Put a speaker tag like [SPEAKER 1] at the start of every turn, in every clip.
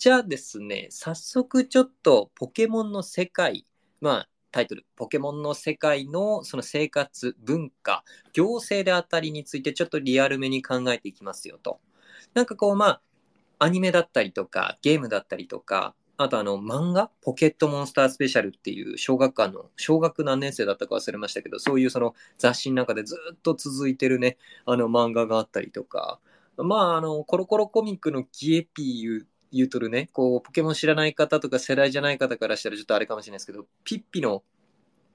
[SPEAKER 1] じゃあですね、早速ちょっとポケモンの世界、まあタイトル、ポケモンの世界のその生活、文化、行政であたりについてちょっとリアルめに考えていきますよと。なんかこうまあ、アニメだったりとか、ゲームだったりとか、あとあの漫画？ポケットモンスタースペシャルっていう小学館の、小学何年生だったか忘れましたけど、そういうその雑誌の中でずっと続いてるね、あの漫画があったりとか、まああの、コロコロコミックのギエピー言うとるね、こう、ポケモン知らない方とか世代じゃない方からしたらちょっとあれかもしれないですけど、ピッピの、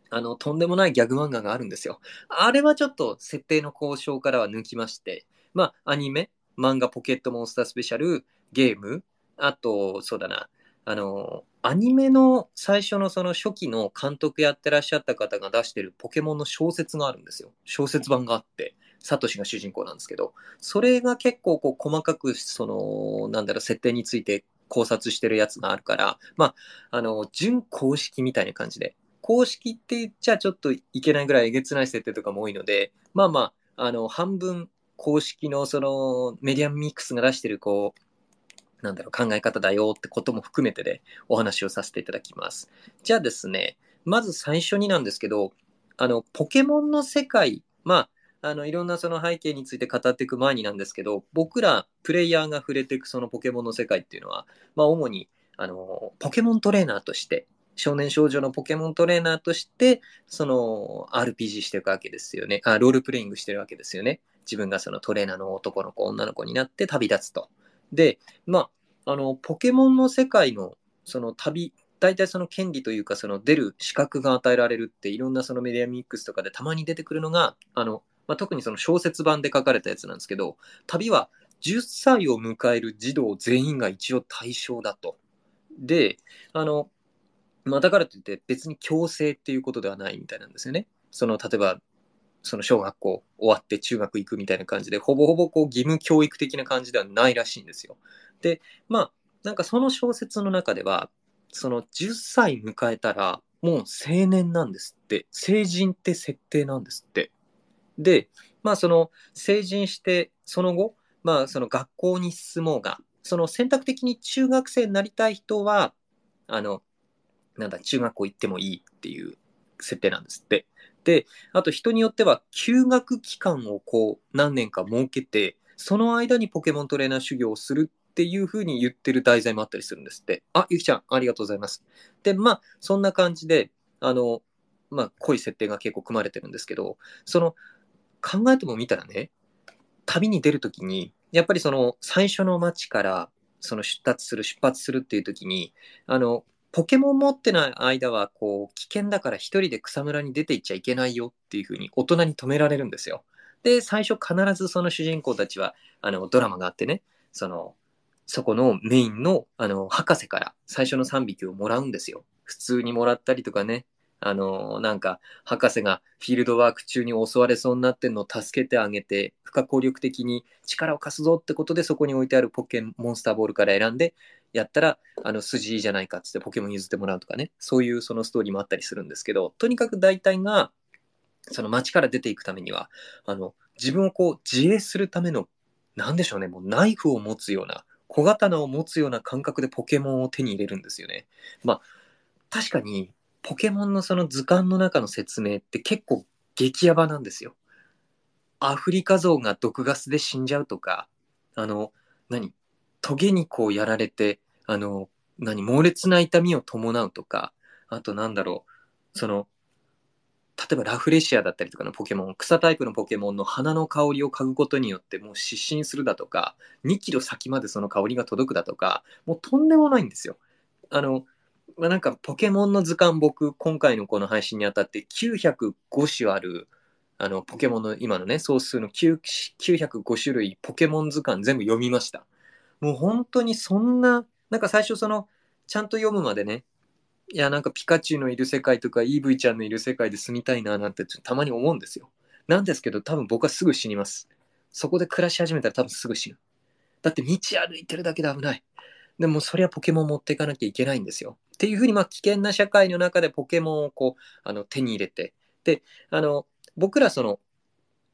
[SPEAKER 1] あの、とんでもないギャグ漫画があるんですよ。あれはちょっと設定の交渉からは抜きまして、まあ、アニメ、漫画ポケットモンスタースペシャル、ゲーム、あと、そうだな、あの、アニメの最初のその初期の監督やってらっしゃった方が出してるポケモンの小説があるんですよ。小説版があって。サトシが主人公なんですけど、それが結構こう細かく、その、なんだろう、設定について考察してるやつがあるから、まあ、あの、準公式みたいな感じで、公式って言っちゃちょっといけないぐらいえげつない設定とかも多いので、まあまあ、あの、半分公式のそのメディアミックスが出してるこう、なんだろう、考え方だよってことも含めてでお話をさせていただきます。じゃあですね、まず最初になんですけど、あの、ポケモンの世界、まあ、あの、いろんなその背景について語っていく前になんですけど、僕らプレイヤーが触れていくそのポケモンの世界っていうのは、まあ主に、あの、ポケモントレーナーとして、少年少女のポケモントレーナーとして、その RPG していくわけですよね。あ、ロールプレイングしてるわけですよね。自分がそのトレーナーの男の子、女の子になって旅立つと。で、まあ、あの、ポケモンの世界のその旅、大体その権利というか、その出る資格が与えられるって、いろんなそのメディアミックスとかでたまに出てくるのが、あの、まあ、特にその小説版で書かれたやつなんですけど、旅は10歳を迎える児童全員が一応対象だと。で、あの、まあ、だからといって別に強制っていうことではないみたいなんですよね。その、例えば、その小学校終わって中学行くみたいな感じで、ほぼほぼこう義務教育的な感じではないらしいんですよ。で、まあ、なんかその小説の中では、その10歳迎えたら、もう青年なんですって、成人って設定なんですって。で、まあその成人してその後、まあその学校に進もうが、その選択的に中学生になりたい人は、あの、なんだ、中学校行ってもいいっていう設定なんですって。で、あと人によっては休学期間をこう何年か設けて、その間にポケモントレーナー修行をするっていうふうに言ってる題材もあったりするんですって。あ、ゆきちゃん、ありがとうございます。で、まあ、そんな感じで、あの、まあ、濃い設定が結構組まれてるんですけど、その、考えてもみたらね、旅に出るときに、やっぱりその最初の街からその出発する、出発するっていうときに、あの、ポケモン持ってない間は、こう、危険だから一人で草むらに出ていっちゃいけないよっていうふうに大人に止められるんですよ。で、最初必ずその主人公たちは、あの、ドラマがあってね、その、そこのメインの、あの、博士から最初の3匹をもらうんですよ。普通にもらったりとかね、あの、なんか、博士がフィールドワーク中に襲われそうになってんのを助けてあげて、不可抗力的に力を貸すぞってことで、そこに置いてあるポケモンスターボールから選んで、やったら、あの、筋いいじゃないかっつってポケモン譲ってもらうとかね、そういうそのストーリーもあったりするんですけど、とにかく大体が、その街から出ていくためには、あの、自分をこう自衛するための、なんでしょうね、もうナイフを持つような、小刀を持つような感覚でポケモンを手に入れるんですよね。まあ、確かにポケモンのその図鑑の中の説明って結構激ヤバなんですよ。アフリカゾウが毒ガスで死んじゃうとか、あの、何？トゲ肉をやられて、あの、何？猛烈な痛みを伴うとか、あとなんだろう、その、例えばラフレシアだったりとかのポケモン、草タイプのポケモンの花の香りを嗅ぐことによってもう失神するだとか、2キロ先までその香りが届くだとか、もうとんでもないんですよ。あの、まあ、なんかポケモンの図鑑僕今回のこの配信にあたって905種あるあのポケモンの今のね総数の905種類ポケモン図鑑全部読みました。もう本当にそんななんか最初そのちゃんと読むまでねいやなんかピカチュウのいる世界とか EV ちゃんのいる世界で住みたいななんてたまに思うんですよ。なんですけど多分僕はすぐ死にます。そこで暮らし始めたら多分すぐ死ぬ。だって道歩いてるだけで危ない。でもそれはポケモン持っていかなきゃいけないんですよ。っていうふうに、まあ、危険な社会の中でポケモンをこう、あの、手に入れて、で、あの、僕らその、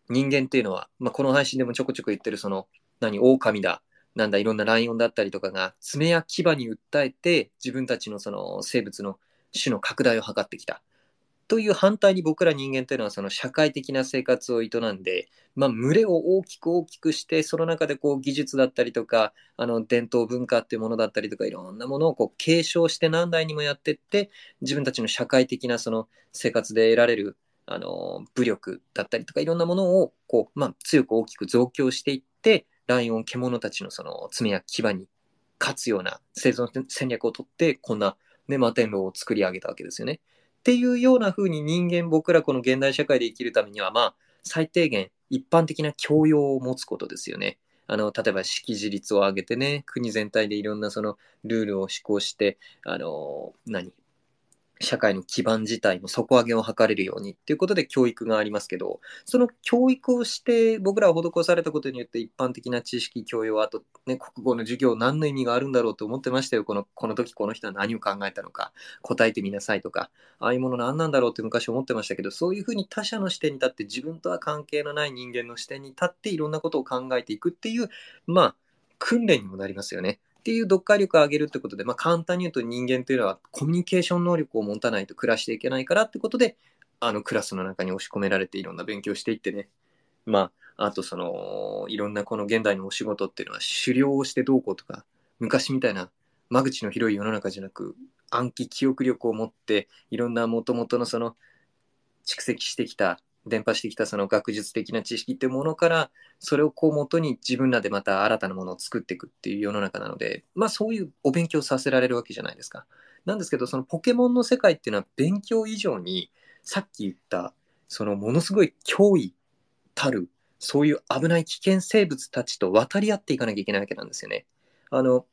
[SPEAKER 1] 人間っていうのは、まあ、この配信でもちょこちょこ言ってる、その、何、狼だ、なんだ、いろんなライオンだったりとかが爪や牙に訴えて自分たちのその生物の種の拡大を図ってきた。という反対に僕ら人間というのはその社会的な生活を営んで、まあ、群れを大きく大きくしてその中でこう技術だったりとかあの伝統文化っていうものだったりとかいろんなものをこう継承して何代にもやっていって自分たちの社会的なその生活で得られるあの武力だったりとかいろんなものをこう、まあ、強く大きく増強していってライオン獣たちのその爪や牙に勝つような生存戦略をとってこんな、ね、摩天楼を作り上げたわけですよね。っていうような風に人間、僕らこの現代社会で生きるためには、まあ、最低限一般的な教養を持つことですよね。あの、例えば識字率を上げてね、国全体でいろんなそのルールを施行して、あの、何？社会の基盤自体の底上げを図れるようにっていうことで教育がありますけど、その教育をして僕らは施されたことによって一般的な知識、教養、あとね、国語の授業何の意味があるんだろうと思ってましたよ。この、この時この人は何を考えたのか、答えてみなさいとか、ああいうもの何なんだろうって昔思ってましたけど、そういうふうに他者の視点に立って自分とは関係のない人間の視点に立っていろんなことを考えていくっていう、まあ、訓練にもなりますよね。っていう読解力を上げるってことで、まあ、簡単に言うと人間というのはコミュニケーション能力を持たないと暮らしていけないからってことで、あのクラスの中に押し込められていろんな勉強していってね。まあ、あとその、いろんなこの現代のお仕事っていうのは狩猟をしてどうこうとか、昔みたいな間口の広い世の中じゃなく、暗記記憶力を持って、いろんなもともとのその蓄積してきた伝播してきたその学術的な知識っていうものからそれをこう元に自分らでまた新たなものを作っていくっていう世の中なのでまあそういうお勉強させられるわけじゃないですか。なんですけどそのポケモンの世界っていうのは勉強以上にさっき言ったそのものすごい脅威たるそういう危ない危険生物たちと渡り合っていかなきゃいけないわけなんですよね。あの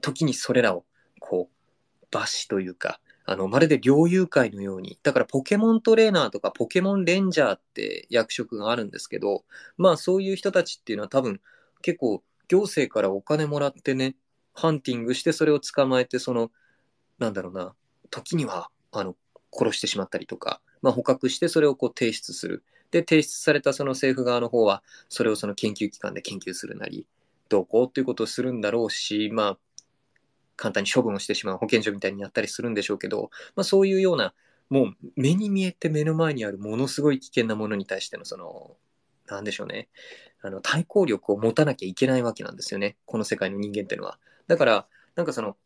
[SPEAKER 1] 時にそれらをこう罰しというかあの、まるで猟友会のように、だからポケモントレーナーとかポケモンレンジャーって役職があるんですけど、まあそういう人たちっていうのは多分結構行政からお金もらってね、ハンティングしてそれを捕まえて、その、なんだろうな、時には、あの、殺してしまったりとか、まあ捕獲してそれをこう提出する。で、提出されたその政府側の方は、それをその研究機関で研究するなり、どうこうっていうことをするんだろうし、まあ、簡単に処分をしてしまう保健所みたいにやったりするんでしょうけど、まあ、そういうようなもう目に見えて目の前にあるものすごい危険なものに対してのそのなんでしょうね。あの対抗力を持たなきゃいけないわけなんですよね。この世界の人間っていうのは。だからなんかその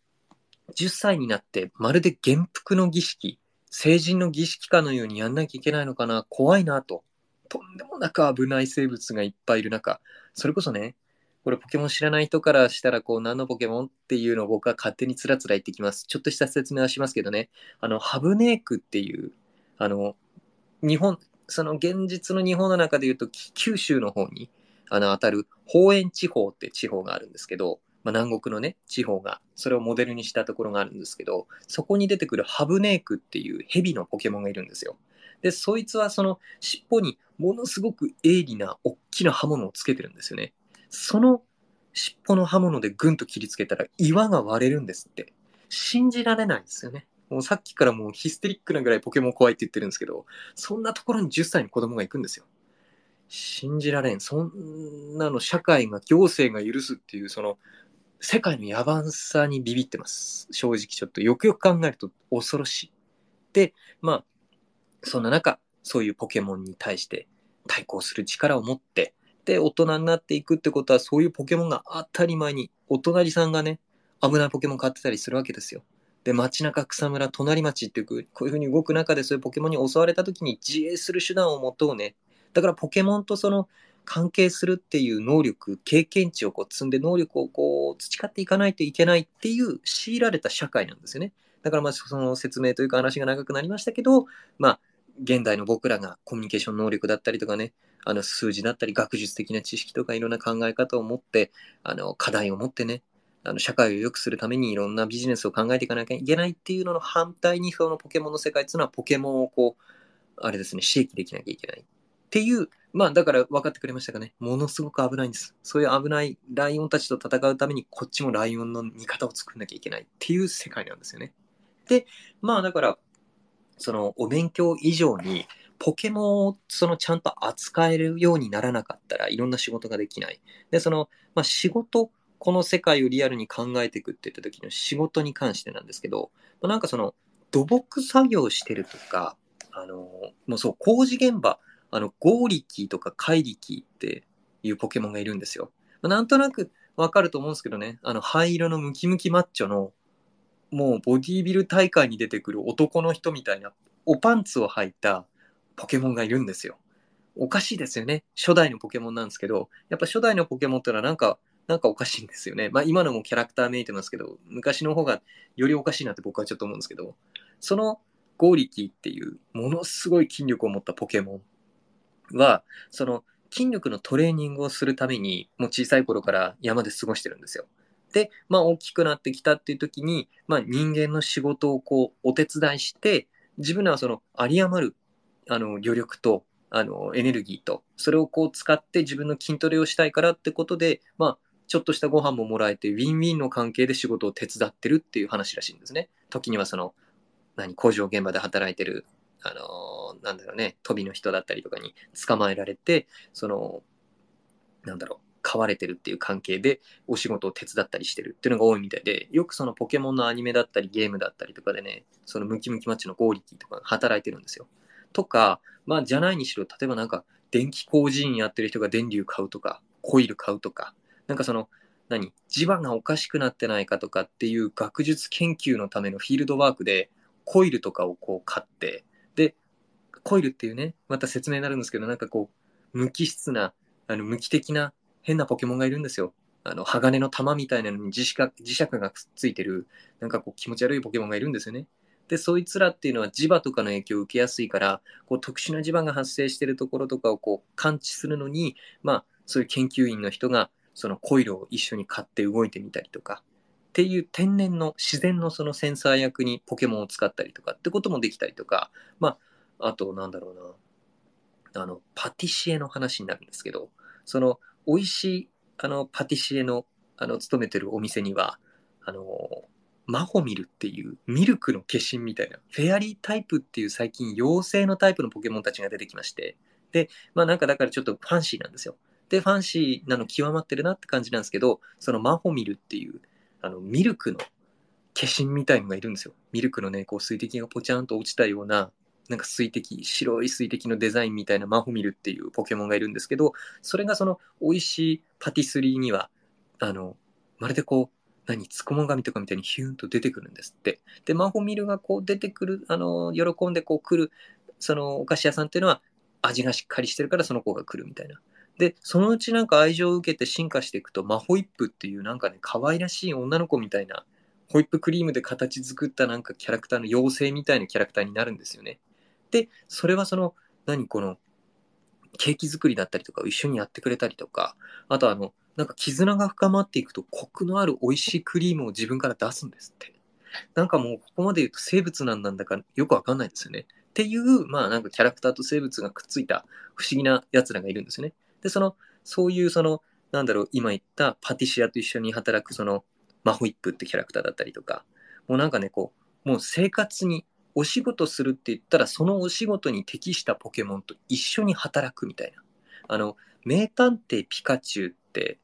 [SPEAKER 1] 10歳になってまるで元服の儀式成人の儀式かのようにやんなきゃいけないのかな。怖いなと。とんでもなく危ない生物がいっぱいいる中それこそねこれポケモン知らない人からしたら、こう、何のポケモンっていうのを僕は勝手につらつら言ってきます。ちょっとした説明はしますけどね。あの、ハブネークっていう、あの、日本、その現実の日本の中で言うと、九州の方に、あの、当たる、方園地方って地方があるんですけど、まあ、南国のね、地方が、それをモデルにしたところがあるんですけど、そこに出てくるハブネークっていう蛇のポケモンがいるんですよ。で、そいつはその尻尾にものすごく鋭利な大きな刃物をつけてるんですよね。その尻尾の刃物でぐんと切りつけたら岩が割れるんですって。信じられないですよね。もうさっきからもうヒステリックなぐらいポケモン怖いって言ってるんですけど、そんなところに10歳の子供が行くんですよ。信じられん。そんなの社会が、行政が許すっていう、その、世界の野蛮さにビビってます。正直ちょっとよくよく考えると恐ろしい。で、まあ、そんな中、そういうポケモンに対して対抗する力を持って、って大人になっていくってことは、そういうポケモンが当たり前に、お隣さんがね、危ないポケモン買ってたりするわけですよ。で、街中草むら、隣町っていう、こういう風に動く中でそういうポケモンに襲われた時に自衛する手段を持とうね。だからポケモンとその関係するっていう能力、経験値をこう積んで能力をこう培っていかないといけないっていう強いられた社会なんですよね。だからまあその説明というか話が長くなりましたけど、まあ現代の僕らがコミュニケーション能力だったりとかね、あの数字だったり学術的な知識とかいろんな考え方を持って、あの課題を持ってね、あの社会を良くするためにいろんなビジネスを考えていかなきゃいけないっていうのの反対にそのポケモンの世界っていうのはポケモンをこう、あれですね、刺激できなきゃいけないっていう、まあだから分かってくれましたかね。ものすごく危ないんです。そういう危ないライオンたちと戦うためにこっちもライオンの味方を作んなきゃいけないっていう世界なんですよね。で、まあだから、そのお勉強以上にポケモンをそのちゃんと扱えるようにならなかったらいろんな仕事ができない。で、その、まあ、仕事この世界をリアルに考えていくって言った時の仕事に関してなんですけど、まなんかその土木作業してるとか、あの、もうそう、工事現場、あの、ゴーリキーとかカイリキっていうポケモンがいるんですよ。なんとなくわかると思うんですけどね、あの、灰色のムキムキマッチョの、もうボディービル大会に出てくる男の人みたいな、おパンツを履いたポケモンがいるんですよ。おかしいですよね。初代のポケモンなんですけど、やっぱ初代のポケモンってのはなんか、なんかおかしいんですよね。まあ今のもキャラクターめいてますけど、昔の方がよりおかしいなって僕はちょっと思うんですけど、そのゴーリキーっていうものすごい筋力を持ったポケモンは、その筋力のトレーニングをするために、もう小さい頃から山で過ごしてるんですよ。で、まあ大きくなってきたっていう時に、まあ人間の仕事をこうお手伝いして、自分らはその有り余るあの余力とあのエネルギーと、それをこう使って自分の筋トレをしたいからってことで、まあちょっとしたご飯ももらえて、ウィンウィンの関係で仕事を手伝ってるっていう話らしいんですね。時にはその、何、工場現場で働いてる、あのー、なんだろうね、飛びの人だったりとかに捕まえられて、その、なんだろう、飼われてるっていう関係でお仕事を手伝ったりしてるっていうのが多いみたいで、よくそのポケモンのアニメだったりゲームだったりとかでね、そのムキムキマッチのゴーリティとか働いてるんですよ。とか、まあじゃないにしろ、例えばなんか電気工事員やってる人が電流買うとか、コイル買うとか、なんかその、何磁場がおかしくなってないかとかっていう学術研究のためのフィールドワークでコイルとかをこう買って、で、コイルっていうね、また説明になるんですけど、なんかこう、無機質な、あの、無機的な変なポケモンがいるんですよ。あの、鋼の玉みたいなのに磁石磁石がくっついてる、なんかこう気持ち悪いポケモンがいるんですよね。で、そいつらっていうのは磁場とかの影響を受けやすいから、こう特殊な磁場が発生してるところとかをこう感知するのに、まあ、そういう研究員の人がそのコイルを一緒に買って動いてみたりとか、っていう天然の自然のそのセンサー役にポケモンを使ったりとかってこともできたりとか、まあ、あとなんだろうな、あの、パティシエの話になるんですけど、その、美味しい、あの、パティシエの、あの、勤めてるお店には、あの、マホミルっていうミルクの化身みたいな、フェアリータイプっていう最近妖精のタイプのポケモンたちが出てきまして、で、まあなんかだからちょっとファンシーなんですよ。で、ファンシーなの極まってるなって感じなんですけど、そのマホミルっていう、あの、ミルクの化身みたいのがいるんですよ。ミルクのね、こう水滴がポチャンと落ちたような、なんか水滴、白い水滴のデザインみたいなマホミルっていうポケモンがいるんですけど、それがその美味しいパティスリーには、あの、まるでこう、何、つこも紙とかみたいにヒューンと出てくるんですって。で、マホミルがこう出てくる、あの、喜んでこう来る、そのお菓子屋さんっていうのは味がしっかりしてるからその子が来るみたいな。で、そのうちなんか愛情を受けて進化していくと、マホイップっていうなんかね、可愛らしい女の子みたいな、ホイップクリームで形作ったなんかキャラクターの妖精みたいなキャラクターになるんですよね。で、それはその、何この、ケーキ作りだったりとか一緒にやってくれたりとか、あとあの、なんか絆が深まっていくとコクのある美味しいクリームを自分から出すんですって。なんかもうここまで言うと生物なんなんだかよくわかんないですよね。っていう、まあなんかキャラクターと生物がくっついた不思議な奴らがいるんですよね。で、その、そういうその、なんだろう、今言ったパティシアと一緒に働くその、マホイップってキャラクターだったりとか、もうなんかね、こう、もう生活にお仕事するって言ったら、そのお仕事に適したポケモンと一緒に働くみたいな。あの、名探偵ピカチュウって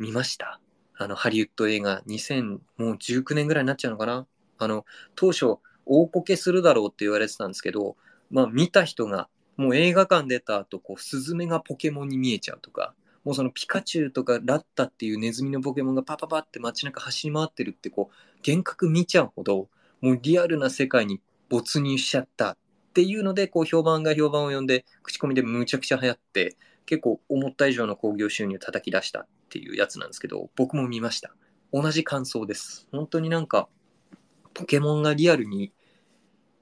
[SPEAKER 1] 見ました？あの、ハリウッド映画2019年ぐらいになっちゃうのかな？あの、当初、大こけするだろうって言われてたんですけど、まあ見た人が、もう映画館出た後、こう、スズメがポケモンに見えちゃうとか、もうそのピカチュウとかラッタっていうネズミのポケモンがパパパって街中走り回ってるってこう、幻覚見ちゃうほど、もうリアルな世界に没入しちゃったっていうので、こう評判が評判を呼んで、口コミでむちゃくちゃ流行って、結構思った以上の興行収入を叩き出した。ていうやつなんですけど、僕も見ました。同じ感想です。本当になんか、ポケモンがリアルに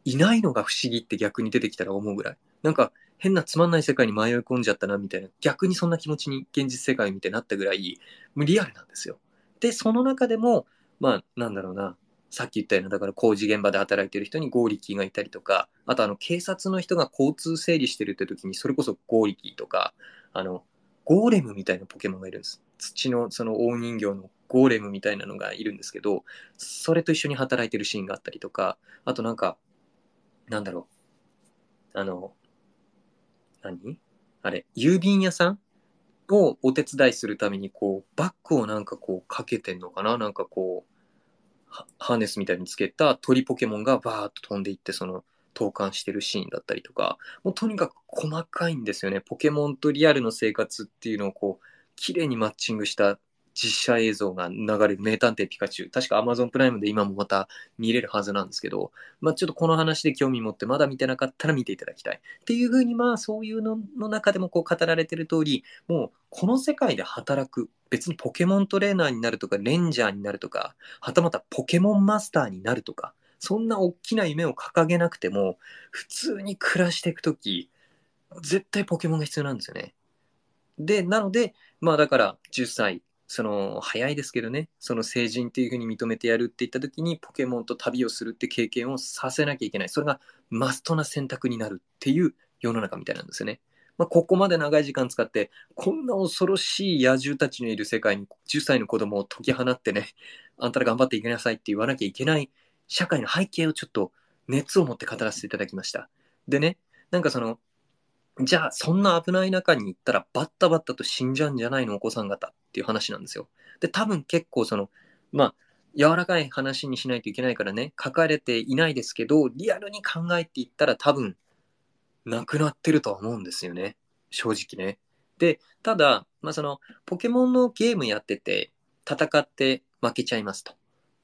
[SPEAKER 1] いないのが不思議って逆に出てきたら思うぐらい。なんか変なつまんない世界に迷い込んじゃったなみたいな、逆にそんな気持ちに現実世界みたいになったぐらい、もうリアルなんですよ。で、その中でも、まあ、なんだろうな、さっき言ったような、だから工事現場で働いてる人に合力がいたりとか、あとあの警察の人が交通整理してるって時に、それこそ合力とか、あの、ゴーレムみたいなポケモンがいるんです。土のその大人形のゴーレムみたいなのがいるんですけど、それと一緒に働いてるシーンがあったりとか、あとなんか、なんだろう、あの、何？あれ、郵便屋さんをお手伝いするために、こう、バッグをなんかこうかけてんのかな？なんかこう、ハーネスみたいにつけた鳥ポケモンがバーッと飛んでいって、その、投函してるシーンだったりとか、もうとにかく細かいんですよね。ポケモンとリアルの生活っていうのをこう、綺麗にマッチングした実写映像が流れる名探偵ピカチュウ。確か Amazon プライムで今もまた見れるはずなんですけど、まあちょっとこの話で興味持ってまだ見てなかったら見ていただきたい。っていうふうにまあそういうのの中でもこう語られてる通り、もうこの世界で働く、別にポケモントレーナーになるとか、レンジャーになるとか、はたまたポケモンマスターになるとか、そんな大きな夢を掲げなくても、普通に暮らしていくとき、絶対ポケモンが必要なんですよね。で、なので、まあだから10歳、その早いですけどね、その成人っていうふうに認めてやるって言った時にポケモンと旅をするって経験をさせなきゃいけない。それがマストな選択になるっていう世の中みたいなんですよね。まあ、ここまで長い時間使って、こんな恐ろしい野獣たちのいる世界に10歳の子供を解き放ってね、あんたら頑張っていきなさいって言わなきゃいけない社会の背景をちょっと熱を持って語らせていただきました。でね、なんかその、じゃあ、そんな危ない中に行ったら、バッタバッタと死んじゃうんじゃないの、お子さん方っていう話なんですよ。で、多分結構その、まあ、柔らかい話にしないといけないからね、書かれていないですけど、リアルに考えていったら多分、なくなってるとは思うんですよね。正直ね。で、ただ、まあその、ポケモンのゲームやってて、戦って負けちゃいますと。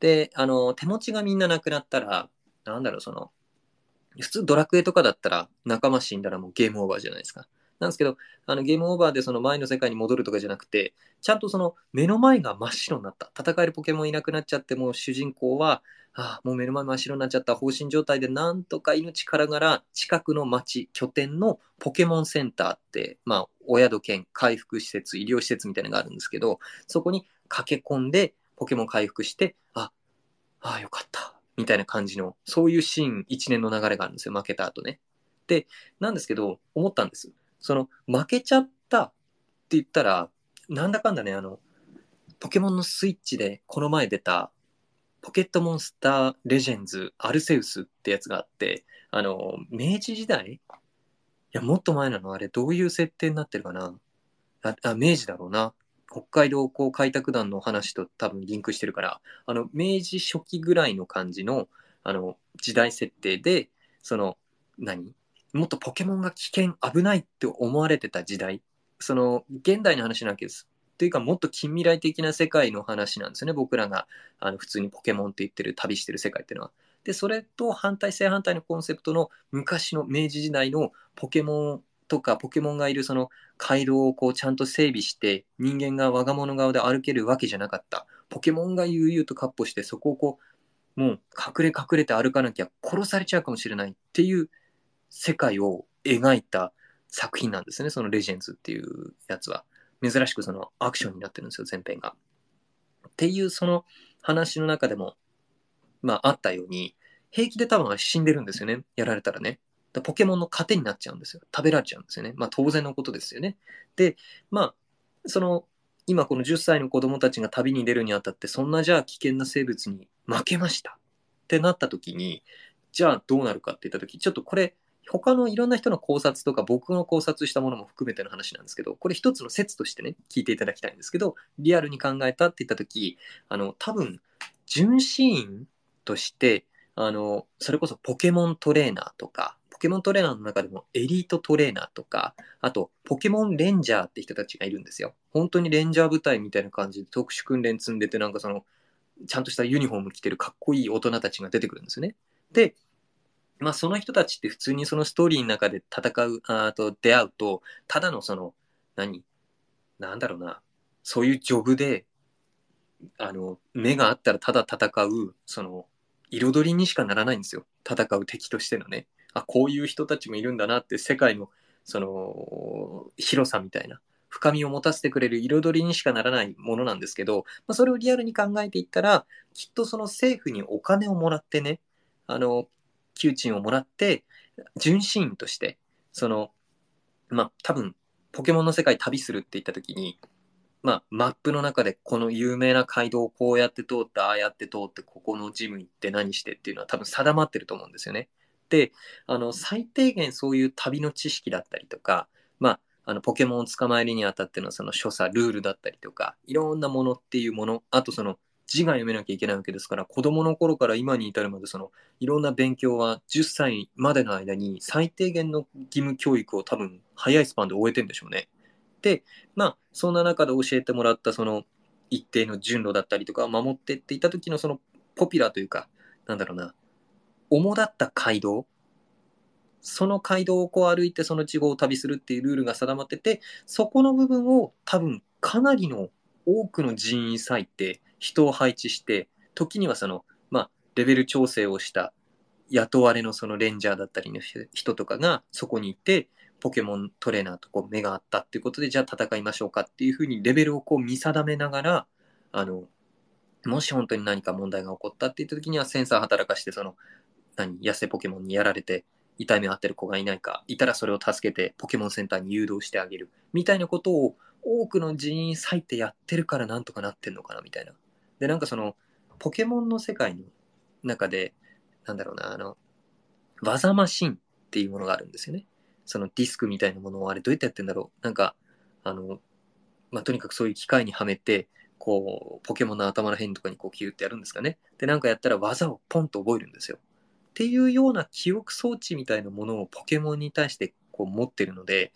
[SPEAKER 1] で、あの、手持ちがみんななくなったら、なんだろう、その、普通ドラクエとかだったら仲間死んだらもうゲームオーバーじゃないですか。なんですけど、あのゲームオーバーでその前の世界に戻るとかじゃなくて、ちゃんとその目の前が真っ白になった。戦えるポケモンいなくなっちゃって、もう主人公は、ああ、もう目の前真っ白になっちゃった放心状態でなんとか命からがら近くの町、拠点のポケモンセンターって、まあ、お宿兼回復施設、医療施設みたいなのがあるんですけど、そこに駆け込んでポケモン回復して、あ、ああ、よかった。みたいな感じの、そういうシーン、一年の流れがあるんですよ、負けた後ね。で、なんですけど、思ったんです。その、負けちゃったって言ったら、なんだかんだね、あの、ポケモンのスイッチでこの前出た、ポケットモンスターレジェンズアルセウスってやつがあって、あの、明治時代？いや、もっと前なの？あれ、どういう設定になってるかな？ああ、明治だろうな。北海道こう開拓団の話と多分リンクしてるから、あの、明治初期ぐらいの感じの、あの、時代設定で、その、何？もっとポケモンが危険、危ないって思われてた時代？その、現代の話なわけです。というか、もっと近未来的な世界の話なんですよね。僕らが、あの、普通にポケモンって言ってる、旅してる世界っていうのは。で、それと反対、正反対のコンセプトの昔の明治時代のポケモンとかポケモンがいるその街道をこうちゃんと整備して人間が我が物顔で歩けるわけじゃなかった。ポケモンが悠々とカッ歩してそこをこう、もう隠れ隠れて歩かなきゃ殺されちゃうかもしれないっていう世界を描いた作品なんですね。そのレジェンズっていうやつは。珍しくそのアクションになってるんですよ、前編が。っていうその話の中でも、まああったように、平気で多分死んでるんですよね。やられたらね。ポケモンの糧になっちゃうんですよ。食べられちゃうんですよね。まあ当然のことですよね。で、まあ、その、今この10歳の子供たちが旅に出るにあたって、そんなじゃあ危険な生物に負けましたってなった時に、じゃあどうなるかって言った時、ちょっとこれ、他のいろんな人の考察とか僕の考察したものも含めての話なんですけど、これ一つの説としてね、聞いていただきたいんですけど、リアルに考えたって言った時、あの、多分、純真員として、あの、それこそポケモントレーナーとか、ケモントレーナーの中でもエリートトレーナーとか、あとポケモンレンジャーって人たちがいるんですよ。本当にレンジャー部隊みたいな感じで特殊訓練積んでて、なんかその、ちゃんとしたユニフォーム着てるかっこいい大人たちが出てくるんですね。で、まあその人たちって普通にそのストーリーの中で戦う、あと出会うと、ただのその、何？なんだろうな、そういうジョブで、あの、目があったらただ戦う、その、彩りにしかならないんですよ。戦う敵としてのね。あ、こういう人たちもいるんだなって世界のその広さみたいな深みを持たせてくれる彩りにしかならないものなんですけど、まあ、それをリアルに考えていったら、きっとその政府にお金をもらってね、あの、給賃をもらって、純真員として、その、まあ、多分、ポケモンの世界旅するって言った時に、まあ、マップの中でこの有名な街道をこうやって通って、ああやって通って、ここのジム行って何してっていうのは多分定まってると思うんですよね。で、あの、最低限そういう旅の知識だったりとか、まあ、あの、ポケモンを捕まえるにあたってのその所作、ルールだったりとか、いろんなものっていうもの、あとその字が読めなきゃいけないわけですから、子供の頃から今に至るまでその、いろんな勉強は10歳までの間に最低限の義務教育を多分早いスパンで終えてんでしょうね。で、まあ、そんな中で教えてもらったその一定の順路だったりとか守ってっていた時のそのポピュラーというか、なんだろうな、主だった街道。その街道をこう歩いてその地方を旅するっていうルールが定まってて、そこの部分を多分かなりの多くの人員割いて人を配置して、時にはその、まあ、レベル調整をした雇われのそのレンジャーだったりの人とかがそこにいて、ポケモントレーナーとこう目があったっていうことで、じゃあ戦いましょうかっていうふうにレベルをこう見定めながら、あの、もし本当に何か問題が起こったって言った時にはセンサー働かして、その、何、痩せポケモンにやられて、痛みを合ってる子がいないか、いたらそれを助けてポケモンセンターに誘導してあげる、みたいなことを多くの人員割いてやってるからなんとかなってんのかな、みたいな。で、なんかその、ポケモンの世界の中で、なんだろうな、あの、技マシンっていうものがあるんですよね。そのディスクみたいなものをあれどうやってやってんだろう。なんか、あの、まあ、とにかくそういう機械にはめて、こう、ポケモンの頭の辺とかにこうキューってやるんですかね。で、なんかやったら技をポンと覚えるんですよ。っていうような記憶装置みたいなものをポケモンに対してこう持ってるので、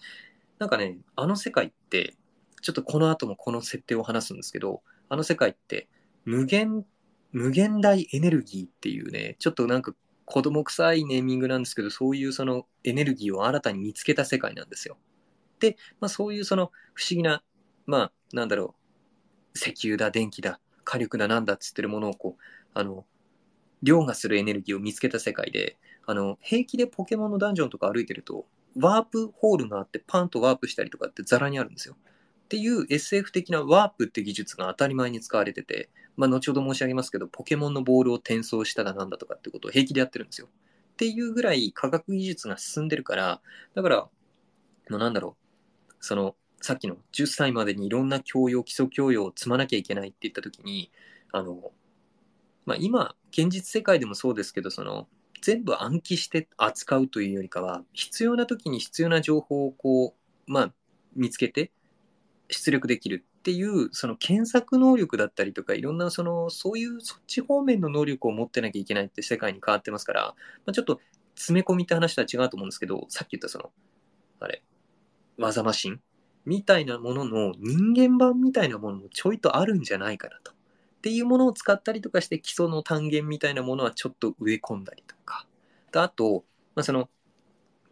[SPEAKER 1] なんかね、あの世界って、ちょっとこの後もこの設定を話すんですけど、あの世界って無限、無限大エネルギーっていうね、ちょっとなんか子供臭いネーミングなんですけど、そういうそのエネルギーを新たに見つけた世界なんですよ。で、まあそういうその不思議な、まあなんだろう、石油だ、電気だ、火力だなんだっつってるものをこう、あの、凌駕するエネルギーを見つけた世界で、あの、平気でポケモンのダンジョンとか歩いてると、ワープホールがあってパンとワープしたりとかってザラにあるんですよ。っていう SF 的なワープって技術が当たり前に使われてて、まあ、後ほど申し上げますけど、ポケモンのボールを転送したらなんだとかってことを平気でやってるんですよ。っていうぐらい科学技術が進んでるから、だから、もうなんだろう、その、さっきの10歳までにいろんな教養、基礎教養を積まなきゃいけないって言った時に、あの、まあ、今、現実世界でもそうですけど、その、全部暗記して扱うというよりかは、必要な時に必要な情報をこう、まあ、見つけて出力できるっていう、その検索能力だったりとか、いろんなその、そういうそっち方面の能力を持ってなきゃいけないって世界に変わってますから、まあ、ちょっと詰め込みって話とは違うと思うんですけど、さっき言ったその、あれ、技マシンみたいなものの人間版みたいなものもちょいとあるんじゃないかなと。っていうものを使ったりとかして基礎の単元みたいなものはちょっと植え込んだりとか。あと、まあ、その、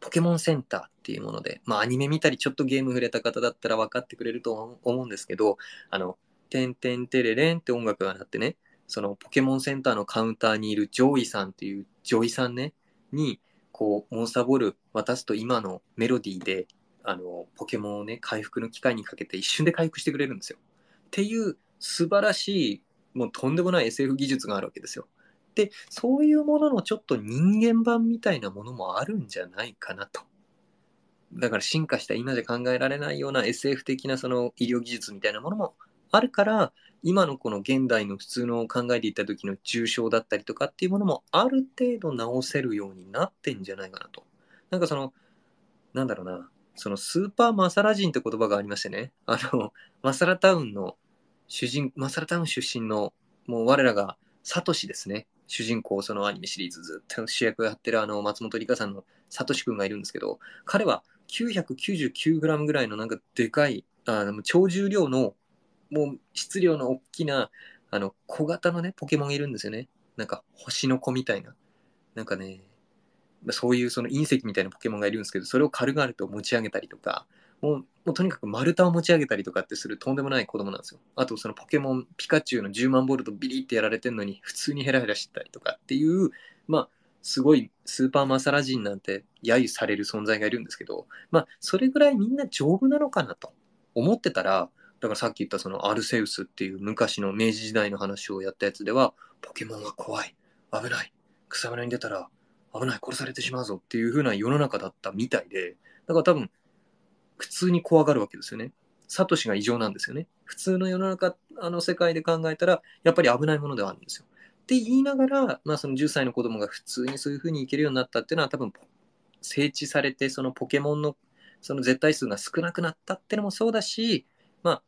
[SPEAKER 1] ポケモンセンターっていうもので、まあアニメ見たりちょっとゲーム触れた方だったら分かってくれると思うんですけど、あの、てんてんてれれんって音楽が鳴ってね、そのポケモンセンターのカウンターにいるジョイさんっていうジョイさんね、に、こう、モンスターボール渡すと今のメロディーで、あの、ポケモンをね、回復の機械にかけて一瞬で回復してくれるんですよ。っていう素晴らしいもうとんでもない SF 技術があるわけですよ。で、そういうもののちょっと人間版みたいなものもあるんじゃないかなと。だから進化した今じゃ考えられないような SF 的なその医療技術みたいなものもあるから、今のこの現代の普通の考えていった時の重症だったりとかっていうものもある程度治せるようになってんじゃないかなと。なんかその、なんだろうな、そのスーパーマサラ人って言葉がありましてね、あの、マサラタウンの主人、マサラタウン出身の、もう我らが、サトシですね。主人公、そのアニメシリーズずっと主役をやってるあの、松本里香さんのサトシ君がいるんですけど、彼は 999g ぐらいのなんかでかい、あの、超重量の、もう質量の大きな、あの、小型のね、ポケモンがいるんですよね。なんか、星の子みたいな。なんかね、そういうその隕石みたいなポケモンがいるんですけど、それを軽々と持ち上げたりとか、もう、もうとにかく丸太を持ち上げたりとかってするとんでもない子供なんですよ。あとそのポケモン、ピカチュウの10万ボルトビリってやられてんのに、普通にヘラヘラしてたりとかっていう、まあ、すごいスーパーマサラ人なんて揶揄される存在がいるんですけど、まあ、それぐらいみんな丈夫なのかなと思ってたら、だからさっき言ったそのアルセウスっていう昔の明治時代の話をやったやつでは、ポケモンは怖い、危ない、草むらに出たら危ない、殺されてしまうぞっていう風な世の中だったみたいで、だから多分普通に怖がるわけですよね。サトシが異常なんですよね。普通の世の中、あの世界で考えたら、やっぱり危ないものではあるんですよ。って言いながら、まあその10歳の子供が普通にそういう風にいけるようになったっていうのは多分、整地されて、そのポケモンのその絶対数が少なくなったっていうのもそうだし、まあ、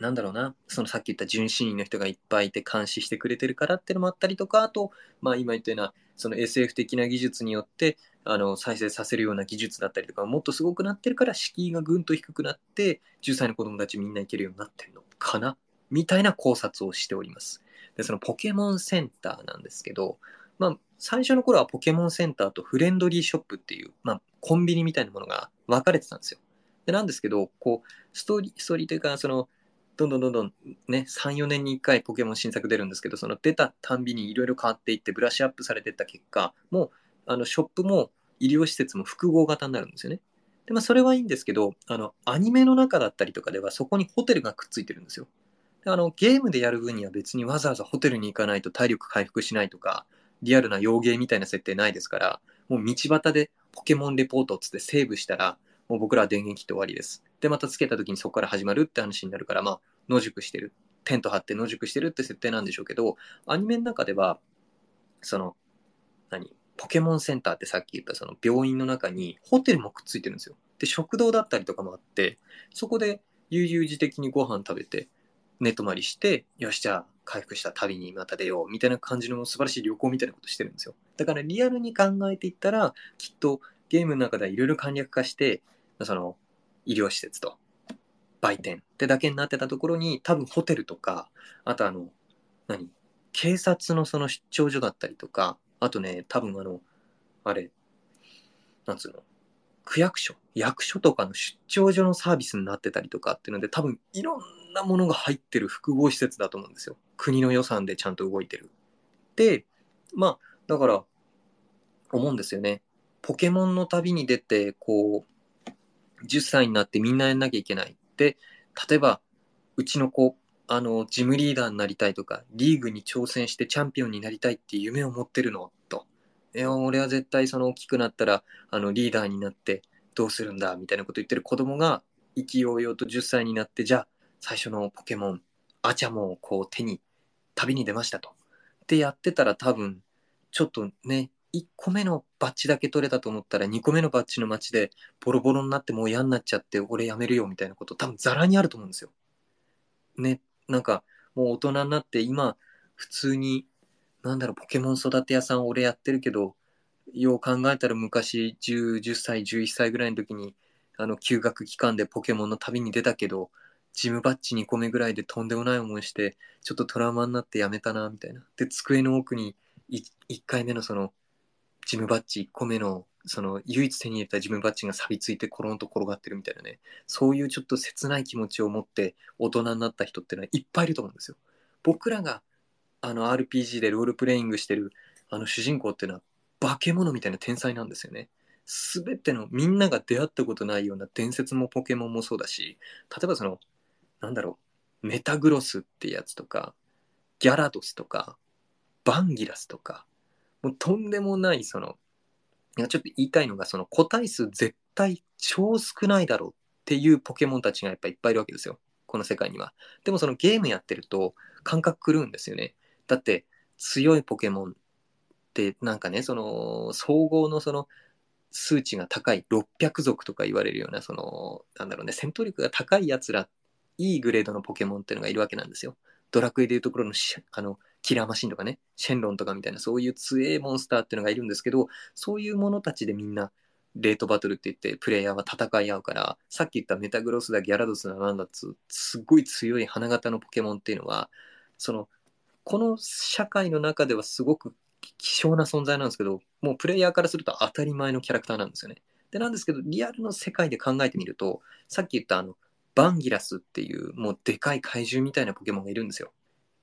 [SPEAKER 1] なんだろうな、そのさっき言った純真の人がいっぱいいて監視してくれてるからっていうのもあったりとか、あと、まあ今言ったような、その SF 的な技術によって、あの、再生させるような技術だったりとか、もっとすごくなってるから、敷居がぐんと低くなって、10歳の子供たちみんな行けるようになってるのかなみたいな考察をしております。で、そのポケモンセンターなんですけど、まあ、最初の頃はポケモンセンターとフレンドリーショップっていう、まあ、コンビニみたいなものが分かれてたんですよ。で、なんですけど、こう、ストーリー、ストーリーというか、その、どんどんどんどんね、3、4年に1回ポケモン新作出るんですけど、その出たたんびにいろいろ変わっていってブラッシュアップされていった結果、もう、あの、ショップも医療施設も複合型になるんですよね。で、まあ、それはいいんですけど、あの、アニメの中だったりとかでは、そこにホテルがくっついてるんですよ。であの、ゲームでやる分には別にわざわざホテルに行かないと体力回復しないとか、リアルな洋芸みたいな設定ないですから、もう道端でポケモンレポートっつってセーブしたら、もう僕らは電源切って終わりです。で、またつけた時にそこから始まるって話になるから、まあ、野宿してる。テント張って野宿してるって設定なんでしょうけど、アニメの中では、その、何？ポケモンセンターってさっき言ったその病院の中にホテルもくっついてるんですよ。で、食堂だったりとかもあって、そこで悠々自適にご飯食べて、寝泊まりして、よし、じゃあ回復した旅にまた出よう、みたいな感じの素晴らしい旅行みたいなことしてるんですよ。だからリアルに考えていったら、きっとゲームの中ではいろいろ簡略化して、その医療施設と売店ってだけになってたところに、多分ホテルとか、あとあの、何警察のその出張所だったりとか、あとね、多分あの、あれ、なんつうの、区役所、役所とかの出張所のサービスになってたりとかっていうので、多分いろんなものが入ってる複合施設だと思うんですよ。国の予算でちゃんと動いてる。で、まあ、だから、思うんですよね。ポケモンの旅に出て、こう、10歳になってみんなやんなきゃいけない。で、例えば、うちの子、あの、ジムリーダーになりたいとか、リーグに挑戦してチャンピオンになりたいっていう夢を持ってるのと。いや、俺は絶対その大きくなったら、あの、リーダーになってどうするんだ、みたいなこと言ってる子供が、意気揚々と10歳になって、じゃあ、最初のポケモン、アチャモをこう手に、旅に出ましたと。ってやってたら多分、ちょっとね、1個目のバッジだけ取れたと思ったら2個目のバッジの街でボロボロになってもう嫌になっちゃって俺やめるよみたいなこと多分ザラにあると思うんですよ。ね、なんかもう大人になって今普通になんだろうポケモン育て屋さん俺やってるけどよう考えたら昔 10, 10歳11歳ぐらいの時にあの休学期間でポケモンの旅に出たけどジムバッジ2個目ぐらいでとんでもない思いしてちょっとトラウマになってやめたなみたいな。で机の奥に 1, 1回目のそのジムバッジ1個目のその唯一手に入れた自分バッジが錆びついてコロンと転がってるみたいなね。そういうちょっと切ない気持ちを持って大人になった人ってのはいっぱいいると思うんですよ。僕らがあの RPG でロールプレイングしてるあの主人公っていうのは化け物みたいな天才なんですよね。全てのみんなが出会ったことないような伝説もポケモンもそうだし例えばそのなんだろうメタグロスってやつとかギャラドスとかバンギラスとかもうとんでもないそのいやちょっと言いたいのが、その個体数絶対超少ないだろうっていうポケモンたちがやっぱいっぱいいるわけですよ。この世界には。でもそのゲームやってると感覚狂うんですよね。だって強いポケモンってなんかね、その総合のその数値が高い600族とか言われるような、その、なんだろうね、戦闘力が高いやつら、いいグレードのポケモンっていうのがいるわけなんですよ。ドラクエでいうところのあのキラーマシンとかね、シェンロンとかみたいな、そういう強いモンスターっていうのがいるんですけど、そういうものたちでみんな、レートバトルって言って、プレイヤーは戦い合うから、さっき言ったメタグロスだ、ギャラドスだなんだっつ、すっごい強い花形のポケモンっていうのは、その、この社会の中ではすごく希少な存在なんですけど、もうプレイヤーからすると当たり前のキャラクターなんですよね。で、なんですけど、リアルの世界で考えてみると、さっき言ったあの、バンギラスっていう、もうでかい怪獣みたいなポケモンがいるんですよ。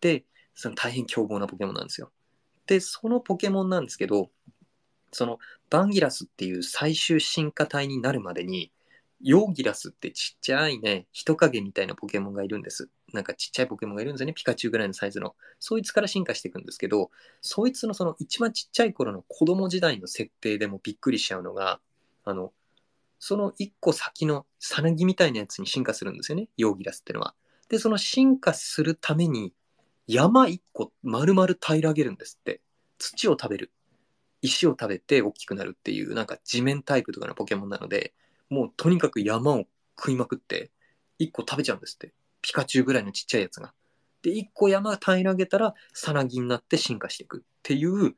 [SPEAKER 1] で、その大変凶暴なポケモンなんですよ。で、そのポケモンなんですけど、そのバンギラスっていう最終進化体になるまでに、ヨーギラスってちっちゃいね、人影みたいなポケモンがいるんです。なんかちっちゃいポケモンがいるんですよね。ピカチュウぐらいのサイズの。そいつから進化していくんですけど、そいつのその一番ちっちゃい頃の子供時代の設定でもびっくりしちゃうのが、あの、その一個先のサナギみたいなやつに進化するんですよね。ヨーギラスってのは。で、その進化するために、山一個丸々平らげるんですって。土を食べる。石を食べて大きくなるっていう、なんか地面タイプとかのポケモンなので、もうとにかく山を食いまくって、1個食べちゃうんですって。ピカチュウぐらいのちっちゃいやつが。で、1個山平らげたら、さなぎになって進化していくっていう、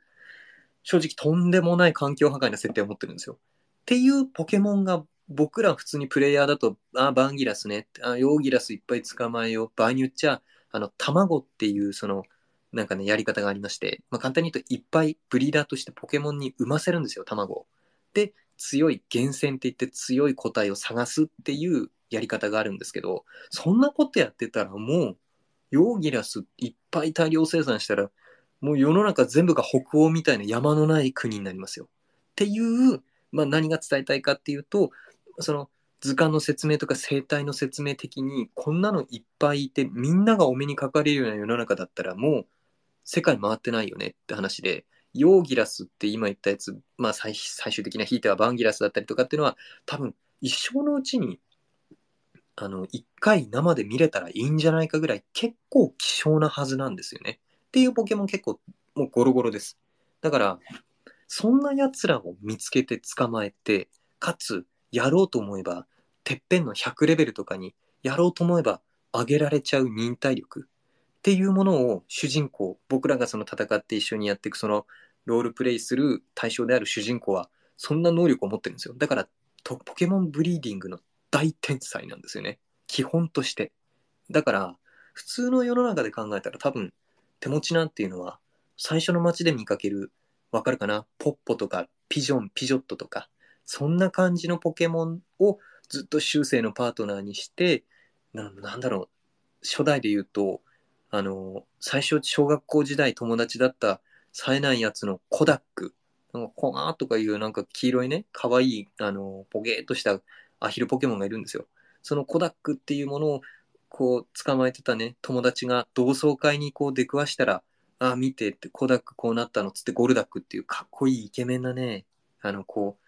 [SPEAKER 1] 正直とんでもない環境破壊な設定を持ってるんですよ。っていうポケモンが僕ら普通にプレイヤーだと、あ、バンギラスね、あ、ヨーギラスいっぱい捕まえよう。場合によっちゃ、あの、卵っていう、その、なんかね、やり方がありまして、まあ、簡単に言うといっぱいブリーダーとしてポケモンに産ませるんですよ、卵。で、強い厳選って言って強い個体を探すっていうやり方があるんですけど、そんなことやってたらもう、ヨーギラスいっぱい大量生産したら、もう世の中全部が北欧みたいな山のない国になりますよ。っていう、まあ何が伝えたいかっていうと、その図鑑の説明とか生態の説明的にこんなのいっぱいいてみんながお目にかかれるような世の中だったらもう世界回ってないよねって話で、ヨーギラスって今言ったやつ、まあ最終的なひいてはバンギラスだったりとかっていうのは多分一生のうちにあの一回生で見れたらいいんじゃないかぐらい結構希少なはずなんですよね。っていうポケモン結構もうゴロゴロです。だからそんな奴らを見つけて捕まえてかつやろうと思えばてっぺんの100レベルとかにやろうと思えば上げられちゃう忍耐力。っていうものを主人公僕らがその戦って一緒にやっていくそのロールプレイする対象である主人公はそんな能力を持ってるんですよ。だからポケモンブリーディングの大天才なんですよね。基本として。だから普通の世の中で考えたら多分手持ちなんていうのは最初の街で見かけるわかるかな？ポッポとかピジョンピジョットとかそんな感じのポケモンをずっと終生のパートナーにして、ななんだろう、初代で言うと、あの、最初小学校時代友達だった冴えないやつのコダック、なんかコガーとかいうなんか黄色いね、可愛いあの、ポゲーっとしたアヒルポケモンがいるんですよ。そのコダックっていうものをこう捕まえてたね、友達が同窓会にこう出くわしたら、ああ、見てって、コダックこうなったのつってゴルダックっていうかっこいいイケメンなね、あの、こう、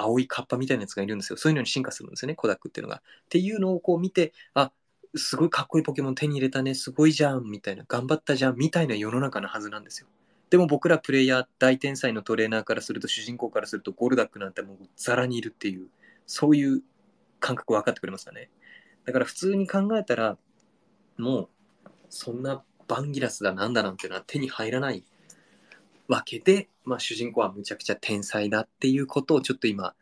[SPEAKER 1] 青いカッパみたいなやつがいるんですよ。そういうのに進化するんですよね、コダックっていうのが。っていうのをこう見て、あ、すごいかっこいいポケモン手に入れたね、すごいじゃん、みたいな、頑張ったじゃん、みたいな世の中のはずなんですよ。でも僕らプレイヤー、大天才のトレーナーからすると、主人公からすると、ゴルダックなんてもうザラにいるっていう、そういう感覚分かってくれますかね。だから普通に考えたら、もう、そんなバンギラスだなんだなんてのは手に入らないわけで、まあ、主人公はむちゃくちゃ天才だっていうことをちょっと今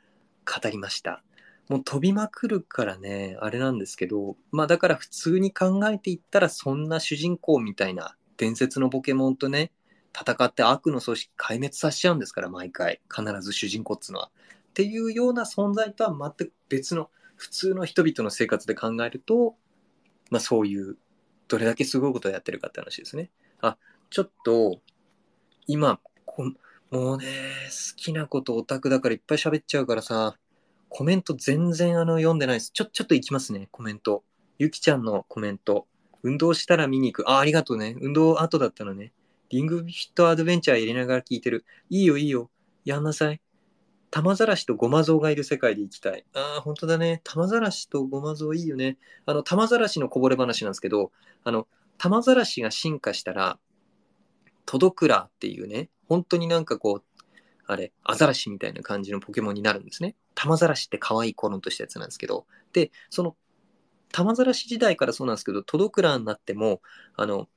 [SPEAKER 1] 語りました。もう飛びまくるからね、あれなんですけど、まあだから普通に考えていったらそんな主人公みたいな伝説のポケモンとね、戦って悪の組織壊滅させちゃうんですから、毎回。必ず主人公っつうのは。っていうような存在とは全く別の普通の人々の生活で考えると、まあそういう、どれだけすごいことをやってるかって話ですね。あ、ちょっと、今、もうね、好きなことオタクだからいっぱい喋っちゃうからさ、コメント全然あの読んでないです。ちょ、ちょっと行きますね、コメント。ゆきちゃんのコメント。運動したら見に行く。あ、ありがとうね。運動後だったのね。リングフィットアドベンチャーやりながら聞いてる。いいよいいよ。やんなさい。玉ざらしとゴマゾウがいる世界で行きたい。ああ、本当だね。玉ざらしとゴマゾウいいよね。あの、玉ざらしのこぼれ話なんですけど、あの、玉ざらしが進化したら、トドクラっていうね、本当になんかこう、あれ、アザラシみたいな感じのポケモンになるんですね。玉ザラシって可愛いコロンとしたやつなんですけど、で、その、玉ザラシ時代からそうなんですけど、トドクラになっても、あの、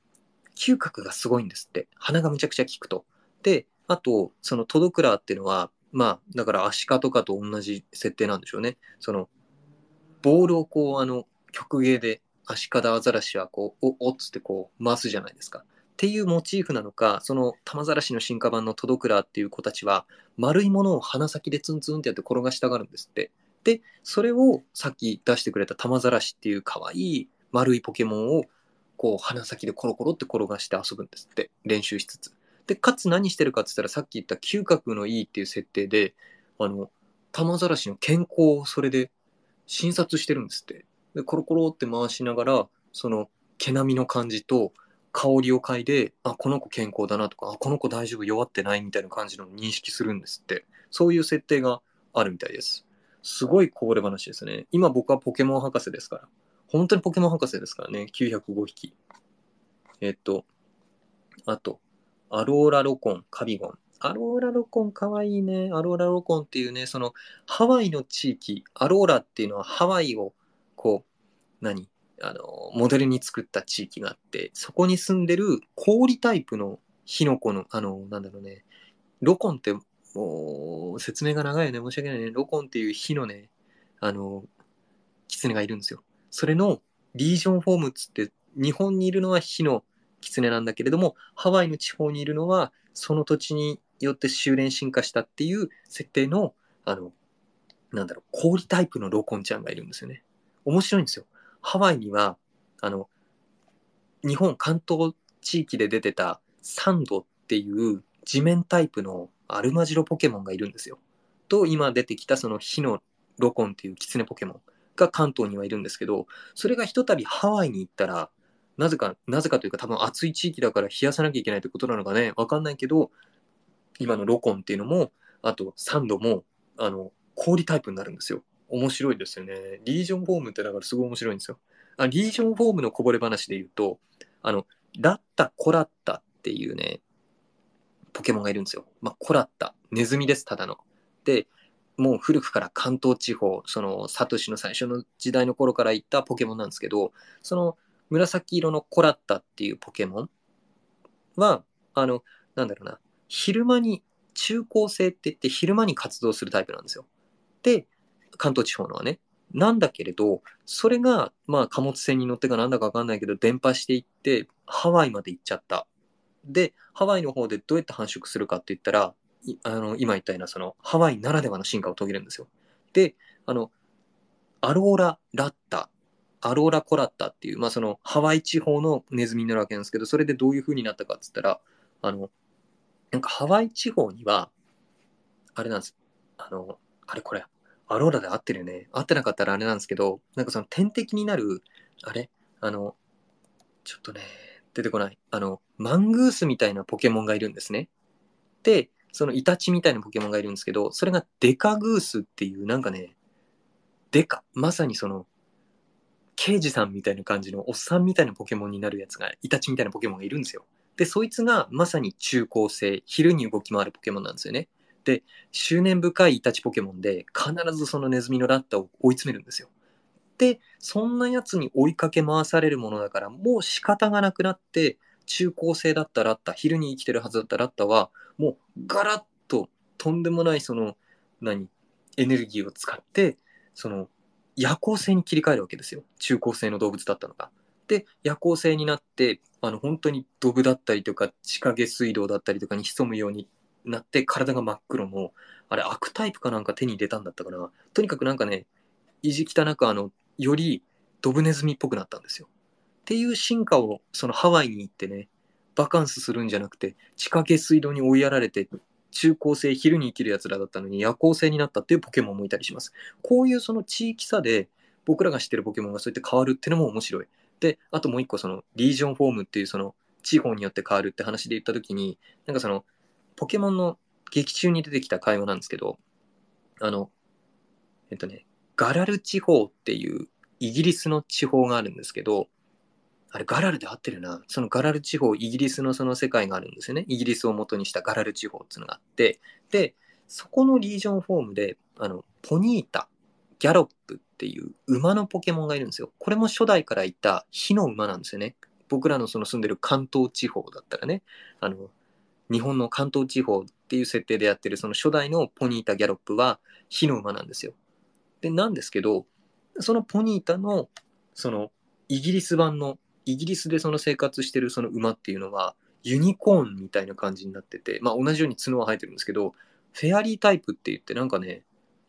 [SPEAKER 1] 嗅覚がすごいんですって。鼻がむちゃくちゃ効くと。で、あと、そのトドクラっていうのは、まあ、だからアシカとかと同じ設定なんでしょうね。その、ボールをこう、あの、曲芸でアシカだアザラシはこう、お、おっつってこう、回すじゃないですか。っていうモチーフなのか、その玉ざらしの進化版のトドクラっていう子たちは、丸いものを鼻先でツンツンってやって転がしたがるんですって。で、それをさっき出してくれた玉ざらしっていう可愛いい丸いポケモンを、こう鼻先でコロコロって転がして遊ぶんですって。練習しつつ。で、かつ何してるかって言ったら、さっき言った嗅覚のいいっていう設定で、あの、玉ざらしの健康をそれで診察してるんですって。で、コロコロって回しながら、その毛並みの感じと、香りを嗅いで、あ、この子健康だなとか、あ、この子大丈夫、弱ってないみたいな感じの認識するんですって。そういう設定があるみたいです。すごいこぼれ話ですね。今僕はポケモン博士ですから。本当にポケモン博士ですからね。905匹。えっと、あと、アローラロコン、カビゴン、アローラロコンかわいいね。アローラロコンっていうね、そのハワイの地域、アローラっていうのはハワイをこう、何？あの、モデルに作った地域があって、そこに住んでる氷タイプのヒノコの、あの、なんだろうね、ロコンってもう説明が長いよね。申し訳ないね。ロコンっていう火のね、あの、キツネがいるんですよ。それのリージョンフォームっつって、日本にいるのは火のキツネなんだけれども、ハワイの地方にいるのは、その土地によって修練進化したっていう設定の、あの、なんだろう、氷タイプのロコンちゃんがいるんですよね。面白いんですよ。ハワイには、あの、日本関東地域で出てたサンドっていう地面タイプのアルマジロポケモンがいるんですよ。と、今出てきたその火のロコンっていうキツネポケモンが関東にはいるんですけど、それがひとたびハワイに行ったら、なぜか、なぜかというか多分暑い地域だから冷やさなきゃいけないってことなのかね、わかんないけど、今のロコンっていうのも、あとサンドも、あの、氷タイプになるんですよ。面白いですよね。リージョンフォームってだからすごい面白いんですよ。あリージョンフォームのこぼれ話で言うと、あの、ラッタ・コラッタっていうね、ポケモンがいるんですよ。まあ、コラッタ、ネズミです、ただの。で、もう古くから関東地方、そのサトシの最初の時代の頃からいったポケモンなんですけど、その紫色のコラッタっていうポケモンは、あの、なんだろうな、昼間に、中高生って言って昼間に活動するタイプなんですよ。で、関東地方のはね。なんだけれど、それが、まあ貨物船に乗ってかなんだかわかんないけど、伝播していって、ハワイまで行っちゃった。で、ハワイの方でどうやって繁殖するかって言ったら、あの、今言ったような、その、ハワイならではの進化を遂げるんですよ。で、あの、アローラ・ラッタ、アローラ・コラッタっていう、まあその、ハワイ地方のネズミになるわけなんですけど、それでどういう風になったかって言ったら、あの、なんかハワイ地方には、あれなんです。あの、あれこれ、アローラで合ってるよね。合ってなかったらあれなんですけど、なんかその天敵になる、あれ？あの、ちょっとね、出てこない。あの、マングースみたいなポケモンがいるんですね。で、そのイタチみたいなポケモンがいるんですけど、それがデカグースっていう、なんかね、デカ、まさにその、刑事さんみたいな感じのおっさんみたいなポケモンになるやつが、イタチみたいなポケモンがいるんですよ。で、そいつがまさに中高生、昼に動き回るポケモンなんですよね。で、執念深いイタチポケモンで、必ずそのネズミのラッタを追い詰めるんですよ。で、そんなやつに追いかけ回されるものだから、もう仕方がなくなって、中高生だったラッタ、昼に生きてるはずだったラッタは、もうガラッととんでもないその、何、エネルギーを使って、その、夜行性に切り替えるわけですよ。中高生の動物だったのが。で、夜行性になって、あの、本当にドブだったりとか、地下下水道だったりとかに潜むようになって、体が真っ黒の、あれ、悪タイプかなんか手に入れたんだったかな。とにかくなんかね、意地汚くあの、よりドブネズミっぽくなったんですよ。っていう進化をそのハワイに行ってね、バカンスするんじゃなくて、地下下水道に追いやられて、中高生、昼に生きる奴らだったのに夜行性になったっていうポケモンもいたりします。こういうその地域差で、僕らが知ってるポケモンがそうやって変わるっていうのも面白い。で、あともう一個その、リージョンフォームっていうその、地方によって変わるって話で言った時に、なんかその、ポケモンの劇中に出てきた会話なんですけど、あの、えっとね、ガラル地方っていうイギリスの地方があるんですけど、あれガラルで合ってるな。そのガラル地方、イギリスのその世界があるんですよね。イギリスを元にしたガラル地方っていうのがあって、で、そこのリージョンフォームで、あの、ポニータ、ギャロップっていう馬のポケモンがいるんですよ。これも初代からいた火の馬なんですよね。僕らのその住んでる関東地方だったらね、あの、日本の関東地方っていう設定でやってるその初代のポニータ・ギャロップは火の馬なんですよ。で、なんですけど、そのポニータの、その、イギリス版の、イギリスでその生活してるその馬っていうのは、ユニコーンみたいな感じになってて、まあ同じように角は生えてるんですけど、フェアリータイプって言ってなんかね、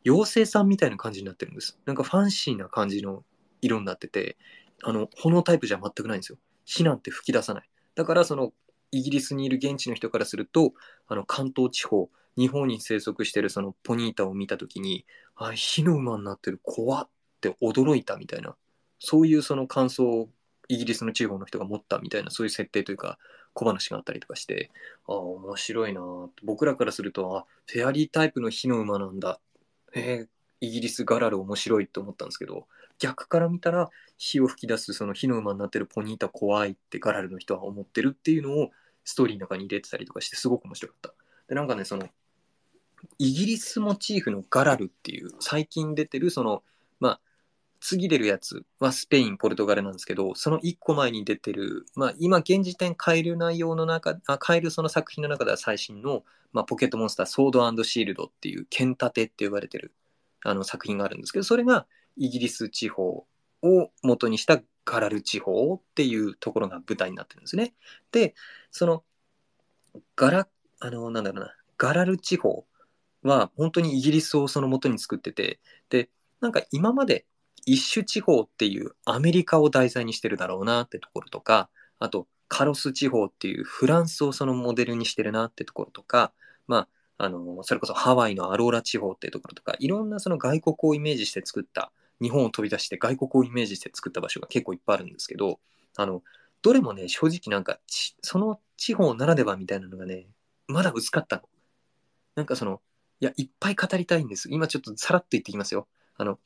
[SPEAKER 1] 妖精さんみたいな感じになってるんです。なんかファンシーな感じの色になってて、あの、炎タイプじゃ全くないんですよ。火なんて吹き出さない。だからその、イギリスにいる現地の人からすると、あの、関東地方、日本に生息してるそのポニータを見たときに、あ、火の馬になってる、怖って驚いたみたいな、そういうその感想をイギリスの地方の人が持ったみたいな、そういう設定というか、小話があったりとかして、ああ、面白いな僕らからすると、あ、フェアリータイプの火の馬なんだ。えー、イギリスガラル面白いって思ったんですけど、逆から見たら、火を吹き出すその火の馬になってるポニータ怖いってガラルの人は思ってるっていうのを、ストーリーの中に入れてたりとかして、すごく面白かった。で、なんかね、その、イギリスモチーフのガラルっていう、最近出てる、その、まあ、次出るやつはスペイン、ポルトガルなんですけど、その1個前に出てる、まあ、今現時点変える内容の中、あ変えるその作品の中では最新の、まあ、ポケットモンスターソードシールドっていう剣立てって呼ばれてるあの作品があるんですけど、それがイギリス地方を元にしたガラル地方っていうところが舞台になってるんですね。で、そのガラ、あの、なんだろうな、ガラル地方は本当にイギリスをその元に作ってて、で、なんか今まで一種地方っていうアメリカを題材にしてるだろうなってところとか、あとカロス地方っていうフランスをそのモデルにしてるなってところとか、まあ、あの、それこそハワイのアローラ地方っていうところとか、いろんなその外国をイメージして作った、日本を飛び出して外国をイメージして作った場所が結構いっぱいあるんですけど、あの、どれもね、正直なんか、その地方ならではみたいなのがね、まだ薄かったの。なんかその、いや、いっぱい語りたいんです。今ちょっとさらっと言ってきますよ。あの、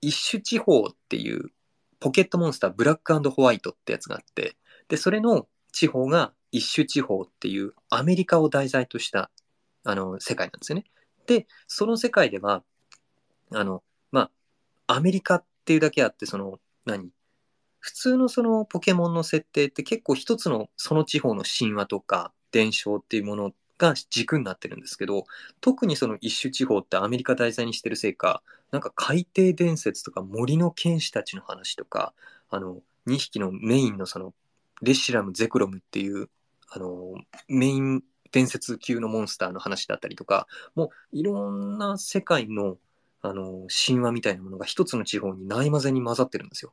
[SPEAKER 1] 一種地方っていうポケットモンスターブラックホワイトってやつがあって、で、それの地方が一種地方っていうアメリカを題材としたあの世界なんですよね。で、その世界では、あの、アメリカっていうだけあって、その、何？普通のそのポケモンの設定って結構一つのその地方の神話とか伝承っていうものが軸になってるんですけど、特にその一種地方ってアメリカ題材にしてるせいか、なんか海底伝説とか森の剣士たちの話とか、あの、2匹のメインのその、レシラム、ゼクロムっていう、あの、メイン伝説級のモンスターの話だったりとか、もういろんな世界の、あの、神話みたいなものが一つの地方にないまぜに混ざってるんですよ。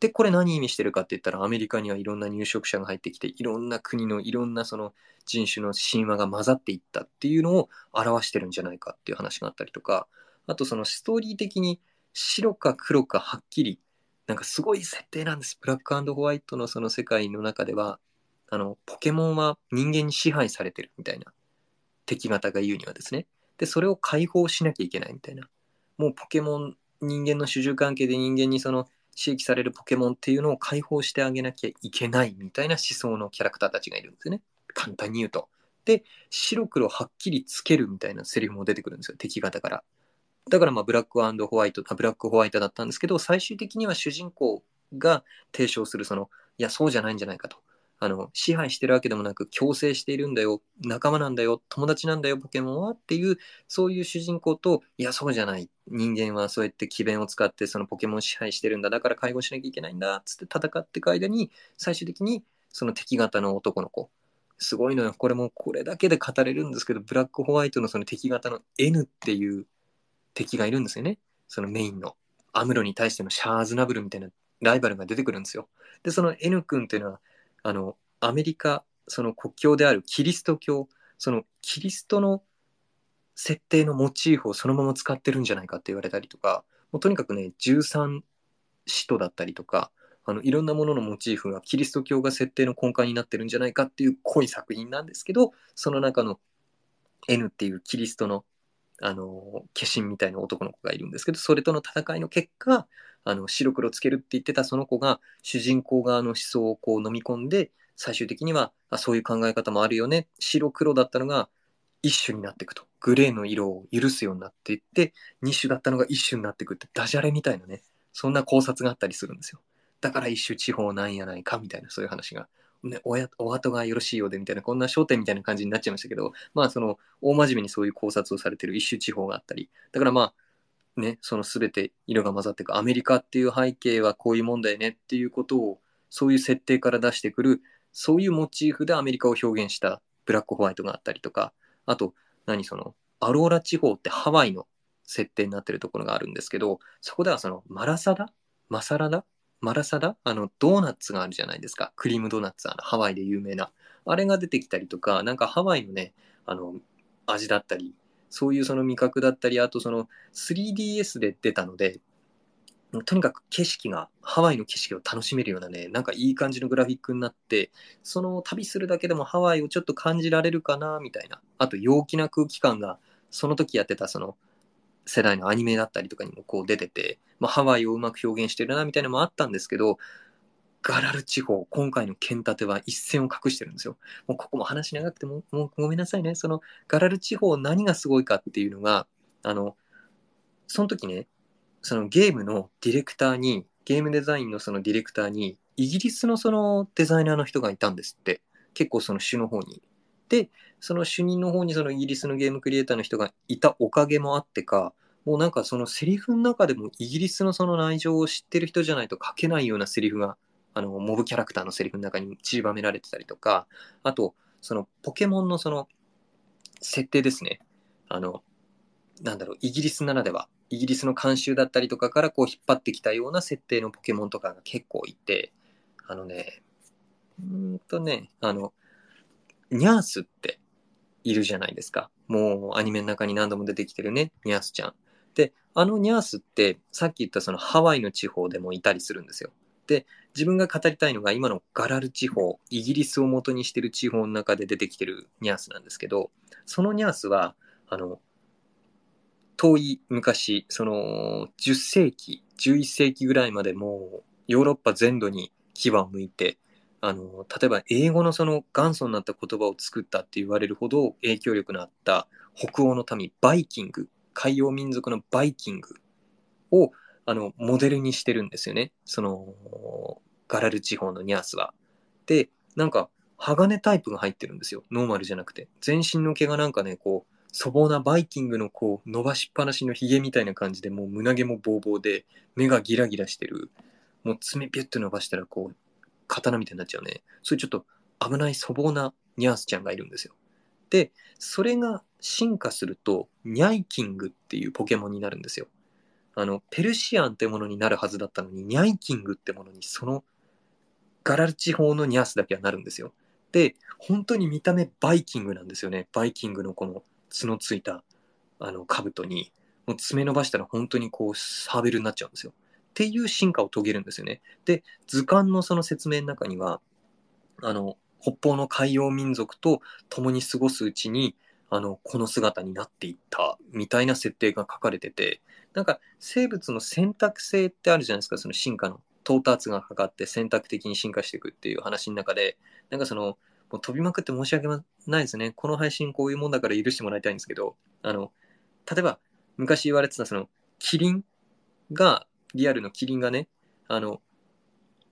[SPEAKER 1] で、これ何意味してるかって言ったら、アメリカにはいろんな入植者が入ってきて、いろんな国のいろんなその人種の神話が混ざっていったっていうのを表してるんじゃないかっていう話があったりとか、あとそのストーリー的に白か黒かはっきり、なんかすごい設定なんです。ブラックホワイトのその世界の中では、あの、ポケモンは人間に支配されてるみたいな敵方が言うにはですね。で、それを解放しなきゃいけないみたいな。もうポケモン、人間の主従関係で人間にその刺激されるポケモンっていうのを解放してあげなきゃいけないみたいな思想のキャラクターたちがいるんですよね。簡単に言うと。で、白黒はっきりつけるみたいなセリフも出てくるんですよ、敵方から。だからまあブラックホワイト、ブラックホワイトだったんですけど、最終的には主人公が提唱するその、いや、そうじゃないんじゃないかと。あの、支配してるわけでもなく、強制しているんだよ、仲間なんだよ、友達なんだよ、ポケモンはっていう、そういう主人公と、いや、そうじゃない。人間はそうやって詭弁を使って、そのポケモンを支配してるんだ。だから介護しなきゃいけないんだっ、つって戦っていく間に、最終的に、その敵型の男の子。すごいのよ。これもこれだけで語れるんですけど、ブラックホワイトのその敵型の N っていう敵がいるんですよね。そのメインの。アムロに対してのシャーズナブルみたいなライバルが出てくるんですよ。で、その N 君っていうのは、あの、アメリカ、その国境であるキリスト教、そのキリストの設定のモチーフをそのまま使ってるんじゃないかって言われたりとか、もうとにかくね、13使徒だったりとか、あのいろんなもののモチーフがキリスト教が設定の根幹になってるんじゃないかっていう濃い作品なんですけど、その中の N っていうキリストのあの化身みたいな男の子がいるんですけど、それとの戦いの結果、あの白黒つけるって言ってたその子が主人公側の思想をこう飲み込んで最終的にはあそういう考え方もあるよね。白黒だったのが一種になっていくと。グレーの色を許すようになっていって二種だったのが一種になっていくってダジャレみたいなねそんな考察があったりするんですよ。だから一種地方なんやないかみたいなそういう話が、ね、おやお後がよろしいようでみたいなこんな焦点みたいな感じになっちゃいましたけどまあその大真面目にそういう考察をされてる一種地方があったり。だからまあね、その全て色が混ざっていく。アメリカっていう背景はこういうもんだよねっていうことをそういう設定から出してくるそういうモチーフでアメリカを表現したブラックホワイトがあったりとかあと何そのアローラ地方ってハワイの設定になってるところがあるんですけどそこではそのマラサダ？マサラダ？マラサダ？あのドーナツがあるじゃないですか。クリームドーナツあのハワイで有名な。あれが出てきたりとかなんかハワイのねあの味だったりそういうその味覚だったり、あとその 3DS で出たので、とにかく景色が、ハワイの景色を楽しめるようなね、なんかいい感じのグラフィックになって、その旅するだけでもハワイをちょっと感じられるかな、みたいな。あと陽気な空気感が、その時やってたその世代のアニメだったりとかにもこう出てて、まあ、ハワイをうまく表現してるな、みたいなのもあったんですけど、ガラル地方、今回の剣立ては一線を画してるんですよ。もうここも話長くても、もうごめんなさいね。そのガラル地方何がすごいかっていうのが、あの、その時ね、そのゲームのディレクターに、ゲームデザインのそのディレクターに、イギリスのそのデザイナーの人がいたんですって。結構その主の方に。で、その主任の方にそのイギリスのゲームクリエイターの人がいたおかげもあってか、もうなんかそのセリフの中でもイギリスのその内情を知ってる人じゃないと書けないようなセリフがあの、モブキャラクターのセリフの中に散りばめられてたりとか、あと、そのポケモンのその設定ですね。あの、なんだろう、イギリスならでは、イギリスの慣習だったりとかからこう引っ張ってきたような設定のポケモンとかが結構いて、あのね、うんとね、あの、ニャースっているじゃないですか。もうアニメの中に何度も出てきてるね、ニャースちゃん。で、あのニャースってさっき言ったそのハワイの地方でもいたりするんですよ。で、自分が語りたいのが今のガラル地方、イギリスを元にしてる地方の中で出てきてるニャースなんですけど、そのニャースは、あの、遠い昔、その10世紀、11世紀ぐらいまでもうヨーロッパ全土に牙を向いて、あの、例えば英語のその元祖になった言葉を作ったって言われるほど影響力のあった北欧の民、バイキング、海洋民族のバイキングをあの、モデルにしてるんですよね。その、ガラル地方のニャースは。で、なんか、鋼タイプが入ってるんですよ。ノーマルじゃなくて。全身の毛がなんかね、こう、粗暴なバイキングのこう、伸ばしっぱなしのヒゲみたいな感じで、もう胸毛もボーボーで、目がギラギラしてる。もう爪ピュッと伸ばしたら、こう、刀みたいになっちゃうね。そういうちょっと危ない粗暴なニャースちゃんがいるんですよ。で、それが進化すると、ニャイキングっていうポケモンになるんですよ。あの、ペルシアンってものになるはずだったのに、ニャイキングってものに、その、ガラル地方のニャースだけはなるんですよ。で、本当に見た目バイキングなんですよね。バイキングのこの角ついた、あの、兜に、もう爪伸ばしたら本当にこう、サーベルになっちゃうんですよ。っていう進化を遂げるんですよね。で、図鑑のその説明の中には、あの、北方の海洋民族と共に過ごすうちに、あの、この姿になっていったみたいな設定が書かれてて、なんか生物の選択性ってあるじゃないですか、その進化の。到達がかかって選択的に進化していくっていう話の中で、なんかその、もう飛びまくって申し訳ないですね。この配信こういうもんだから許してもらいたいんですけど、あの、例えば昔言われてたその、キリンが、リアルのキリンがね、あの、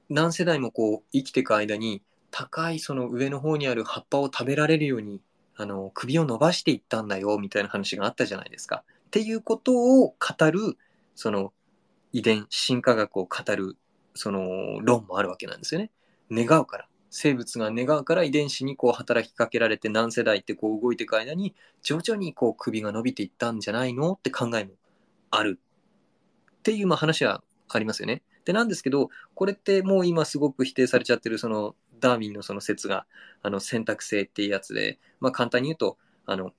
[SPEAKER 1] 何世代もこう生きていく間に、高いその上の方にある葉っぱを食べられるように、あの、首を伸ばしていったんだよ、みたいな話があったじゃないですか。っていうことを語る、その遺伝、進化学を語る、その論もあるわけなんですよね。願うから。生物が願うから遺伝子にこう働きかけられて何世代ってこう動いていく間に徐々にこう首が伸びていったんじゃないの？って考えもあるっていうまあ話はありますよね。でなんですけどこれってもう今すごく否定されちゃってるそのダーウィンのその説があの選択性っていうやつで、まあ、簡単に言うとあの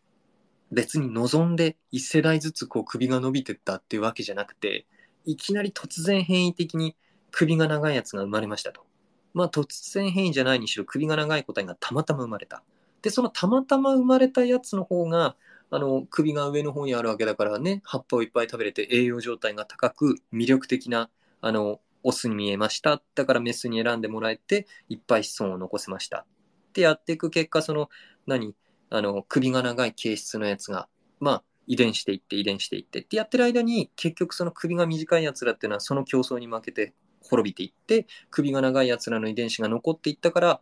[SPEAKER 1] 別に望んで一世代ずつこう首が伸びてったっていうわけじゃなくて、いきなり突然変異的に首が長いやつが生まれましたと。まあ突然変異じゃないにしろ首が長い個体がたまたま生まれた。で、そのたまたま生まれたやつの方が、あの、首が上の方にあるわけだからね、葉っぱをいっぱい食べれて栄養状態が高く魅力的な、あの、オスに見えました。だからメスに選んでもらえて、いっぱい子孫を残せました。ってやっていく結果、その、何？あの、首が長い形質のやつが、まあ、遺伝していって遺伝していってってやってる間に結局その首が短いやつらっていうのはその競争に負けて滅びていって首が長いやつらの遺伝子が残っていったから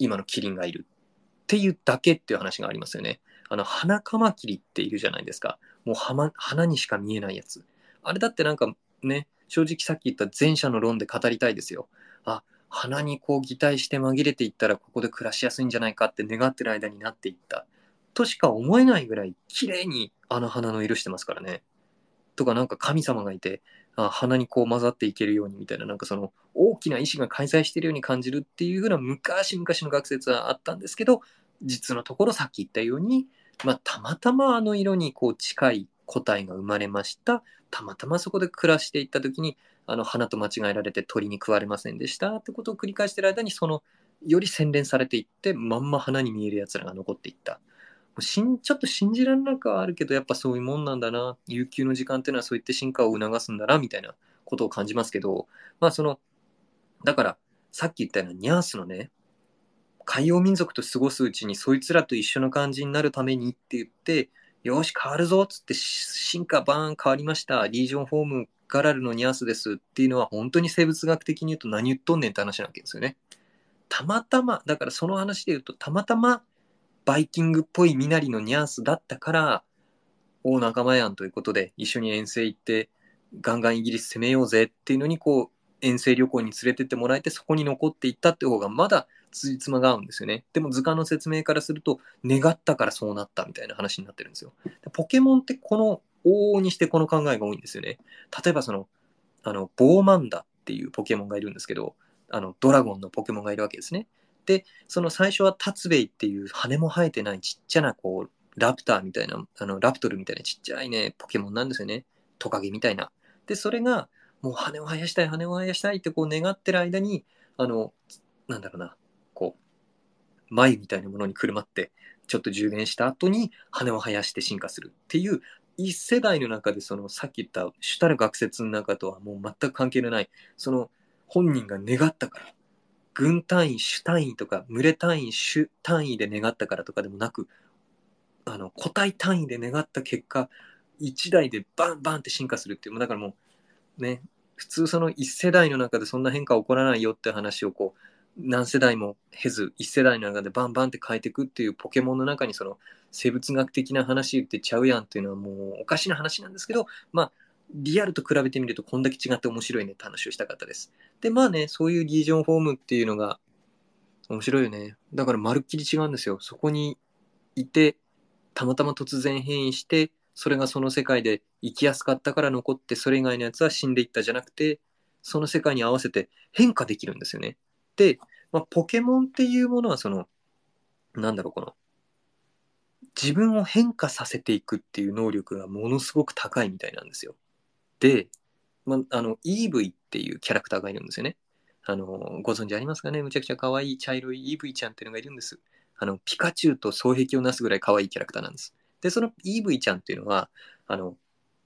[SPEAKER 1] 今のキリンがいるっていうだけっていう話がありますよね。あの花カマキリっているじゃないですか。もう花にしか見えないやつ。あれだってなんかね正直さっき言った前者の論で語りたいですよ。あ鼻にこう擬態して紛れていったらここで暮らしやすいんじゃないかって願ってる間になっていったとしか思えないぐらい綺麗にあの花の色してますからね。とかなんか神様がいてあ鼻にこう混ざっていけるようにみたいななんかその大きな意志が介在してるように感じるっていうふうな昔々の学説はあったんですけど実のところさっき言ったように、まあ、たまたまあの色にこう近い個体が生まれました。たまたまそこで暮らしていった時にあの花と間違えられて鳥に食われませんでしたってことを繰り返してる間にそのより洗練されていってまんま花に見えるやつらが残っていった。しんちょっと信じられなくはあるけどやっぱそういうもんなんだな悠久の時間っていうのはそういった進化を促すんだなみたいなことを感じますけどまあそのだからさっき言ったようなニャースのね、海洋民族と過ごすうちにそいつらと一緒の感じになるためにって言って、よし、変わるぞっつって進化バーン変わりました。リージョンフォームガラルのニャースですっていうのは本当に生物学的に言うと何言っとんねんって話なわけですよね。たまたま、だからその話で言うとたまたまバイキングっぽい身なりのニャースだったから、お仲間やんということで一緒に遠征行ってガンガンイギリス攻めようぜっていうのにこう遠征旅行に連れてってもらえてそこに残っていったって方がまだ辻褄が合うんですよね。でも図鑑の説明からすると願ったからそうなったみたいな話になってるんですよ。ポケモンってこの往々にしてこの考えが多いんですよね。例えばそのあのボーマンダっていうポケモンがいるんですけどあのドラゴンのポケモンがいるわけですね。でその最初はタツベイっていう羽も生えてないちっちゃなこうラプターみたいなあのラプトルみたいなちっちゃいねポケモンなんですよね。トカゲみたいな。でそれがもう羽を生やしたい羽を生やしたいってこう願ってる間にあのなんだろうなこう眉みたいなものにくるまってちょっと充電した後に羽を生やして進化するっていう一世代の中でそのさっき言った主たる学説の中とはもう全く関係のないその本人が願ったから軍単位主単位とか群れ単位主単位で願ったからとかでもなくあの個体単位で願った結果1台でバンバンって進化するっていうだからもうね普通その1世代の中でそんな変化起こらないよって話をこう何世代も経ず1世代の中でバンバンって変えていくっていうポケモンの中にその生物学的な話言ってちゃうやんっていうのはもうおかしな話なんですけどまあリアルと比べてみるとこんだけ違って面白いねって話をしたかったです。でまあねそういうリージョンフォームっていうのが面白いよね。だからまるっきり違うんですよ。そこにいてたまたま突然変異してそれがその世界で生きやすかったから残ってそれ以外のやつは死んでいったじゃなくてその世界に合わせて変化できるんですよね。で、まあ、ポケモンっていうものはそのなんだろうこの自分を変化させていくっていう能力がものすごく高いみたいなんですよ。で、まあ、あの EV っていうキャラクターがいるんですよね。あのご存知ありますかね？むちゃくちゃ可愛い茶色い EV ちゃんっていうのがいるんです。あのピカチュウと双璧をなすぐらい可愛いキャラクターなんです。で、その EV ちゃんっていうのは、あの、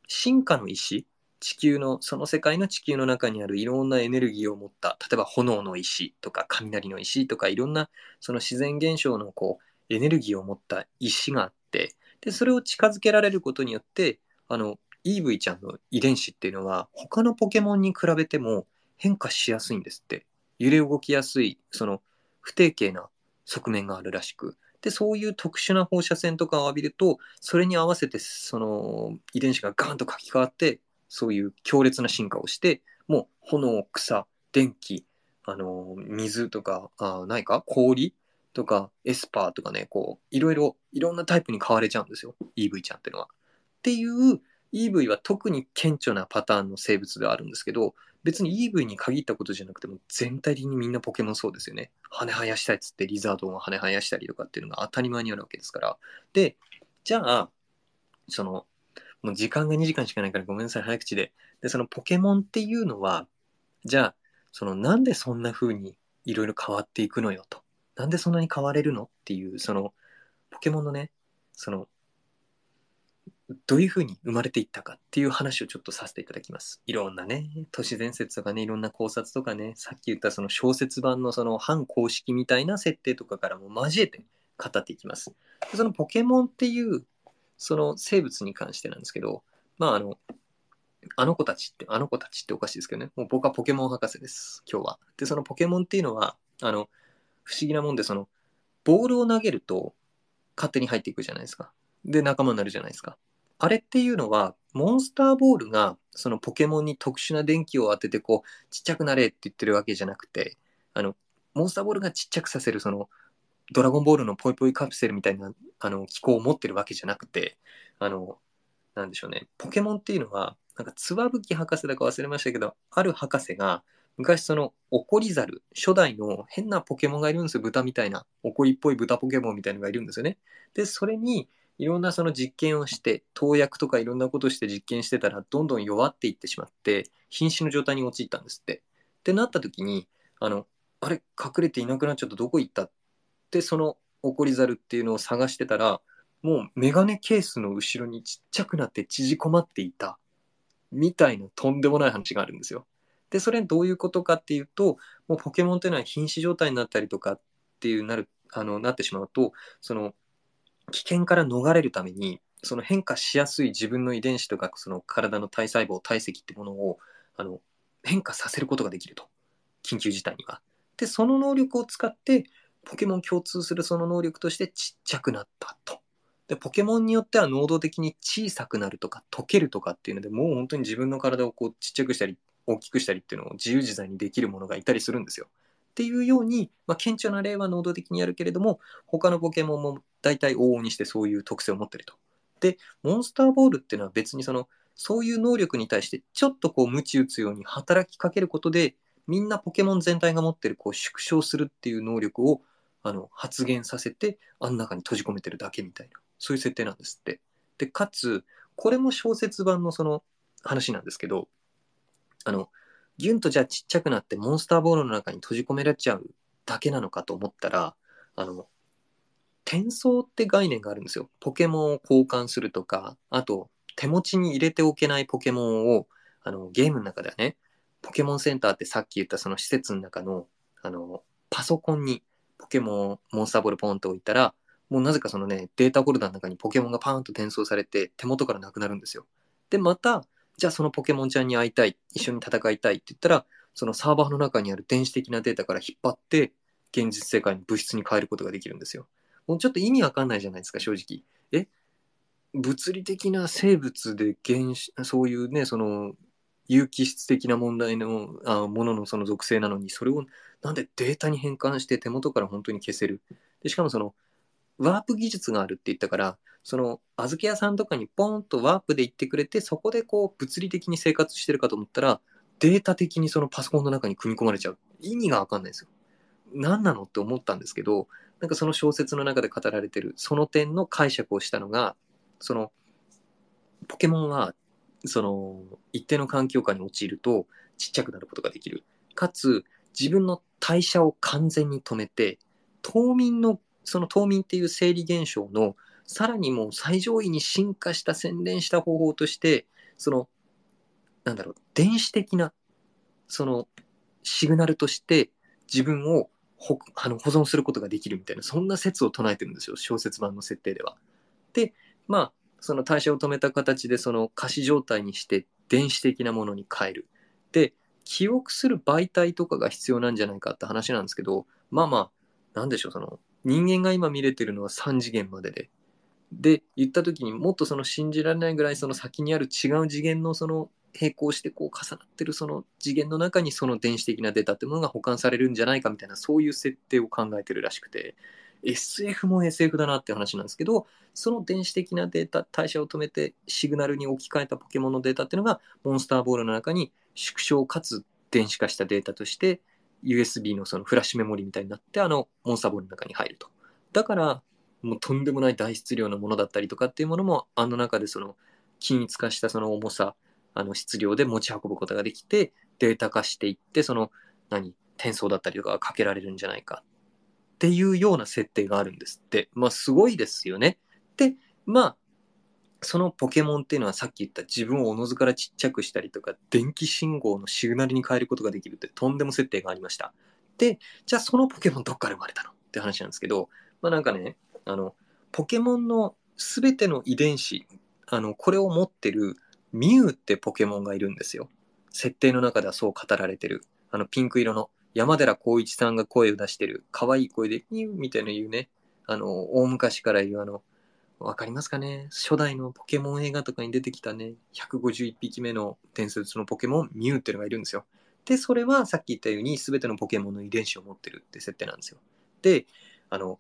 [SPEAKER 1] 進化の石、地球の、その世界の地球の中にあるいろんなエネルギーを持った、例えば炎の石とか雷の石とかいろんなその自然現象のこう、エネルギーを持った石があって、で、それを近づけられることによって、あの、EV ちゃんの遺伝子っていうのは他のポケモンに比べても変化しやすいんですって。揺れ動きやすい、その不定形な側面があるらしく。で、そういう特殊な放射線とかを浴びると、それに合わせて、その遺伝子がガーンと書き換わって、そういう強烈な進化をして、もう炎、草、電気、あの、水とか、あないか？氷とか、エスパーとかね、こう、いろいろ、いろんなタイプに変われちゃうんですよ。EV ちゃんっていうのは。っていう、EV は特に顕著なパターンの生物ではあるんですけど、別に EV に限ったことじゃなくても全体的にみんなポケモンそうですよね。羽生やしたいっつってリザードンが羽生やしたりとかっていうのが当たり前にあるわけですから。で、じゃあ、その、もう時間が2時間しかないからごめんなさい、早口で。で、そのポケモンっていうのは、じゃあ、そのなんでそんな風にいろいろ変わっていくのよと。なんでそんなに変われるのっていう、その、ポケモンのね、そのどういうふうに生まれていったかっていう話をちょっとさせていただきます。いろんなね、都市伝説とかね、いろんな考察とかね、さっき言ったその小説版のその反公式みたいな設定とかからも交えて語っていきます。そのポケモンっていうその生物に関してなんですけど、まああの、あの子たちって、あの子たちっておかしいですけどね、もう僕はポケモン博士です、今日は。で、そのポケモンっていうのは、あの、不思議なもんで、その、ボールを投げると勝手に入っていくじゃないですか。で、仲間になるじゃないですか。あれっていうのは、モンスターボールがそのポケモンに特殊な電気を当ててこうちっちゃくなれって言ってるわけじゃなくてあのモンスターボールがちっちゃくさせるそのドラゴンボールのポイポイカプセルみたいなあの機構を持ってるわけじゃなくてあのなんでしょうね。ポケモンっていうのはなんかつわぶき博士だか忘れましたけどある博士が昔そのオコリザル初代の変なポケモンがいるんですよ。豚みたいなオコリっぽい豚ポケモンみたいなのがいるんですよね。でそれにいろんなその実験をして投薬とかいろんなことして実験してたらどんどん弱っていってしまって瀕死の状態に陥ったんですって。ってなった時にあのあれ隠れていなくなっちゃった。どこ行った？てそのオコリザルっていうのを探してたらもうメガネケースの後ろにちっちゃくなって縮こまっていたみたいなとんでもない話があるんですよ。で、それどういうことかっていうと、もうポケモンっていうのは瀕死状態になったりとかっていうなる、あの、なってしまうと、その、危険から逃れるために、その変化しやすい自分の遺伝子とか、その体の体細胞、体積ってものを、あの、変化させることができると。緊急事態には。で、その能力を使って、ポケモン共通するその能力としてちっちゃくなったと。で、ポケモンによっては能動的に小さくなるとか溶けるとかっていうので、もう本当に自分の体をこうちっちゃくしたり大きくしたりっていうのを自由自在にできるものがいたりするんですよ。っていうように、まあ、顕著な例は能動的にやるけれども、他のポケモンも大体往々にしてそういう特性を持ってると。で、モンスターボールっていうのは別にその、そういう能力に対してちょっとこう鞭打つように働きかけることで、みんなポケモン全体が持ってるこう縮小するっていう能力をあの発現させて、あん中に閉じ込めてるだけみたいな、そういう設定なんですって。で、かつ、これも小説版のその話なんですけど、あの、ギュンとじゃあちっちゃくなってモンスターボールの中に閉じ込められちゃうだけなのかと思ったら、あの、転送って概念があるんですよ。ポケモンを交換するとか、あと、手持ちに入れておけないポケモンを、あの、ゲームの中ではね、ポケモンセンターってさっき言ったその施設の中の、あの、パソコンにポケモン、モンスターボールポンと置いたら、もうなぜかそのね、データフォルダの中にポケモンがパーンと転送されて手元からなくなるんですよ。で、また、じゃあそのポケモンちゃんに会いたい、一緒に戦いたいって言ったら、そのサーバーの中にある電子的なデータから引っ張って、現実世界の物質に変えることができるんですよ。もうちょっと意味わかんないじゃないですか、正直。え？物理的な生物で原子、そういうね、その、有機質的な問題のあもののその属性なのに、それをなんでデータに変換して手元から本当に消せる？でしかもその、ワープ技術があるって言ったから、その、預け屋さんとかにポンとワープで行ってくれて、そこでこう、物理的に生活してるかと思ったら、データ的にそのパソコンの中に組み込まれちゃう。意味がわかんないですよ。何なのって思ったんですけど、なんかその小説の中で語られてる、その点の解釈をしたのが、その、ポケモンは、その、一定の環境下に陥ると、ちっちゃくなることができる。かつ、自分の代謝を完全に止めて、冬眠のその冬眠っていう生理現象のさらにもう最上位に進化した洗練した方法としてそのなんだろう電子的なそのシグナルとして自分をほあの保存することができるみたいなそんな説を唱えてるんですよ小説版の設定では。でまあその代謝を止めた形でその仮死状態にして電子的なものに変える。で記憶する媒体とかが必要なんじゃないかって話なんですけどまあまあなんでしょうその人間が今見れてるのは3次元までで。で、言った時にもっとその信じられないぐらいその先にある違う次元のその並行してこう重なってるその次元の中にその電子的なデータってものが保管されるんじゃないかみたいなそういう設定を考えてるらしくて SF も SF だなって話なんですけどその電子的なデータ代謝を止めてシグナルに置き換えたポケモンのデータっていうのがモンスターボールの中に縮小かつ電子化したデータとして USB のそのフラッシュメモリみたいになって、あの、モンスターボールの中に入ると。だから、もうとんでもない大質量のものだったりとかっていうものも、あの中でその、均一化したその重さ、あの質量で持ち運ぶことができて、データ化していって、その、何、転送だったりとかがかけられるんじゃないかっていうような設定があるんですって。まあ、すごいですよね。で、まあ、そのポケモンっていうのはさっき言った自分をおのずからちっちゃくしたりとか、電気信号のシグナルに変えることができるってとんでも設定がありました。で、じゃあそのポケモンどっから生まれたのって話なんですけど、まあなんかね、あの、ポケモンの全ての遺伝子、あの、これを持ってるミュウってポケモンがいるんですよ。設定の中ではそう語られてる。あの、ピンク色の山寺宏一さんが声を出してる、可愛い声で、ミュウみたいな言うね、あの、大昔から言うあの、わかりますかね？初代のポケモン映画とかに出てきたね、151匹目の伝説のポケモン、ミュウっていうのがいるんですよ。で、それはさっき言ったように全てのポケモンの遺伝子を持ってるって設定なんですよ。で、あの、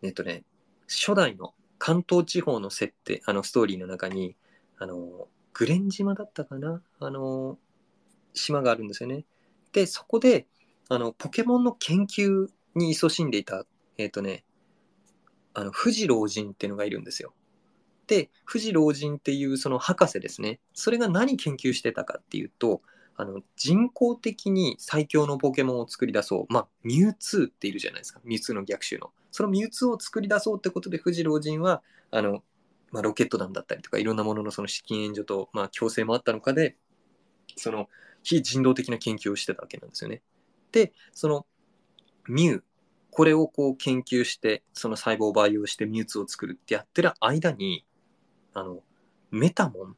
[SPEAKER 1] えっとね、初代の関東地方の設定、あのストーリーの中に、あの、グレン島だったかな？あの、島があるんですよね。で、そこで、あの、ポケモンの研究に勤しんでいた、えっ、とね、あの、富士老人っていうのがいるんですよ。で、富士老人っていうその博士ですね。それが何研究してたかっていうと、あの、人工的に最強のポケモンを作り出そう。まあ、ミュウツーっているじゃないですか。ミュウツーの逆襲の。そのミュウツーを作り出そうってことで、富士老人は、あの、まあ、ロケット弾だったりとか、いろんなもののその資金援助と、まあ、強制もあったのかで、その非人道的な研究をしてたわけなんですよね。で、そのミュウ、これをこう研究して、その細胞を培養してミュウツを作るってやってる間に、あの、メタモン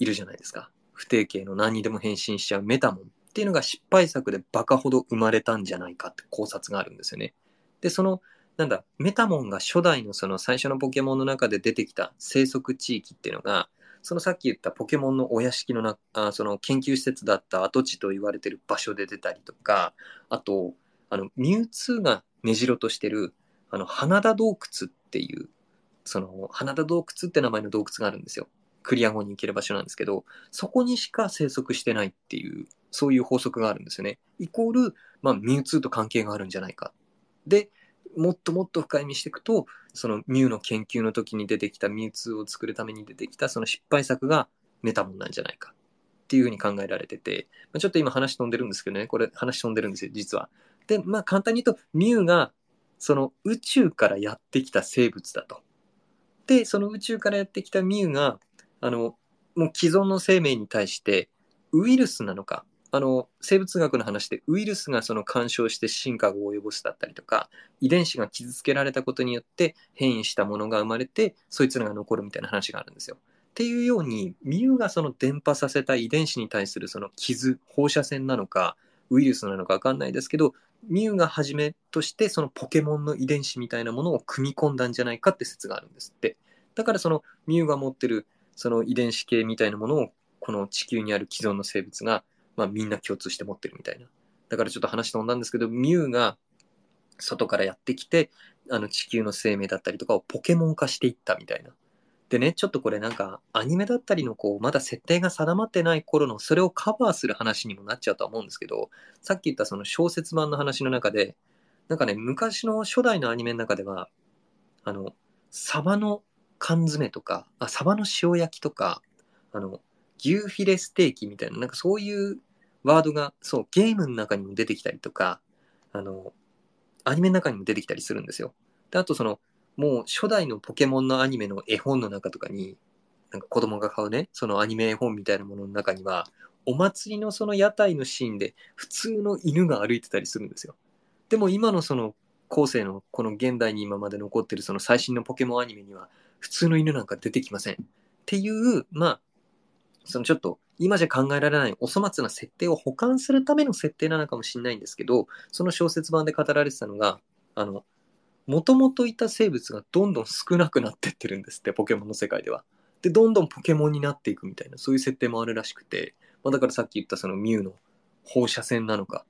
[SPEAKER 1] いるじゃないですか。不定形の何にでも変身しちゃうメタモンっていうのが失敗作でバカほど生まれたんじゃないかって考察があるんですよね。で、その、なんだ、メタモンが初代のその最初のポケモンの中で出てきた生息地域っていうのが、そのさっき言ったポケモンのお屋敷のなあその研究施設だった跡地と言われてる場所で出たりとか、あと、あの、ミュウツーが根城としてる、あの、花田洞窟っていう、その、花田洞窟って名前の洞窟があるんですよ。クリア後に行ける場所なんですけど、そこにしか生息してないっていう、そういう法則があるんですよね。イコール、まあ、ミュウツーと関係があるんじゃないか。で、もっともっと深い見していくと、そのミュウの研究の時に出てきたミュウツーを作るために出てきたその失敗作がメタモンなんじゃないかっていうふうに考えられてて、まあ、ちょっと今話飛んでるんですけどね、これ話飛んでるんですよ、実は。で、まあ簡単に言うと、ミュウがその宇宙からやってきた生物だと。で、その宇宙からやってきたミュウが、あの、もう既存の生命に対してウイルスなのか、あの、生物学の話でウイルスがその干渉して進化を及ぼすだったりとか、遺伝子が傷つけられたことによって変異したものが生まれて、そいつらが残るみたいな話があるんですよ。っていうように、ミュウがその伝播させた遺伝子に対するその傷、放射線なのか、ウイルスなのかわかんないですけど、ミュウがはじめとしてそのポケモンの遺伝子みたいなものを組み込んだんじゃないかって説があるんですって。だからそのミュウが持ってるその遺伝子系みたいなものをこの地球にある既存の生物がまあ、みんな共通して持ってるみたいな。だからちょっと話飛んだんですけど、ミュウが外からやってきて、あの地球の生命だったりとかをポケモン化していったみたいな。でね、ちょっとこれなんかアニメだったりのこう、まだ設定が定まってない頃のそれをカバーする話にもなっちゃうとは思うんですけど、さっき言ったその小説版の話の中で、なんかね、昔の初代のアニメの中では、あの、サバの缶詰とか、あ、サバの塩焼きとか、あの、牛フィレステーキみたいな、なんかそういうワードが、そう、ゲームの中にも出てきたりとか、あの、アニメの中にも出てきたりするんですよ。で、あとその、もう初代のポケモンのアニメの絵本の中とかに、なんか子供が買うね、そのアニメ絵本みたいなものの中には、お祭りのその屋台のシーンで普通の犬が歩いてたりするんですよ。でも今のその後世のこの現代に今まで残ってるその最新のポケモンアニメには普通の犬なんか出てきません。っていう、まあ、そのちょっと今じゃ考えられないお粗末な設定を保管するための設定なのかもしれないんですけど、その小説版で語られてたのが、あの、もともといた生物がどんどん少なくなってってるんですって、ポケモンの世界では。で、どんどんポケモンになっていくみたいな、そういう設定もあるらしくて、まあ、だからさっき言ったそのミュウの放射線なのか、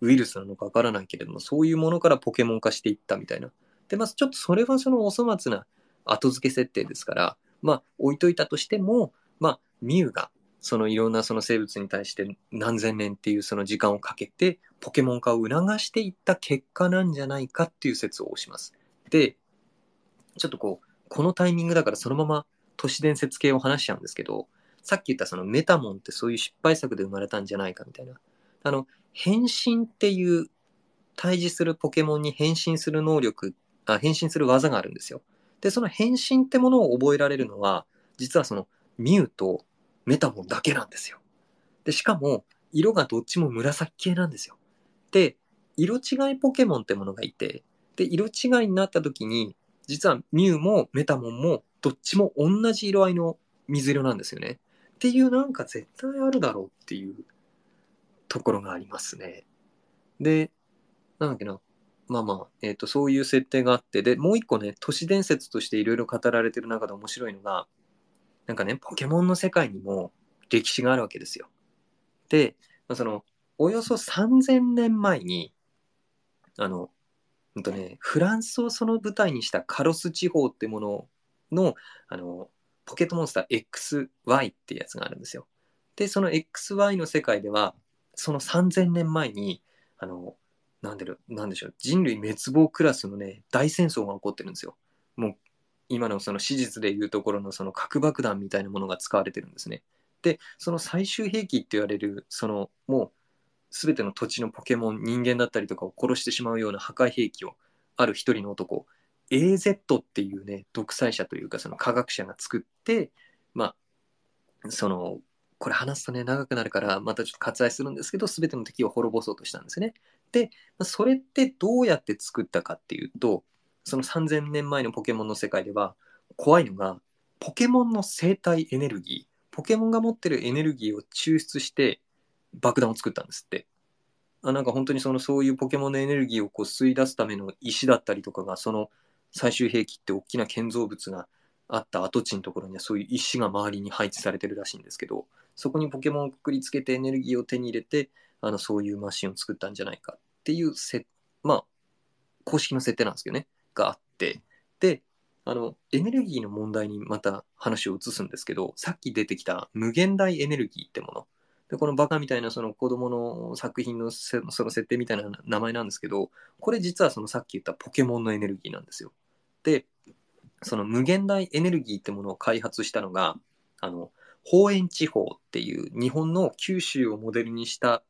[SPEAKER 1] ウイルスなのかわからないけれども、そういうものからポケモン化していったみたいな。で、まあ、ちょっとそれはそのお粗末な後付け設定ですから、まあ、置いといたとしても、まあ、ミュウが、そのいろんなその生物に対して何千年っていうその時間をかけて、ポケモン化を促していった結果なんじゃないかっていう説を推します。で、ちょっとこう、このタイミングだからそのまま都市伝説系を話しちゃうんですけど、さっき言ったそのメタモンってそういう失敗作で生まれたんじゃないかみたいな。あの、変身っていう対峙するポケモンに変身する能力、あ変身する技があるんですよ。で、その変身ってものを覚えられるのは、実はそのミュウとメタモンだけなんですよ。で、しかも、色がどっちも紫系なんですよ。で、色違いポケモンってものがいて、で、色違いになった時に、実はミュウもメタモンもどっちも同じ色合いの水色なんですよね。っていうなんか絶対あるだろうっていうところがありますね。で、なんだっけな。まあまあ、えっ、ー、と、そういう設定があって、で、もう一個ね、都市伝説としていろいろ語られてる中で面白いのが、なんかね、ポケモンの世界にも歴史があるわけですよ。で、その、およそ3000年前に、あの、うんとね、フランスをその舞台にしたカロス地方ってものの、あの、ポケットモンスター XY っていうやつがあるんですよ。で、その XY の世界では、その3000年前に、あの、なんでなんでしょう、人類滅亡クラスのね、大戦争が起こってるんですよ。もう今のその史実でいうところのその核爆弾みたいなものが使われてるんですね。で、その最終兵器って言われる、そのもう全ての土地のポケモン、人間だったりとかを殺してしまうような破壊兵器を、ある一人の男、AZ っていうね、独裁者というかその科学者が作って、まあ、そのこれ話すとね、長くなるから、またちょっと割愛するんですけど、すべての敵を滅ぼそうとしたんですね。で、それってどうやって作ったかっていうと、その3000年前のポケモンの世界では、怖いのが、ポケモンの生態エネルギー、ポケモンが持ってるエネルギーを抽出して爆弾を作ったんですって。あなんか本当にそのそういうポケモンのエネルギーをこう吸い出すための石だったりとかが、その最終兵器って大きな建造物があった跡地のところにはそういう石が周りに配置されてるらしいんですけど、そこにポケモンをくくりつけてエネルギーを手に入れて、あのそういうマシンを作ったんじゃないかっていうせ、まあ、公式の設定なんですけどね、があって、で、あの、エネルギーの問題にまた話を移すんですけど、さっき出てきた無限大エネルギーってもの。で、このバカみたいなその子供の作品のその設定みたいな名前なんですけど、これ実はそのさっき言ったポケモンのエネルギーなんですよ。で、その無限大エネルギーってものを開発したのが、あの、方園地方っていう日本の九州をモデルにした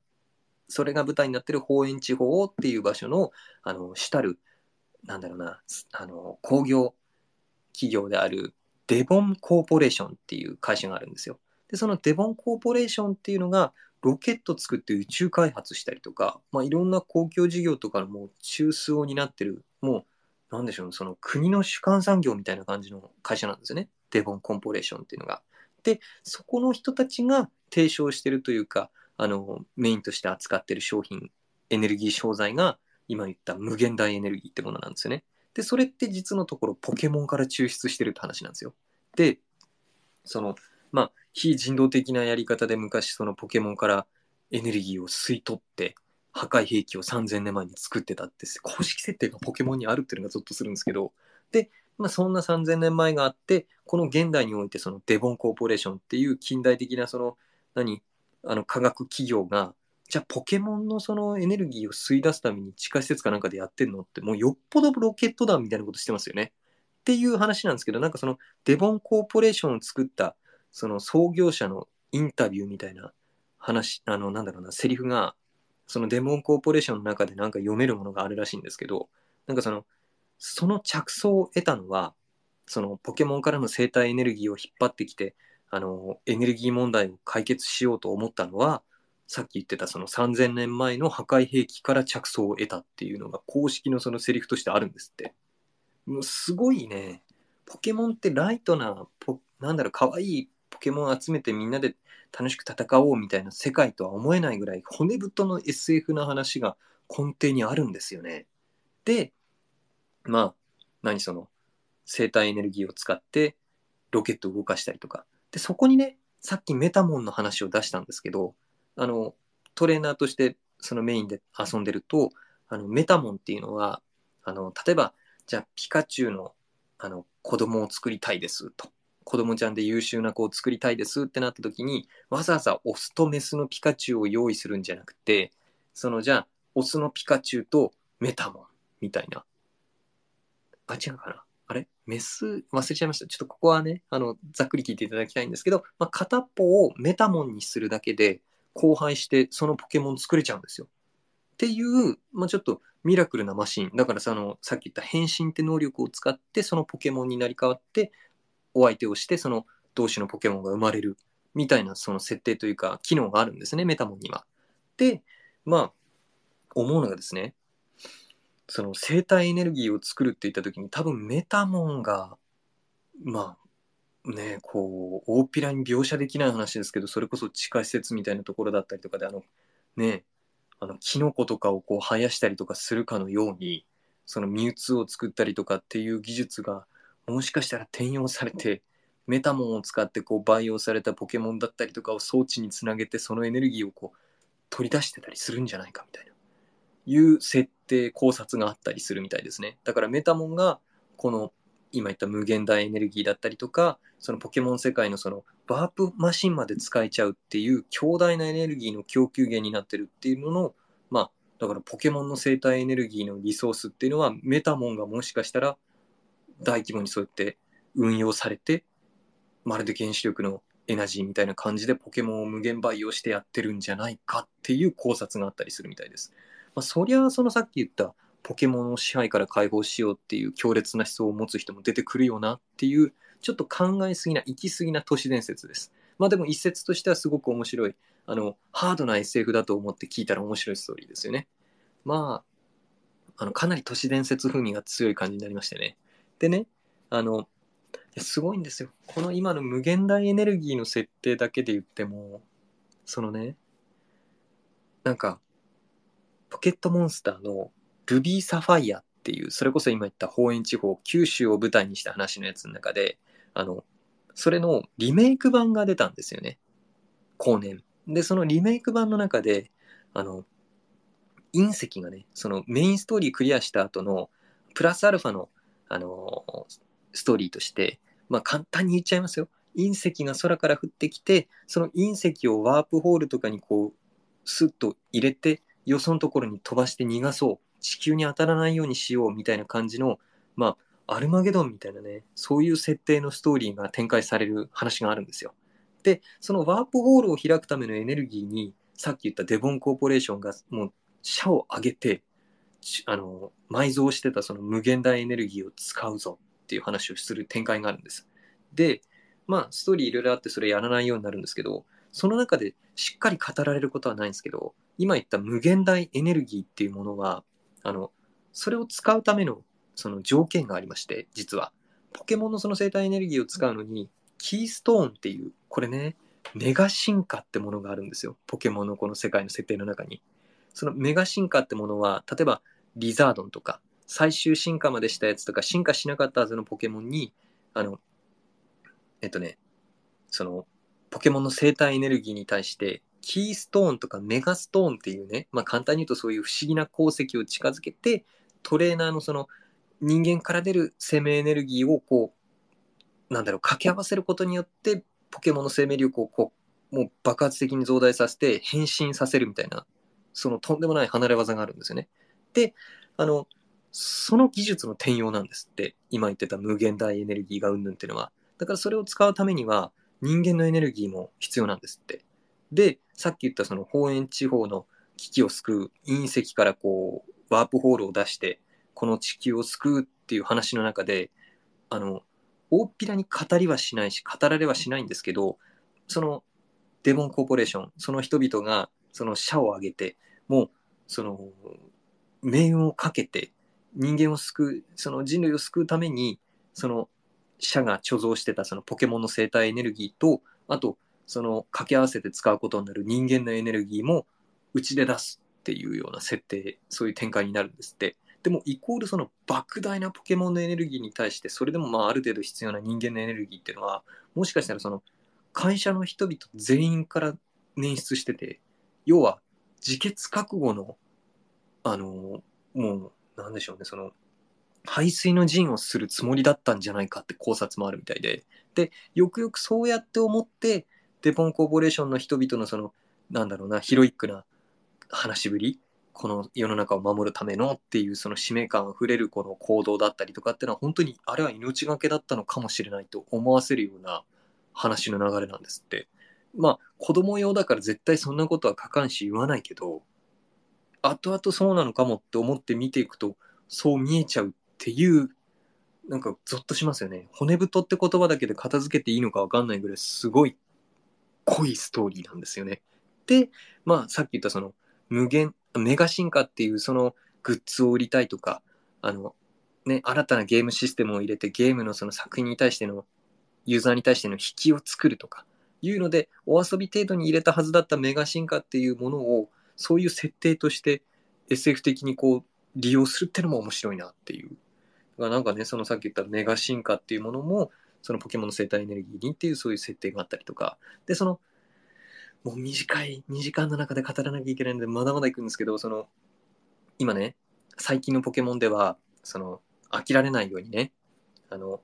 [SPEAKER 1] それが舞台になってる方園地方っていう場所のあの主たるなんだろうなあの工業企業であるデボンコーポレーションっていう会社があるんですよ。でそのデボンコーポレーションっていうのがロケット作って宇宙開発したりとか、まあ、いろんな公共事業とかのもう中枢を担ってるもうなんでしょうその国の主幹産業みたいな感じの会社なんですよねデボンコーポレーションっていうのが。でそこの人たちが提唱してるというかあのメインとして扱ってる商品エネルギー商材が今言った無限大エネルギーってものなんですよね。でそれって実のところポケモンから抽出してるって話なんですよ。でそのまあ非人道的なやり方で昔そのポケモンからエネルギーを吸い取って破壊兵器を3000年前に作ってたって公式設定がポケモンにあるっていうのがゾッとするんですけどでまあ、そんな3000年前があって、この現代においてそのデボンコーポレーションっていう近代的なその、何、あの科学企業が、じゃあポケモンのそのエネルギーを吸い出すために地下施設かなんかでやってんのって、もうよっぽどロケット弾みたいなことしてますよね。っていう話なんですけど、なんかそのデボンコーポレーションを作ったその創業者のインタビューみたいな話、あの、なんだろうな、セリフが、そのデボンコーポレーションの中でなんか読めるものがあるらしいんですけど、なんかその、その着想を得たのは、そのポケモンからの生態エネルギーを引っ張ってきて、あの、エネルギー問題を解決しようと思ったのは、さっき言ってたその3000年前の破壊兵器から着想を得たっていうのが公式のそのセリフとしてあるんですって。もうすごいね。ポケモンってライトな、ポなんだろう、可愛いポケモン集めてみんなで楽しく戦おうみたいな世界とは思えないぐらい骨太の SF な話が根底にあるんですよね。で、まあ、何その、生体エネルギーを使ってロケットを動かしたりとか。で、そこにね、さっきメタモンの話を出したんですけど、あの、トレーナーとしてそのメインで遊んでると、あの、メタモンっていうのは、あの、例えば、じゃあピカチュウの、あの、子供を作りたいですと。子供ちゃんで優秀な子を作りたいですってなった時に、わざわざオスとメスのピカチュウを用意するんじゃなくて、そのじゃあ、オスのピカチュウとメタモンみたいな。あ、違うかな。あれ？メス、忘れちゃいました。ちょっとここはね、あの、ざっくり聞いていただきたいんですけど、まあ、片方をメタモンにするだけで、交配してそのポケモン作れちゃうんですよ。っていう、まあ、ちょっとミラクルなマシン。だからその、さっき言った変身って能力を使って、そのポケモンになり変わって、お相手をして、その同種のポケモンが生まれる。みたいなその設定というか、機能があるんですね、メタモンには。で、まあ、思うのがですね、その生体エネルギーを作るって言った時に多分メタモンがまあねこう大っぴらに描写できない話ですけどそれこそ地下施設みたいなところだったりとかであのねあのキノコとかをこう生やしたりとかするかのようにそのミュウツーを作ったりとかっていう技術がもしかしたら転用されてメタモンを使ってこう培養されたポケモンだったりとかを装置につなげてそのエネルギーをこう取り出してたりするんじゃないかみたいないう設定考察があったりするみたいですね。だからメタモンがこの今言った無限大エネルギーだったりとかそのポケモン世界のそのワープマシンまで使えちゃうっていう強大なエネルギーの供給源になってるっていうののまあだからポケモンの生態エネルギーのリソースっていうのはメタモンがもしかしたら大規模にそうやって運用されてまるで原子力のエナジーみたいな感じでポケモンを無限培養してやってるんじゃないかっていう考察があったりするみたいです。まあ、そりゃそのさっき言ったポケモンの支配から解放しようっていう強烈な思想を持つ人も出てくるよなっていうちょっと考えすぎな行き過ぎな都市伝説です。まあでも一説としてはすごく面白い。あの、ハードな SF だと思って聞いたら面白いストーリーですよね。まあ、あの、かなり都市伝説風味が強い感じになりましてね。でね、あの、すごいんですよ。この今の無限大エネルギーの設定だけで言っても、そのね、なんか、ポケットモンスターのルビーサファイアっていう、それこそ今言った方園地方、九州を舞台にした話のやつの中で、あの、それのリメイク版が出たんですよね。後年。で、そのリメイク版の中で、あの、隕石がね、そのメインストーリークリアした後の、プラスアルファの、あのストーリーとして、まあ簡単に言っちゃいますよ。隕石が空から降ってきて、その隕石をワープホールとかにこう、スッと入れて、よそのところに飛ばして逃がそう。地球に当たらないようにしようみたいな感じの、まあ、アルマゲドンみたいなね、そういう設定のストーリーが展開される話があるんですよ。で、そのワープホールを開くためのエネルギーに、さっき言ったデボンコーポレーションがもう社を挙げて、あの、埋蔵してたその無限大エネルギーを使うぞっていう話をする展開があるんです。で、まあ、ストーリーいろいろあってそれやらないようになるんですけど、その中でしっかり語られることはないんですけど、今言った無限大エネルギーっていうものは、あの、それを使うためのその条件がありまして、実は。ポケモンのその生態エネルギーを使うのに、キーストーンっていう、これね、メガ進化ってものがあるんですよ。ポケモンのこの世界の設定の中に。そのメガ進化ってものは、例えばリザードンとか、最終進化までしたやつとか、進化しなかったはずのポケモンに、あの、えっとね、その、ポケモンの生態エネルギーに対して、キーストーンとかメガストーンっていうね、まあ簡単に言うとそういう不思議な鉱石を近づけて、トレーナーのその人間から出る生命エネルギーをこう、なんだろう、掛け合わせることによって、ポケモンの生命力をこう、もう爆発的に増大させて変身させるみたいな、そのとんでもない離れ技があるんですよね。で、あの、その技術の転用なんですって。今言ってた無限大エネルギーがうんぬんっていうのは。だからそれを使うためには、人間のエネルギーも必要なんですって。で、さっき言ったその方園地方の危機を救う隕石からこう、ワープホールを出して、この地球を救うっていう話の中で、あの、大っぴらに語りはしないし、語られはしないんですけど、そのデモンコーポレーション、その人々がその社を挙げて、もう、その、命運をかけて、人間を救う、その人類を救うために、その社が貯蔵してたそのポケモンの生態エネルギーと、あとその掛け合わせて使うことになる人間のエネルギーもうちで出すっていうような設定、そういう展開になるんですって。でもイコールその莫大なポケモンのエネルギーに対してそれでもまあある程度必要な人間のエネルギーっていうのはもしかしたらその会社の人々全員から捻出してて要は自決覚悟のあのもうなんでしょうねその排水の陣をするつもりだったんじゃないかって考察もあるみたいででよくよくそうやって思ってデポンコーポレーションの人々のその、なんだろうな、ヒロイックな話しぶり、この世の中を守るためのっていうその使命感あふれるこの行動だったりとかっていうのは本当にあれは命がけだったのかもしれないと思わせるような話の流れなんですって。まあ子供用だから絶対そんなことは書かんし言わないけど、後々そうなのかもって思って見ていくとそう見えちゃうっていうなんかゾッとしますよね。骨太って言葉だけで片付けていいのかわかんないぐらいすごい濃いストーリーなんですよね。で、まあ、さっき言ったその、無限、メガ進化っていうそのグッズを売りたいとか、あの、ね、新たなゲームシステムを入れてゲームのその作品に対しての、ユーザーに対しての引きを作るとか、いうので、お遊び程度に入れたはずだったメガ進化っていうものを、そういう設定として SF 的にこう、利用するってのも面白いなっていう。なんかね、そのさっき言ったメガ進化っていうものも、そのポケモンの生態エネルギーにっていうそういう設定があったりとか、で、その、もう短い2時間の中で語らなきゃいけないので、まだまだ行くんですけど、その、今ね、最近のポケモンでは、その、飽きられないようにね、あの、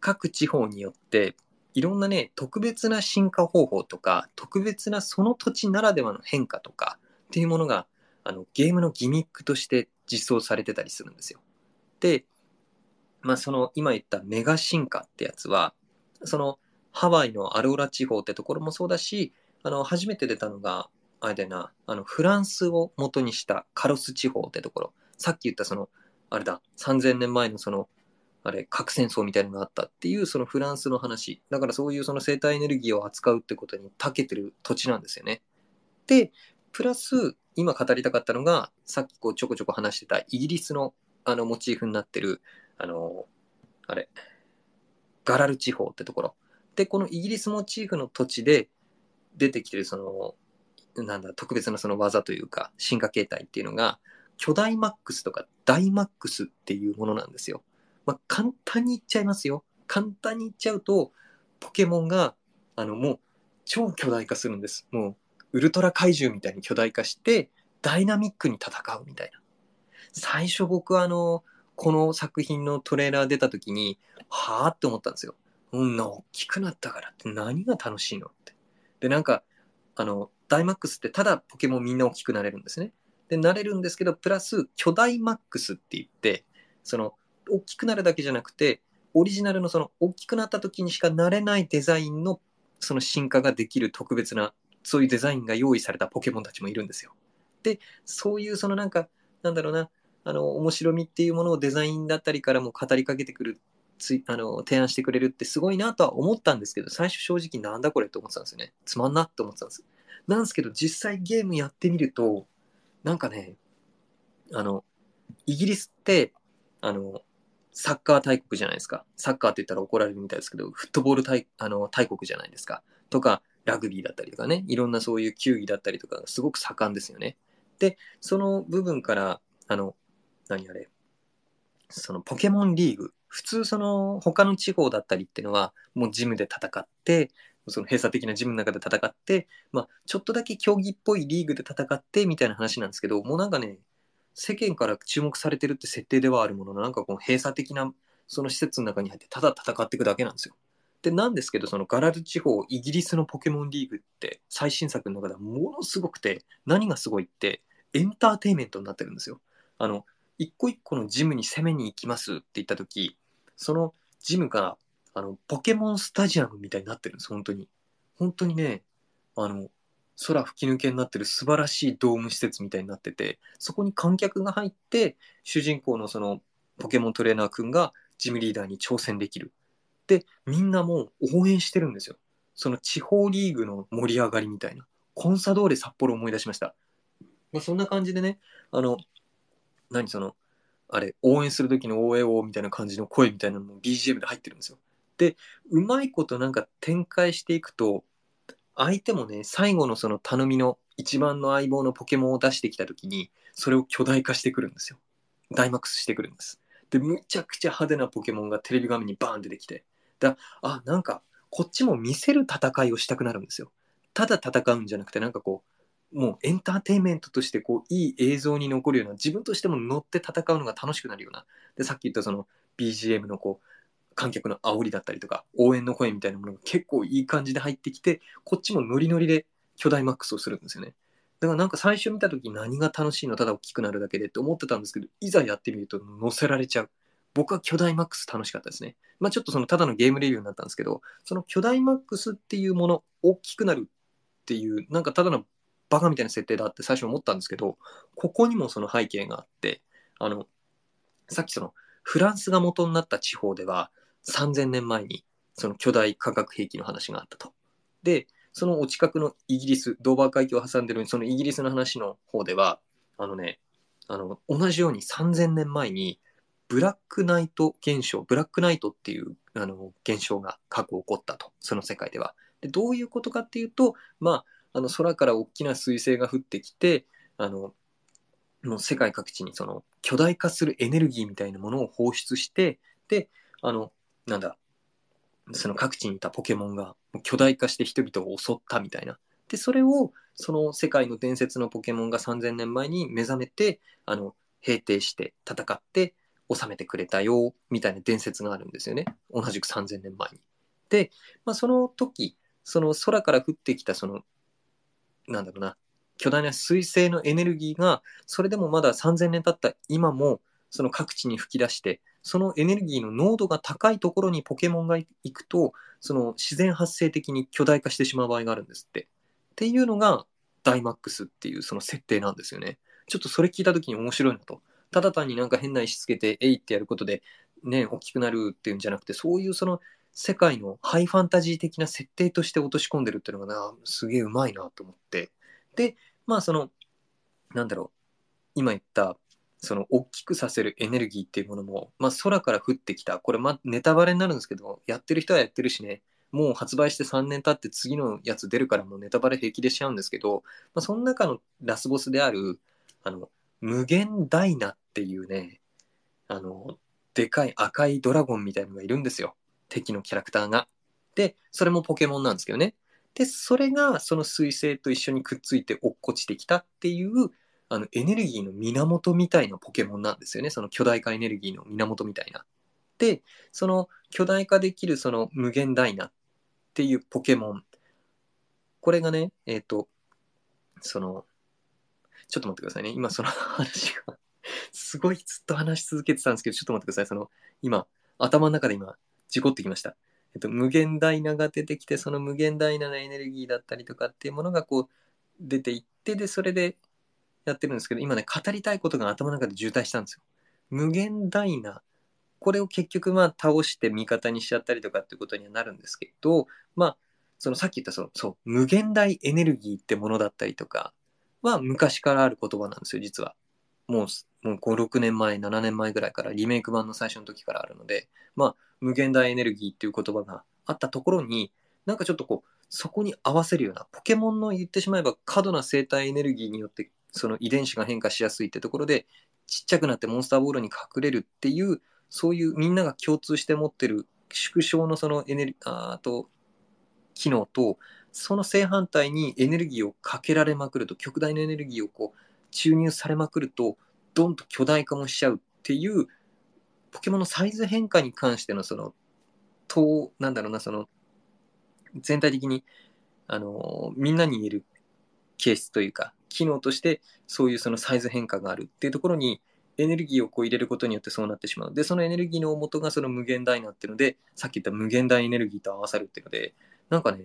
[SPEAKER 1] 各地方によって、いろんなね、特別な進化方法とか、特別なその土地ならではの変化とかっていうものが、あの、ゲームのギミックとして実装されてたりするんですよ。で、まあ、その今言ったメガ進化ってやつは、そのハワイのアローラ地方ってところもそうだし、あの、初めて出たのが、あれだな、あの、フランスを元にしたカロス地方ってところ。さっき言ったその、あれだ、3000年前のその、あれ、核戦争みたいなのがあったっていう、そのフランスの話。だからそういうその生態エネルギーを扱うってことに長けてる土地なんですよね。で、プラス、今語りたかったのが、さっきこうちょこちょこ話してたイギリスのあのモチーフになってる、あの、あれ、ガラル地方ってところ。で、このイギリスモチーフの土地で出てきてるその、なんだ、特別なその技というか、進化形態っていうのが、巨大マックスとか大マックスっていうものなんですよ。まあ、簡単に言っちゃいますよ。簡単に言っちゃうと、ポケモンが、あの、もう、超巨大化するんです。もう、ウルトラ怪獣みたいに巨大化して、ダイナミックに戦うみたいな。最初僕はあの、この作品のトレーラー出た時に、はぁって思ったんですよ。うん、大きくなったからって何が楽しいのって。で、なんか、あの、ダイマックスってただポケモンみんな大きくなれるんですね。で、なれるんですけど、プラス巨大マックスって言って、その、大きくなるだけじゃなくて、オリジナルのその、大きくなった時にしかなれないデザインの、その進化ができる特別な、そういうデザインが用意されたポケモンたちもいるんですよ。で、そういうそのなんか、なんだろうな、あの、面白みっていうものをデザインだったりからも語りかけてくる、つあの、提案してくれるってすごいなとは思ったんですけど、最初正直なんだこれって思ってたんですよね。つまんなって思ってたんです。なんですけど、実際ゲームやってみると、なんかね、あの、イギリスって、あの、サッカー大国じゃないですか。サッカーって言ったら怒られるみたいですけど、フットボール大あの大国じゃないですか。とか、ラグビーだったりとかね、いろんなそういう球技だったりとか、すごく盛んですよね。で、その部分から、あの、何あれ、そのポケモンリーグ、普通その他の地方だったりっていうのは、もうジムで戦って、その閉鎖的なジムの中で戦って、まあ、ちょっとだけ競技っぽいリーグで戦ってみたいな話なんですけど、もうなんかね、世間から注目されてるって設定ではあるものの、なんかこの閉鎖的なその施設の中に入ってただ戦っていくだけなんですよ。で、なんですけど、そのガラル地方、イギリスのポケモンリーグって最新作の中ではものすごくて、何がすごいって、エンターテインメントになってるんですよ。あの、一個一個のジムに攻めに行きますって言った時、そのジムが、あの、ポケモンスタジアムみたいになってるんです、本当に。本当にね、あの、空吹き抜けになってる素晴らしいドーム施設みたいになってて、そこに観客が入って、主人公のそのポケモントレーナーくんがジムリーダーに挑戦できる。で、みんなもう応援してるんですよ。その地方リーグの盛り上がりみたいな。コンサドーレ札幌思い出しました。まあ、そんな感じでね、あの、何その、あれ、応援する時の応援をみたいな感じの声みたいなのも BGM で入ってるんですよ。で、うまいことなんか展開していくと、相手もね、最後のその頼みの一番の相棒のポケモンを出してきた時に、それを巨大化してくるんですよ。ダイマックスしてくるんです。で、むちゃくちゃ派手なポケモンがテレビ画面にバーン出てきて、だあ、なんか、こっちも見せる戦いをしたくなるんですよ。ただ戦うんじゃなくて、なんかこう、もうエンターテインメントとしてこういい映像に残るような自分としても乗って戦うのが楽しくなるようなでさっき言ったその BGM のこう観客の煽りだったりとか、応援の声みたいなものが結構いい感じで入ってきて、こっちもノリノリで巨大マックスをするんですよね。だからなんか最初見た時何が楽しいのただ大きくなるだけでって思ってたんですけど、いざやってみると乗せられちゃう。僕は巨大マックス楽しかったですね。まあちょっとそのただのゲームレビューになったんですけど、その巨大マックスっていうもの、大きくなるっていう、なんかただのバカみたいな設定だって最初思ったんですけど、ここにもその背景があって、あの、さっきそのフランスが元になった地方では、3000年前にその巨大化学兵器の話があったと。で、そのお近くのイギリス、ドーバー海峡を挟んでるそのイギリスの話の方では、あのね、あの同じように3000年前にブラックナイト現象、ブラックナイトっていうあの現象が過去起こったと、その世界では。でどういうことかっていうと、まあ、あの空から大きな彗星が降ってきて、あのもう世界各地にその巨大化するエネルギーみたいなものを放出して、で、あのなんだ、その各地にいたポケモンが巨大化して人々を襲ったみたいな。で、それを、その世界の伝説のポケモンが3000年前に目覚めて、あの、平定して戦って治めてくれたよ、みたいな伝説があるんですよね。同じく3000年前に。で、まあ、その時、その空から降ってきた、その、なんだろうな、巨大な彗星のエネルギーが、それでもまだ3000年経った今も、その各地に吹き出して、そのエネルギーの濃度が高いところにポケモンが行くと、その自然発生的に巨大化してしまう場合があるんですって。っていうのがダイマックスっていうその設定なんですよね。ちょっとそれ聞いた時に面白いなと。ただ単になんか変な石つけて、えいってやることで、ね、大きくなるっていうんじゃなくて、そういうその世界のハイファンタジー的な設定として落とし込んでるっていうのがな、すげえうまいなと思って。で、まあその、なんだろう、今言った、その大きくさせるエネルギーっていうものも、まあ空から降ってきた、これまネタバレになるんですけど、やってる人はやってるしね、もう発売して3年経って次のやつ出るからもうネタバレ平気でしちゃうんですけど、まあ、その中のラスボスである、あの、無限ダイナっていうね、あの、でかい赤いドラゴンみたいのがいるんですよ。敵のキャラクターが。で、それもポケモンなんですけどね。で、それがその彗星と一緒にくっついて落っこちてきたっていう、あの、エネルギーの源みたいなポケモンなんですよね。その巨大化エネルギーの源みたいな。で、その巨大化できるその無限ダイナっていうポケモン。これがね、えっ、ー、と、その、ちょっと待ってくださいね。今その話がすごいずっと話し続けてたんですけど、ちょっと待ってください。その、今、頭の中で今、事故ってきました。えっと、無限大なが出てきて、その無限大なのエネルギーだったりとかっていうものがこう、出ていって、で、それでやってるんですけど、今ね、語りたいことが頭の中で渋滞したんですよ。無限大な、これを結局まあ倒して味方にしちゃったりとかっていうことにはなるんですけど、まあ、そのさっき言ったその、そう、無限大エネルギーってものだったりとかは昔からある言葉なんですよ、実は。もうもう5、6年前、7年前ぐらいからリメイク版の最初の時からあるので、まあ、無限大エネルギーっていう言葉があったところに、なんかちょっとこう、そこに合わせるような、ポケモンの言ってしまえば過度な生態エネルギーによって、その遺伝子が変化しやすいってところで、ちっちゃくなってモンスターボールに隠れるっていう、そういうみんなが共通して持ってる縮小のそのエネル、あと、機能と、その正反対にエネルギーをかけられまくると、極大なエネルギーをこう、注入されまくると、ドンと巨大化もしちゃうっていうポケモンのサイズ変化に関してのそのとなんだろうなその全体的にあのみんなに言えるケースというか機能としてそういうそのサイズ変化があるっていうところにエネルギーをこう入れることによってそうなってしまう。で、そのエネルギーの元がその無限大になっていうので、さっき言った無限大エネルギーと合わさるっていうので、なんかね、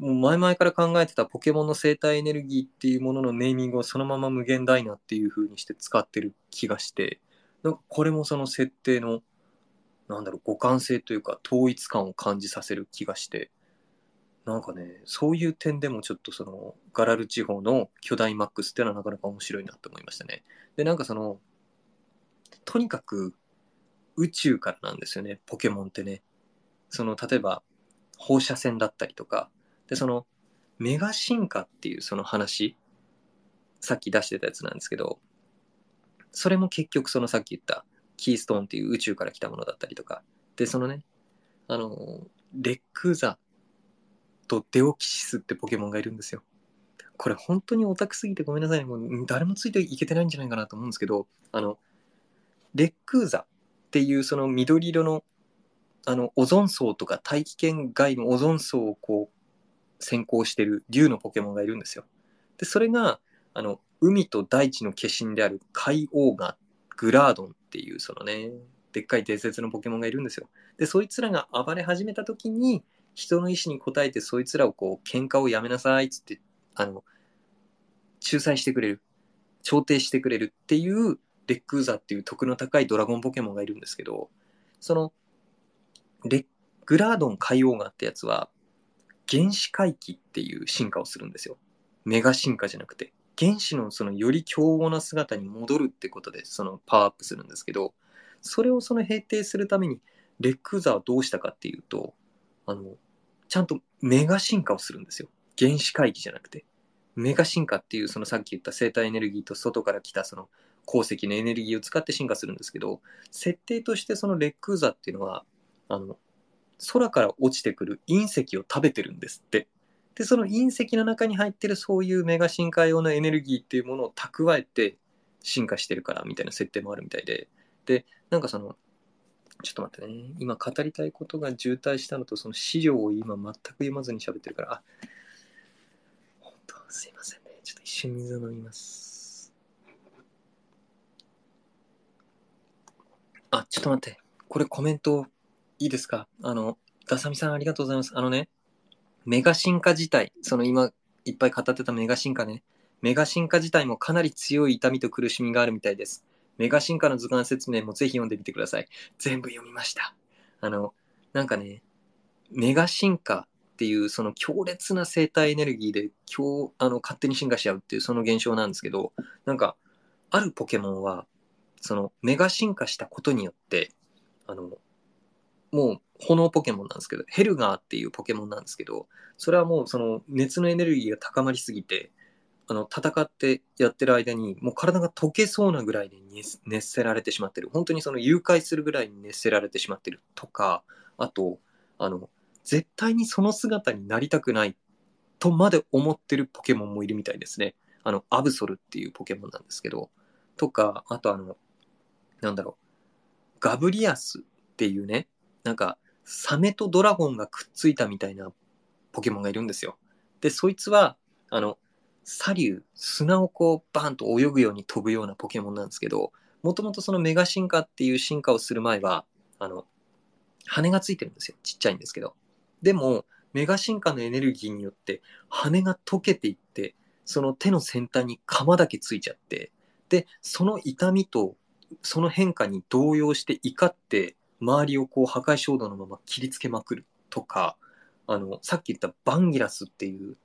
[SPEAKER 1] もう前々から考えてたポケモンの生態エネルギーっていうもののネーミングをそのまま無限大なっていう風にして使ってる気がして、なんかこれもその設定の、なんだろう、互換性というか統一感を感じさせる気がして、なんかね、そういう点でもちょっとそのガラル地方の巨大マックスっていうのはなかなか面白いなと思いましたね。で、なんかその、とにかく宇宙からなんですよね、ポケモンってね。その、例えば放射線だったりとか、で、その、メガ進化っていうその話、さっき出してたやつなんですけど、それも結局そのさっき言ったキーストーンっていう宇宙から来たものだったりとか、で、そのね、あの、レックザとデオキシスってポケモンがいるんですよ。これ本当にオタクすぎてごめんなさい。もう誰もついていけてないんじゃないかなと思うんですけど、あの、レックーザっていうその緑色のあのオゾン層とか大気圏外のオゾン層をこう先行してる竜のポケモンがいるんですよ。で、それが、あの、海と大地の化身である海王がグラードンっていうそのね、でっかい伝説のポケモンがいるんですよ。で、そいつらが暴れ始めた時に、人の意志に応えてそいつらをこう、喧嘩をやめなさいっつって、あの、仲裁してくれる。調停してくれるっていうレックーザっていう徳の高いドラゴンポケモンがいるんですけど、その、レグラードン海王ガってやつは、原始回帰っていう進化をするんですよ。メガ進化じゃなくて。原始のそのより凶暴な姿に戻るってことでそのパワーアップするんですけど、それをその平定するためにレックーザはどうしたかっていうと、あの、ちゃんとメガ進化をするんですよ。原始回帰じゃなくて。メガ進化っていうそのさっき言った生体エネルギーと外から来たその鉱石のエネルギーを使って進化するんですけど、設定としてそのレックーザっていうのは、あの、空から落ちてくる隕石を食べてるんですって。で、その隕石の中に入ってるそういうメガ進化用のエネルギーっていうものを蓄えて進化してるからみたいな設定もあるみたいで。で、なんかその、ちょっと待ってね。今語りたいことが渋滞したのと、その資料を今全く読まずに喋ってるから、あ、本当すいませんね。ちょっと一瞬水を飲みます。あ、ちょっと待って。これコメントいいですか？あの、ダサミさんありがとうございます。あのね、メガ進化自体、その今いっぱい語ってたメガ進化ね、メガ進化自体もかなり強い痛みと苦しみがあるみたいです。メガ進化の図鑑説明もぜひ読んでみてください。全部読みました。あの、なんかね、メガ進化っていうその強烈な生体エネルギーで今日あの勝手に進化しちゃうっていうその現象なんですけど、なんか、あるポケモンは、そのメガ進化したことによって、あの、もう炎ポケモンなんですけど、ヘルガーっていうポケモンなんですけど、それはもうその熱のエネルギーが高まりすぎて、あの、戦ってやってる間に、もう体が溶けそうなぐらいで熱せられてしまってる。本当にその誘拐するぐらいに熱せられてしまってるとか、あと、あの、絶対にその姿になりたくないとまで思ってるポケモンもいるみたいですね。あの、アブソルっていうポケモンなんですけど、とか、あとあの、なんだろう、ガブリアスっていうね、なんか、サメとドラゴンがくっついたみたいなポケモンがいるんですよ。で、そいつは、あの、サリュ、砂をこうバーンと泳ぐように飛ぶようなポケモンなんですけど、もともとそのメガ進化っていう進化をする前は、あの、羽がついてるんですよ。ちっちゃいんですけど。でも、メガ進化のエネルギーによって羽が溶けていって、その手の先端に鎌だけついちゃって、で、その痛みとその変化に動揺して怒って、周りをこう破壊衝動のまま切りつけまくるとか、あの、さっき言ったバンギラスっていう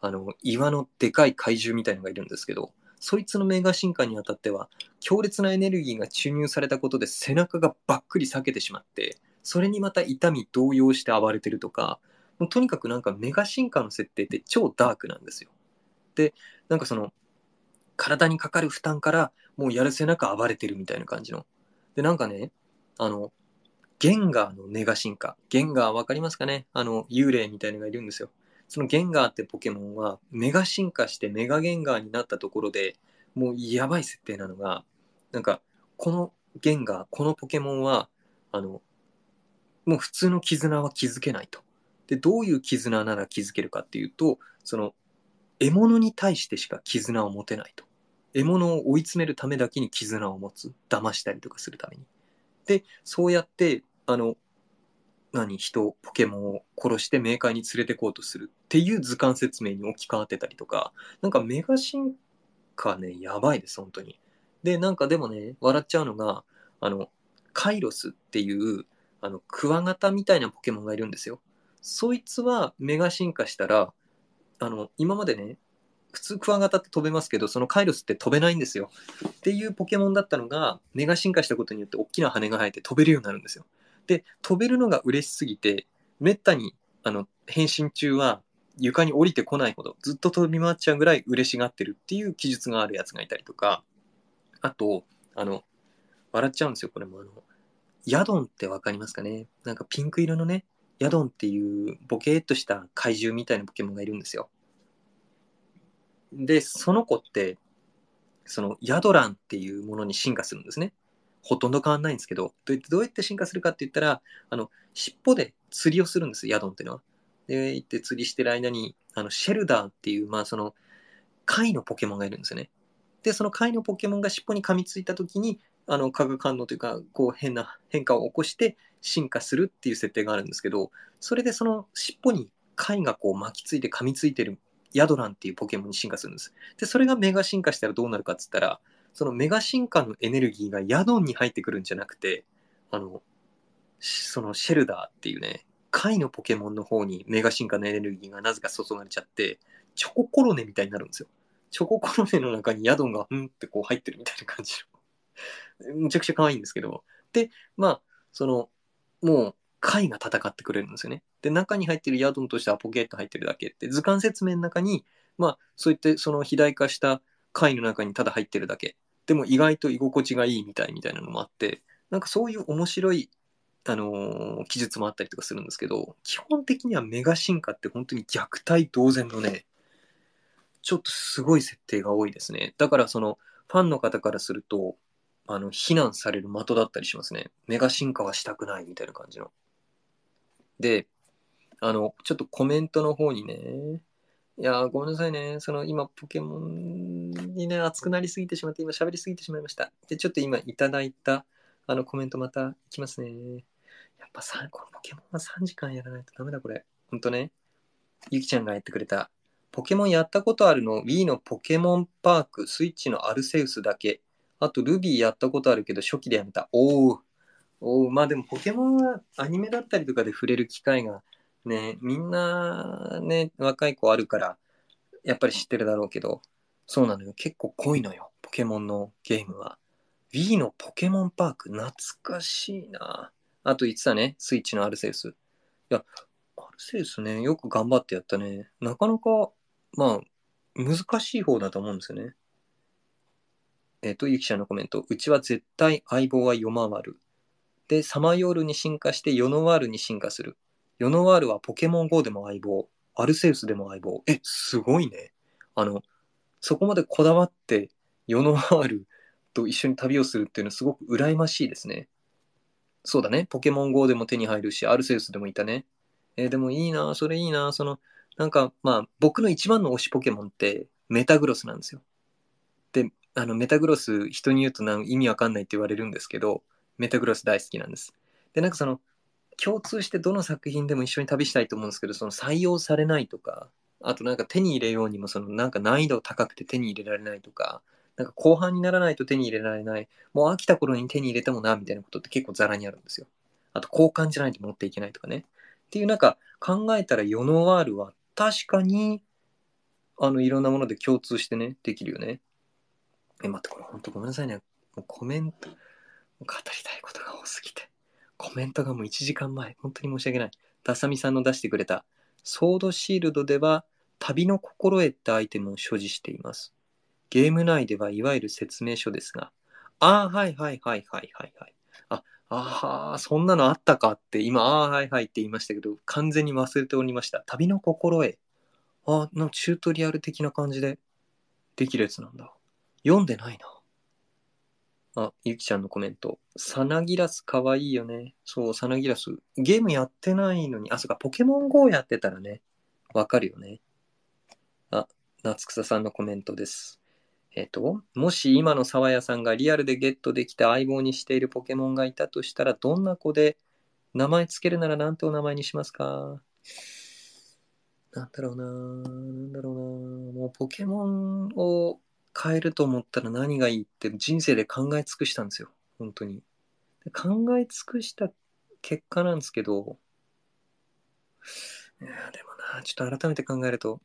[SPEAKER 1] あの、岩のでかい怪獣みたいのがいるんですけど、そいつのメガ進化にあたっては、強烈なエネルギーが注入されたことで背中がばっくり裂けてしまって、それにまた痛み動揺して暴れてるとか、もうとにかくなんかメガ進化の設定って超ダークなんですよ。で、なんかその、体にかかる負担からもうやるせなく暴れてるみたいな感じの。で、なんかね、あの、ゲンガーのメガ進化。ゲンガーわかりますかね？あの、幽霊みたいなのがいるんですよ。そのゲンガーってポケモンはメガ進化してメガゲンガーになったところでもうやばい設定なのがなんかこのゲンガーこのポケモンはあのもう普通の絆は築けないと。でどういう絆なら築けるかっていうとその獲物に対してしか絆を持てないと。獲物を追い詰めるためだけに絆を持つ騙したりとかするために。でそうやってあの何人ポケモンを殺してメーカーに連れてこうとするっていう図鑑説明に置き換わってたりとかなんかメガ進化ねやばいです本当に。でなんかでもね笑っちゃうのがあのカイロスっていうあのクワガタみたいなポケモンがいるんですよ。そいつはメガ進化したらあの今までね普通クワガタって飛べますけどそのカイロスって飛べないんですよ。っていうポケモンだったのがメガ進化したことによって大きな羽が生えて飛べるようになるんですよ。で、飛べるのが嬉しすぎて、めったに、あの、変身中は床に降りてこないほど、ずっと飛び回っちゃうぐらい嬉しがってるっていう記述があるやつがいたりとか、あと、あの、笑っちゃうんですよ、これも。あの、ヤドンってわかりますかね？なんかピンク色のね、ヤドンっていうボケーっとした怪獣みたいなポケモンがいるんですよ。で、その子って、そのヤドランっていうものに進化するんですね。ほとんど変わんないんですけど、どうやってどうやって進化するかって言ったら、あの、尻尾で釣りをするんです、ヤドンっていうのは。で、行って釣りしてる間に、あの、シェルダーっていう、まあその、貝のポケモンがいるんですよね。で、その貝のポケモンが尻尾に噛みついた時に、あの、化学反応というか、こう変な変化を起こして進化するっていう設定があるんですけど、それでその尻尾に貝がこう巻きついて噛みついてるヤドランっていうポケモンに進化するんです。で、それがメガ進化したらどうなるかっつったら、そのメガ進化のエネルギーがヤドンに入ってくるんじゃなくて、あの、そのシェルダーっていうね、貝のポケモンの方にメガ進化のエネルギーがなぜか注がれちゃって、チョココロネみたいになるんですよ。チョココロネの中にヤドンがうんってこう入ってるみたいな感じの。むちゃくちゃ可愛いんですけど。で、まあ、その、もう貝が戦ってくれるんですよね。で、中に入ってるヤドンとしてはポケット入ってるだけって、図鑑説明の中に、まあ、そういってその肥大化した貝の中にただ入ってるだけ。でも意外と居心地がいいみたいみたいなのもあって、なんかそういう面白い、あのー、記述もあったりとかするんですけど、基本的にはメガ進化って本当に虐待同然のね、ちょっとすごい設定が多いですね。だからその、ファンの方からすると、あの、非難される的だったりしますね。メガ進化はしたくないみたいな感じの。で、あの、ちょっとコメントの方にね、いやごめんなさいね。その今、ポケモンにね、熱くなりすぎてしまって、今喋りすぎてしまいました。で、ちょっと今いただいたあのコメントまたいきますね。やっぱさ、このポケモンは3時間やらないとダメだ、これ。ほんとね。ゆきちゃんがやってくれた。ポケモンやったことあるの？Wii のポケモンパーク、スイッチのアルセウスだけ。あと、ルビーやったことあるけど、初期でやめた。おお。おおまあでも、ポケモンはアニメだったりとかで触れる機会が、ね、みんな、ね、若い子あるから、やっぱり知ってるだろうけど、そうなのよ。結構濃いのよ。ポケモンのゲームは。Wii のポケモンパーク、懐かしいな。あと言ってたね、スイッチのアルセウス。いや、アルセウスね、よく頑張ってやったね。なかなか、まあ、難しい方だと思うんですよね。えっ、と、ゆきちゃんのコメント。うちは絶対相棒は夜回る。で、サマーヨールに進化してヨノワールに進化する。ヨノワールはポケモン GO でも相棒。アルセウスでも相棒。え、すごいね。あの、そこまでこだわってヨノワールと一緒に旅をするっていうのはすごく羨ましいですね。そうだね。ポケモン GO でも手に入るし、アルセウスでもいたね。えー、でもいいな、それいいな。その、なんか、まあ、僕の一番の推しポケモンってメタグロスなんですよ。で、あの、メタグロス、人に言うとなん意味わかんないって言われるんですけど、メタグロス大好きなんです。で、なんかその、共通してどの作品でも一緒に旅したいと思うんですけど、その採用されないとか、あとなんか手に入れようにも、そのなんか難易度高くて手に入れられないとか、なんか後半にならないと手に入れられない、もう飽きた頃に手に入れてもな、みたいなことって結構ザラにあるんですよ。あと交換じゃないと持っていけないとかね。っていうなんか考えたらヨノワールは確かに、あの、いろんなもので共通してね、できるよね。え、待って、これほんとごめんなさいね。もうコメント、語りたいことが多すぎて。コメントがもう1時間前。本当に申し訳ない。ダサミさんの出してくれた、ソードシールドでは、旅の心得ってアイテムを所持しています。ゲーム内ではいわゆる説明書ですが、ああ、はいはいはいはいはいはい。あ、ああ、そんなのあったかって今、ああ、はいはいって言いましたけど、完全に忘れておりました。旅の心得。ああ、チュートリアル的な感じでできるやつなんだ。読んでないな。あ、ゆきちゃんのコメント。サナギラスかわいいよね。そう、サナギラス。ゲームやってないのに、あ、そっか、ポケモン GO やってたらね、わかるよね。あ、夏草さんのコメントです。えっ、と、もし今の沢谷さんがリアルでゲットできた相棒にしているポケモンがいたとしたら、どんな子で名前つけるなら何てお名前にしますか？なんだろうななんだろうなもうポケモンを変えると思ったら何がいいって人生で考え尽くしたんですよ。本当に。考え尽くした結果なんですけど、いやでもなちょっと改めて考えると、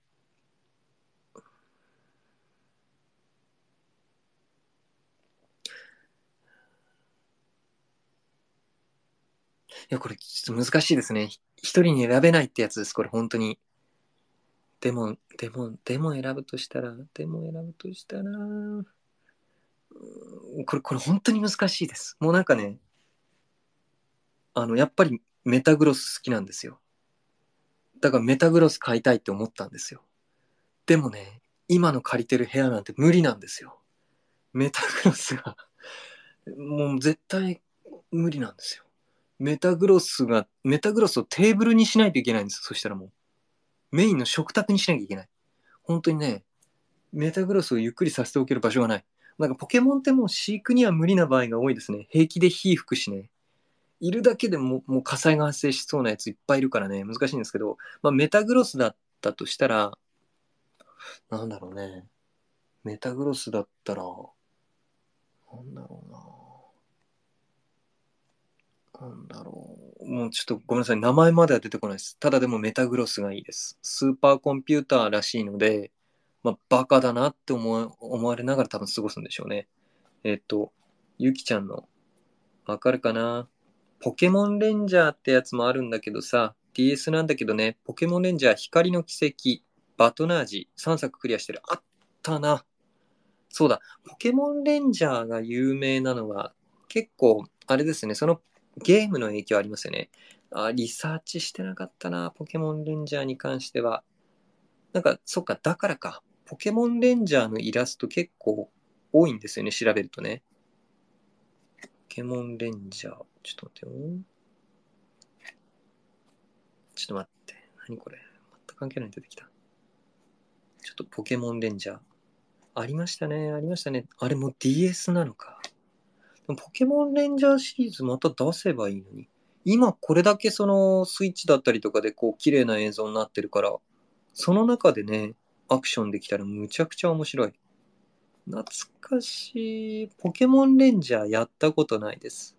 [SPEAKER 1] いや、これちょっと難しいですね。一人に選べないってやつです、これ本当に。でも、でも、でも選ぶとしたら、でも選ぶとしたら、これ、これ本当に難しいです。もうなんかね、あの、やっぱりメタグロス好きなんですよ。だからメタグロス買いたいって思ったんですよ。でもね、今の借りてる部屋なんて無理なんですよ。メタグロスがもう絶対無理なんですよ。メタグロスが、メタグロスをテーブルにしないといけないんですそしたらもう。メインの食卓にしなきゃいけない。本当にね、メタグロスをゆっくりさせておける場所がない。なんかポケモンってもう飼育には無理な場合が多いですね。平気で火吹くしね。いるだけでももう火災が発生しそうなやついっぱいいるからね、難しいんですけど、まあ、メタグロスだったとしたら、なんだろうね。メタグロスだったら、なんだろうな。なんだろう。もうちょっとごめんなさい。名前までは出てこないです。ただでもメタグロスがいいです。スーパーコンピューターらしいので、まあ、バカだなって思思われながら多分過ごすんでしょうね。えっ、と、ゆきちゃんの、わかるかな？ポケモンレンジャーってやつもあるんだけどさ、DS なんだけどね、ポケモンレンジャー光の奇跡、バトナージ、3作クリアしてる。あったな。そうだ、ポケモンレンジャーが有名なのは、結構、あれですね、そのゲームの影響ありますよね。あ、リサーチしてなかったな、ポケモンレンジャーに関しては。なんか、そっか、だからか。ポケモンレンジャーのイラスト結構多いんですよね、調べるとね。ポケモンレンジャー。ちょっと待ってよ。ちょっと待って。何これ。全く関係ないの出てきた。ちょっとポケモンレンジャー。ありましたね、ありましたね。あれも DS なのか。ポケモンレンジャーシリーズまた出せばいいのに。今これだけそのスイッチだったりとかでこう綺麗な映像になってるから、その中でね、アクションできたらむちゃくちゃ面白い。懐かしい。ポケモンレンジャーやったことないです。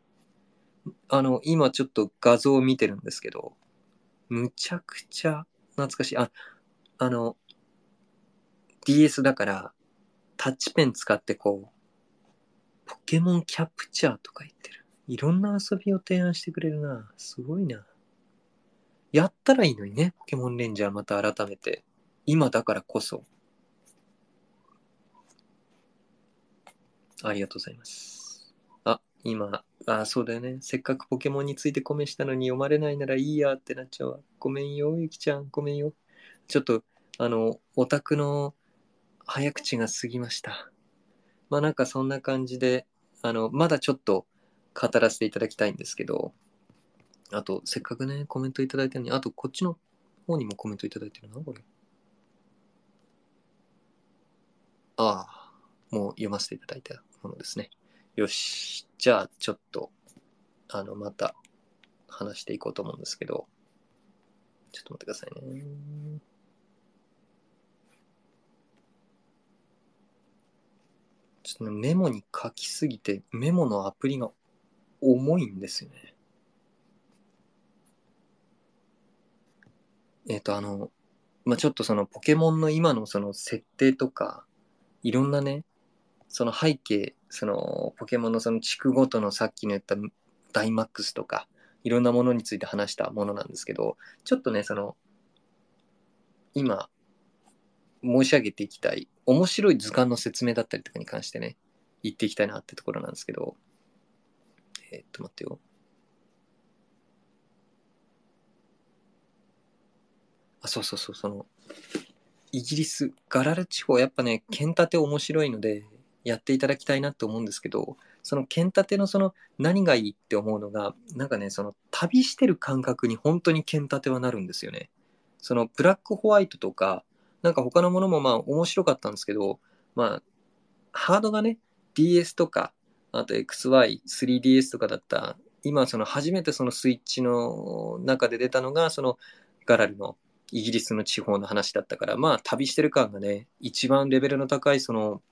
[SPEAKER 1] あの、今ちょっと画像を見てるんですけど、むちゃくちゃ懐かしい。あ、あの、DS だから、タッチペン使ってこう、ポケモンキャプチャーとか言ってる。いろんな遊びを提案してくれるな。すごいな。やったらいいのにね、ポケモンレンジャーまた改めて。今だからこそ。ありがとうございます。あ、今、あ、そうだよね。せっかくポケモンについてコメしたのに読まれないならいいやってなっちゃうわ。ごめんよ、ゆきちゃん。ごめんよ。ちょっと、あの、オタクの早口が過ぎました。まあなんかそんな感じで、あの、まだちょっと語らせていただきたいんですけど、あと、せっかくね、コメントいただいたのに、あと、こっちの方にもコメントいただいてるな、これ。ああ、もう読ませていただいたものですね。よし。じゃあ、ちょっと、あの、また話していこうと思うんですけど、ちょっと待ってくださいね。ちょっとね、メモに書きすぎて、メモのアプリが重いんですよね。えっ、と、あの、まあ、ちょっとそのポケモンの今のその設定とか、いろんなね、その背景、そのポケモンのその地区ごとのさっきの言ったダイマックスとか、いろんなものについて話したものなんですけど、ちょっとね、その、今、申し上げていきたい、面白い図鑑の説明だったりとかに関してね、言っていきたいなってところなんですけど、えーっと、待ってよ。あ、そうそうそう、その、イギリス、ガラル地方、やっぱね、剣立て面白いので、やっていただきたいなって思うんですけど、その剣立てのその何がいいって思うのが、なんかね、その旅してる感覚に本当に剣立てはなるんですよね。そのブラックホワイトとか、なんか他のものもまあ面白かったんですけど、まあ、ハードがね、DS とか、あと XY、3DS とかだった、今その初めてそのスイッチの中で出たのが、そのガラルのイギリスの地方の話だったから、まあ旅してる感がね、一番レベルの高いその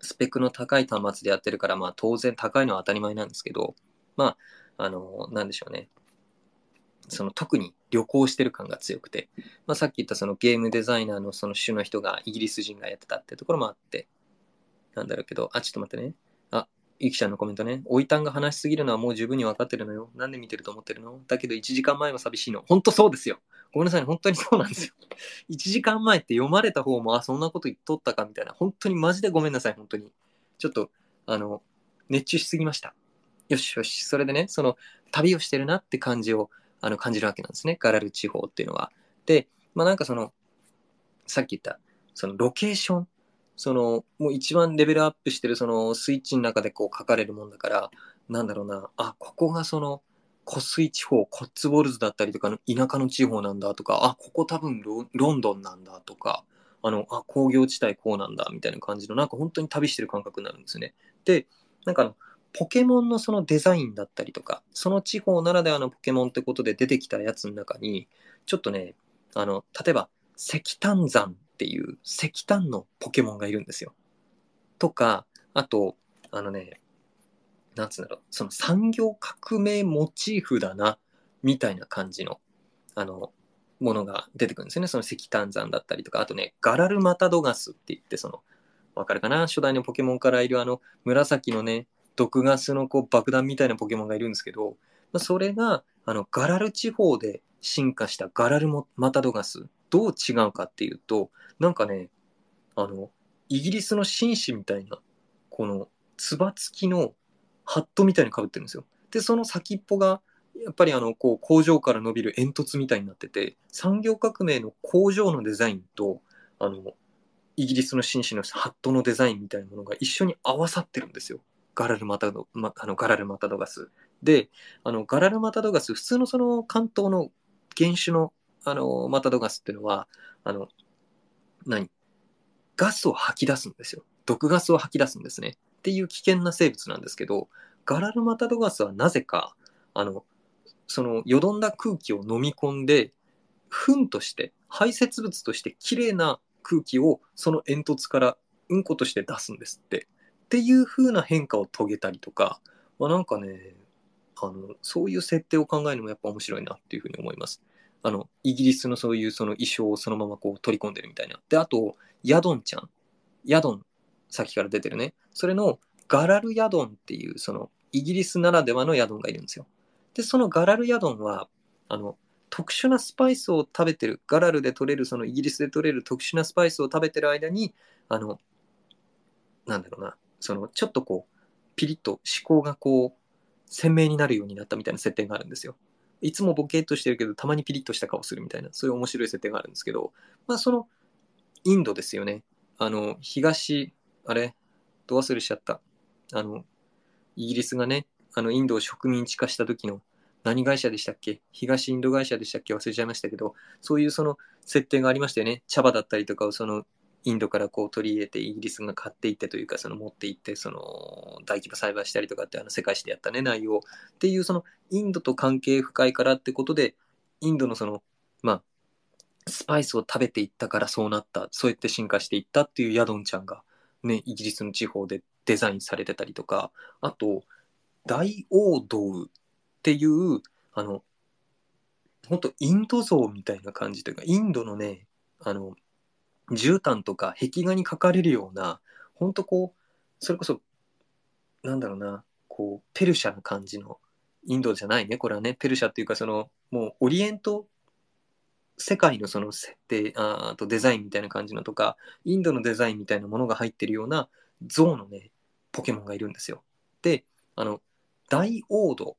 [SPEAKER 1] スペックの高い端末でやってるから、まあ当然高いのは当たり前なんですけど、まあ、あの、なんでしょうね。その特に旅行してる感が強くて、まあさっき言ったそのゲームデザイナーのその種の人がイギリス人がやってたってところもあって、なんだろうけど、あ、ちょっと待ってね。あ、ゆきちゃんのコメントね。おいたんが話しすぎるのはもう十分に分かってるのよ。なんで見てると思ってるの？だけど1時間前は寂しいの。ほんとそうですよ。ごめんなさいね。本当にそうなんですよ。1時間前って読まれた方も、あ、そんなこと言っとったかみたいな。本当にマジでごめんなさい。本当に。ちょっと、あの、熱中しすぎました。よしよし。それでね、その、旅をしてるなって感じを、あの、感じるわけなんですね。ガラル地方っていうのは。で、まあなんかその、さっき言った、そのロケーション。その、もう一番レベルアップしてるそのスイッチの中でこう書かれるもんだから、なんだろうな、あ、ここがその、湖水地方、コッツウォルズだったりとかの田舎の地方なんだとか、あ、ここ多分ロンドンなんだとか、あの、あ、工業地帯こうなんだみたいな感じの、なんか本当に旅してる感覚になるんですね。で、なんかあの、ポケモンのそのデザインだったりとか、その地方ならではのポケモンってことで出てきたやつの中に、ちょっとね、あの、例えば、石炭山っていう石炭のポケモンがいるんですよ。とか、あと、あのね、なんつうんだろう、その産業革命モチーフだな、みたいな感じの、あの、ものが出てくるんですよね。その石炭山だったりとか、あとね、ガラルマタドガスって言って、その、わかるかな？初代のポケモンからいるあの、紫のね、毒ガスのこう爆弾みたいなポケモンがいるんですけど、まあそれが、あの、ガラル地方で進化したガラルマタドガス、どう違うかっていうと、なんかね、あの、イギリスの紳士みたいな、この、つば付きのハットみたいに被ってるんですよ。で、その先っぽが、やっぱりあの、こう、工場から伸びる煙突みたいになってて、産業革命の工場のデザインと、あの、イギリスの紳士のハットのデザインみたいなものが一緒に合わさってるんですよ。ガラルマタド、ま、あの、ガラルマタドガス。で、あの、ガラルマタドガス、普通のその関東の原種の、あの、マタドガスっていうのは、あの、何？ガスを吐き出すんですよ。毒ガスを吐き出すんですね。っていう危険な生物なんですけど、ガラルマタドガスはなぜか、あの、そのよどんだ空気を飲み込んで、糞として、排泄物として綺麗な空気をその煙突からうんことして出すんですって。っていう風な変化を遂げたりとか、まあ、なんかね、あの、そういう設定を考えるのもやっぱ面白いなっていうふうに思います。あの、イギリスのそういうその衣装をそのままこう取り込んでるみたいな。で、あと、ヤドンちゃん。ヤドン、さっきから出てるね。それのガラルヤドンっていう、その、イギリスならではのヤドンがいるんですよ。で、そのガラルヤドンは、あの、特殊なスパイスを食べてる、ガラルで取れる、そのイギリスで取れる特殊なスパイスを食べてる間に、あの、なんだろうな、その、ちょっとこう、ピリッと思考がこう、鮮明になるようになったみたいな設定があるんですよ。いつもボケっとしてるけど、たまにピリッとした顔するみたいな、そういう面白い設定があるんですけど、まあ、その、インドですよね。あの、東、あれ、ど忘れしちゃった。あの、イギリスがね、あの、インドを植民地化した時の、何会社でしたっけ？東インド会社でしたっけ？忘れちゃいましたけど、そういうその設定がありましたよね。茶葉だったりとかをそのインドからこう取り入れてイギリスが買っていってというかその持っていってその大規模栽培したりとかってあの世界史でやったね内容っていうそのインドと関係深いからってことでインドのそのまあスパイスを食べていったからそうなったそうやって進化していったっていうヤドンちゃんがねイギリスの地方でデザインされてたりとかあと大王道っていうあの本当インド像みたいな感じというかインドのねあの絨毯とか壁画に描かれるような本当こうそれこそなんだろうなこうペルシャな感じのインドじゃないねこれはね。ペルシャっていうかそのもうオリエント世界のその設定あとデザインみたいな感じのとかインドのデザインみたいなものが入ってるような像のねポケモンがいるんですよ。であの大オード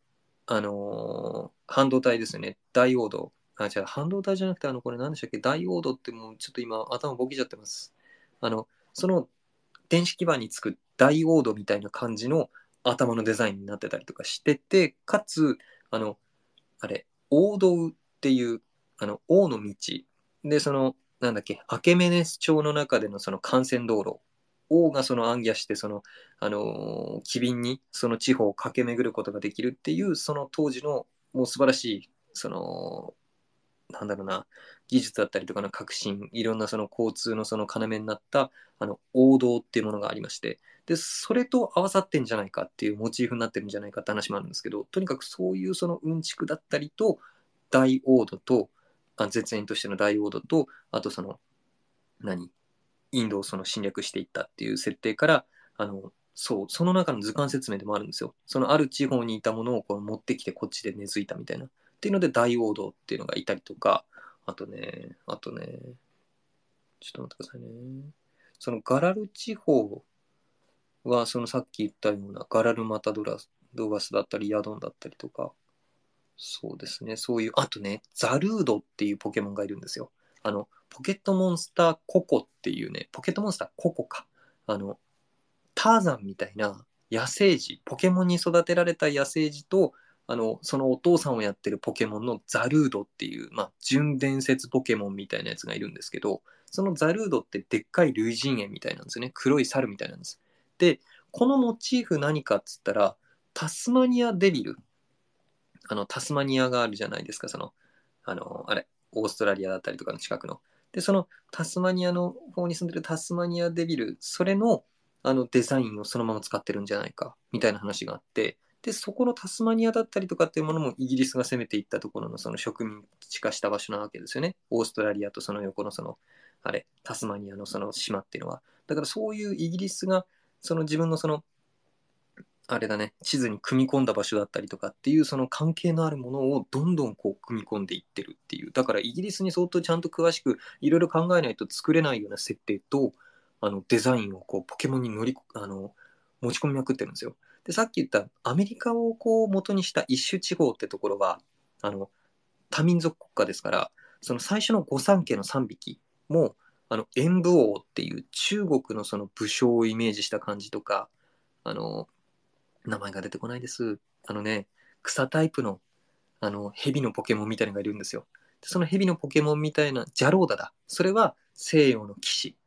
[SPEAKER 1] あのー半導体ですよね。ダイオードあ、じゃあ半導体じゃなくて、あの、これ何でしたっけ？ダイオードってもうちょっと今頭ボケちゃってます。あの、その電子基板につくダイオードみたいな感じの頭のデザインになってたりとかしてて、かつ、あの、あれ、王道っていう、あの、王の道。で、その、なんだっけ、アケメネス朝の中でのその幹線道路。王がその暗夜して、その、あのー機敏にその地方を駆け巡ることができるっていう、その当時のもう素晴らしい、その、なんだろうな、技術だったりとかの革新、いろんなその交通のその要になった、あの、王道っていうものがありまして、で、それと合わさってんじゃないかっていうモチーフになってるんじゃないかって話もあるんですけど、とにかくそういうそのうんちくだったりと、大王道と、あ絶縁としての大王道と、あとその、何インドをその侵略していったっていう設定から、あの、そう、その中の図鑑説明でもあるんですよ。そのある地方にいたものをこう持ってきてこっちで根付いたみたいな。っていうので大王道っていうのがいたりとか、あとね、あとね、ちょっと待ってくださいね。そのガラル地方は、そのさっき言ったようなガラルマタドラドガスだったり、ヤドンだったりとか、そうですね、そういう、あとね、ザルードっていうポケモンがいるんですよ。あの、ポケットモンスターココっていうね、ポケットモンスターココか。あの、ターザンみたいな野生児、ポケモンに育てられた野生児と、あの、そのお父さんをやってるポケモンのザルードっていう、まあ、純伝説ポケモンみたいなやつがいるんですけど、そのザルードってでっかい類人猿みたいなんですよね。黒い猿みたいなんです。で、このモチーフ何かっつったら、タスマニアデビル。あの、タスマニアがあるじゃないですか、その、あの、あれ、オーストラリアだったりとかの近くの。で、そのタスマニアの方に住んでるタスマニアデビル、それの、あの、デザインをそのまま使ってるんじゃないか、みたいな話があって、で、そこのタスマニアだったりとかっていうものもイギリスが攻めていったところのその植民地化した場所なわけですよね。オーストラリアとその横のその、あれ、タスマニアのその島っていうのは。だからそういうイギリスが、その自分のその、あれだね、地図に組み込んだ場所だったりとかっていうその関係のあるものをどんどんこう組み込んでいってるっていう。だからイギリスに相当ちゃんと詳しくいろいろ考えないと作れないような設定と、あのデザインをこうポケモンに乗りあの持ち込みまくってるんですよ。で、さっき言ったアメリカをこう元にした一種地方ってところは、あの、多民族国家ですから、その最初の御三家の3匹も、あの、演武王っていう中国のその武将をイメージした感じとか、あの、名前が出てこないです。あのね、草タイプの、あの、蛇のポケモンみたいなのがいるんですよ。でその蛇のポケモンみたいな、ジャローダだ。それは西洋の騎士。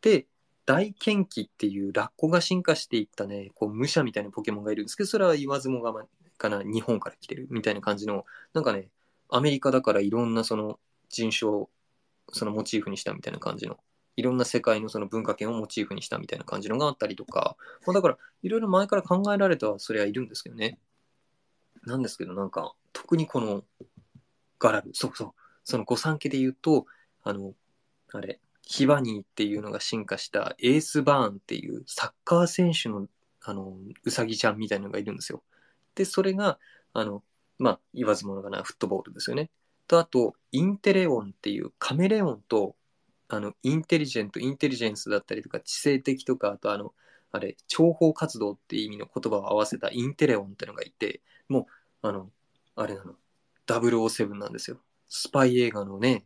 [SPEAKER 1] で、大剣気っていうラッコが進化していったね、こう武者みたいなポケモンがいるんですけど、それは言わずもがまかな、日本から来てるみたいな感じの、なんかね、アメリカだからいろんなその人種をそのモチーフにしたみたいな感じのいろんな世界のその文化圏をモチーフにしたみたいな感じのがあったりとか、まあ、だからいろいろ前から考えられたはそれはいるんですけどね。なんですけどなんか特にこのガラル、そうそう、その御三家で言うと、あの、あれ、ヒバニーっていうのが進化したエースバーンっていうサッカー選手のあのウサギちゃんみたいなのがいるんですよ。で、それが、あの、まあ、言わずものがなフットボールですよね。と、あと、インテレオンっていうカメレオンと、あの、インテリジェント、インテリジェンスだったりとか、知性的とか、あと、あの、あれ、諜報活動っていう意味の言葉を合わせたインテレオンってのがいて、もう、あの、あれなの、007なんですよ。スパイ映画のね、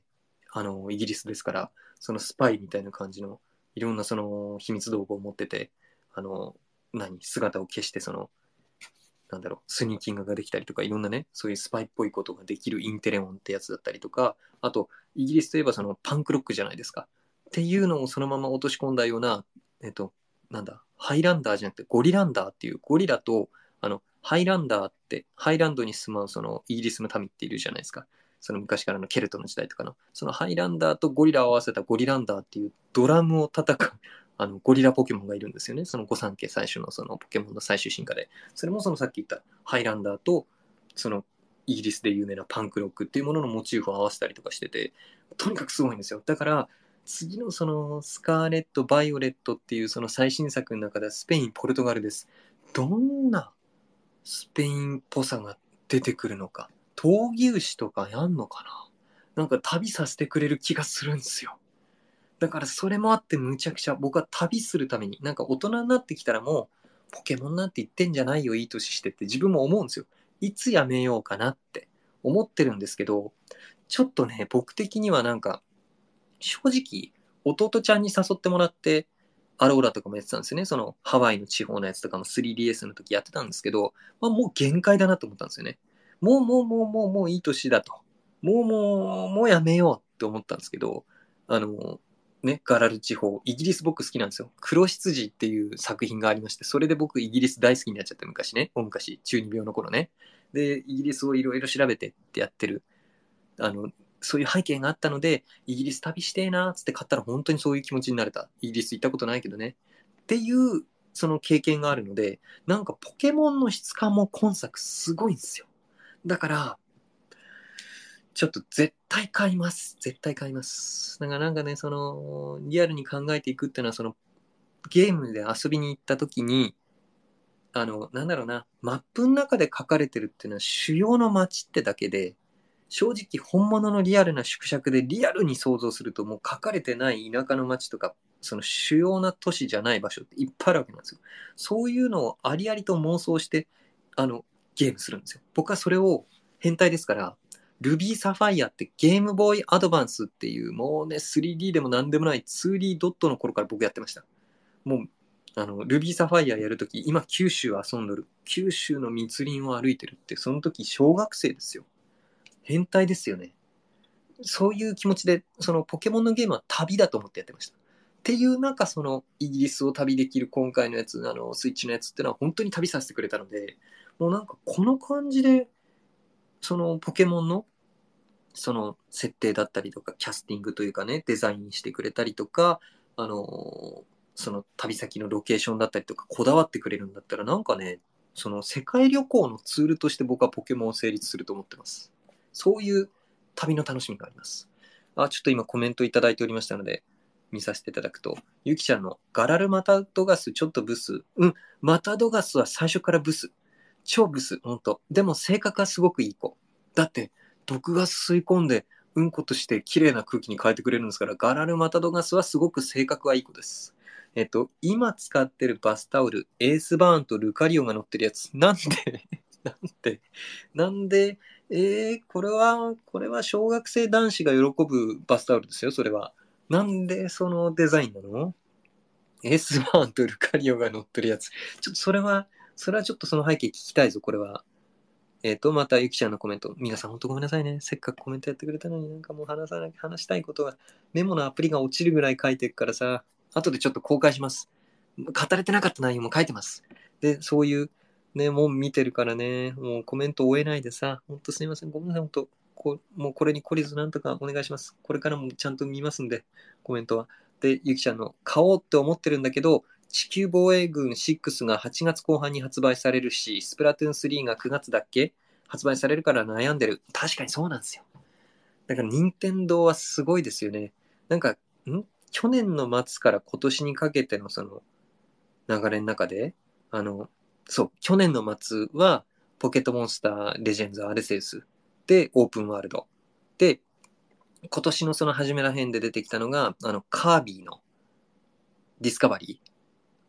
[SPEAKER 1] あの、イギリスですから、そのスパイみたいな感じの、いろんなその秘密道具を持ってて、あの、何、姿を消して、その、なんだろう、スニーキングができたりとか、いろんなね、そういうスパイっぽいことができるインテレオンってやつだったりとか、あと、イギリスといえばそのパンクロックじゃないですか。っていうのをそのまま落とし込んだような、えっと、なんだ、ハイランダーじゃなくてゴリランダーっていうゴリラと、あの、ハイランダーって、ハイランドに住まうそのイギリスの民っているじゃないですか。その昔からのケルトの時代とかの、そのハイランダーとゴリラを合わせたゴリランダーっていうドラムを叩く あのゴリラポケモンがいるんですよね。その御三家最初のそのポケモンの最終進化で。それもそのさっき言ったハイランダーと、そのイギリスで有名なパンクロックっていうもののモチーフを合わせたりとかしてて、とにかくすごいんですよ。だから、次のそのスカーレット・バイオレットっていうその最新作の中ではスペイン、ポルトガルです。どんなスペインっぽさが出てくるのか。闘牛士とかやんのかな？なんか旅させてくれる気がするんですよ。だからそれもあってむちゃくちゃ僕は旅するために、なんか大人になってきたらもう、ポケモンなんて言ってんじゃないよ、いい年してって自分も思うんですよ。いつやめようかなって思ってるんですけど、ちょっとね、僕的にはなんか、正直、弟ちゃんに誘ってもらって、アローラとかもやってたんですよね。そのハワイの地方のやつとかも 3DS の時やってたんですけど、まあ、もう限界だなと思ったんですよね。もうもうもうもうもういい年だと。もうもうもうやめようって思ったんですけど、あの、ね、ガラル地方、イギリス僕好きなんですよ。黒羊っていう作品がありまして、それで僕イギリス大好きになっちゃって昔ね、大昔、中二病の頃ね。で、イギリスをいろいろ調べてってやってる、あの、そういう背景があったので、イギリス旅してえなーつって買ったら本当にそういう気持ちになれた。イギリス行ったことないけどね。っていう、その経験があるので、なんかポケモンの質感も今作すごいんですよ。だから、ちょっと絶対買います。絶対買います。だからなんかね、その、リアルに考えていくっていうのは、その、ゲームで遊びに行った時に、あの、なんだろうな、マップの中で書かれてるっていうのは主要の街ってだけで、正直本物のリアルな縮尺でリアルに想像するともう書かれてない田舎の街とか、その主要な都市じゃない場所っていっぱいあるわけなんですよ。そういうのをありありと妄想して、あの、ゲームするんですよ。僕はそれを変態ですから、ルビーサファイアってゲームボーイアドバンスっていうもうね 3D でも何でもない 2D ドットの頃から僕やってました。もうあのルビーサファイアやるとき今九州遊んどる九州の密林を歩いてるってその時小学生ですよ。変態ですよね。そういう気持ちでそのポケモンのゲームは旅だと思ってやってました。っていう中そのイギリスを旅できる今回のやつあのスイッチのやつってのは本当に旅させてくれたのでもうなんかこの感じでそのポケモンのその設定だったりとか、キャスティングというかね、デザインしてくれたりとか、あの、その旅先のロケーションだったりとか、こだわってくれるんだったら、なんかね、その世界旅行のツールとして僕はポケモンを成立すると思ってます。そういう旅の楽しみがあります。あ、ちょっと今コメントいただいておりましたので、見させていただくと、ゆきちゃんのガラルマタドガスちょっとブス。うん、マタドガスは最初からブス。超ブス、ほんと。でも性格はすごくいい子。だって、毒ガス吸い込んで、うんことして綺麗な空気に変えてくれるんですから、ガラルマタドガスはすごく性格はいい子です。えっと、今使ってるバスタオル、エースバーンとルカリオが乗ってるやつ。なんで なんでなんでえー、これは、これは小学生男子が喜ぶバスタオルですよ、それは。なんでそのデザインなの？エースバーンとルカリオが乗ってるやつ。ちょっとそれは、それはちょっとその背景聞きたいぞ、これは。えっ、ー、と、またゆきちゃんのコメント。皆さん本当ごめんなさいね。せっかくコメントやってくれたのになんかもう話さなきゃ話したいことが、メモのアプリが落ちるぐらい書いてるからさ、後でちょっと公開します。語れてなかった内容も書いてます。で、そういうね、もう見てるからね、もうコメント追えないでさ、ほんとすいません。ごめんなさい、ほんと。こもうこれに懲りずなんとかお願いします。これからもちゃんと見ますんで、コメントは。で、ゆきちゃんの買おうって思ってるんだけど、地球防衛軍6が8月後半に発売されるし、スプラトゥーン3が9月だっけ？発売されるから悩んでる。確かにそうなんですよ。だから任天堂はすごいですよね。なんか、ん？去年の末から今年にかけてのその流れの中で、あの、そう、去年の末はポケットモンスターレジェンズアルセウスでオープンワールド。で、今年のその初めら辺で出てきたのが、あの、カービィのディスカバリー。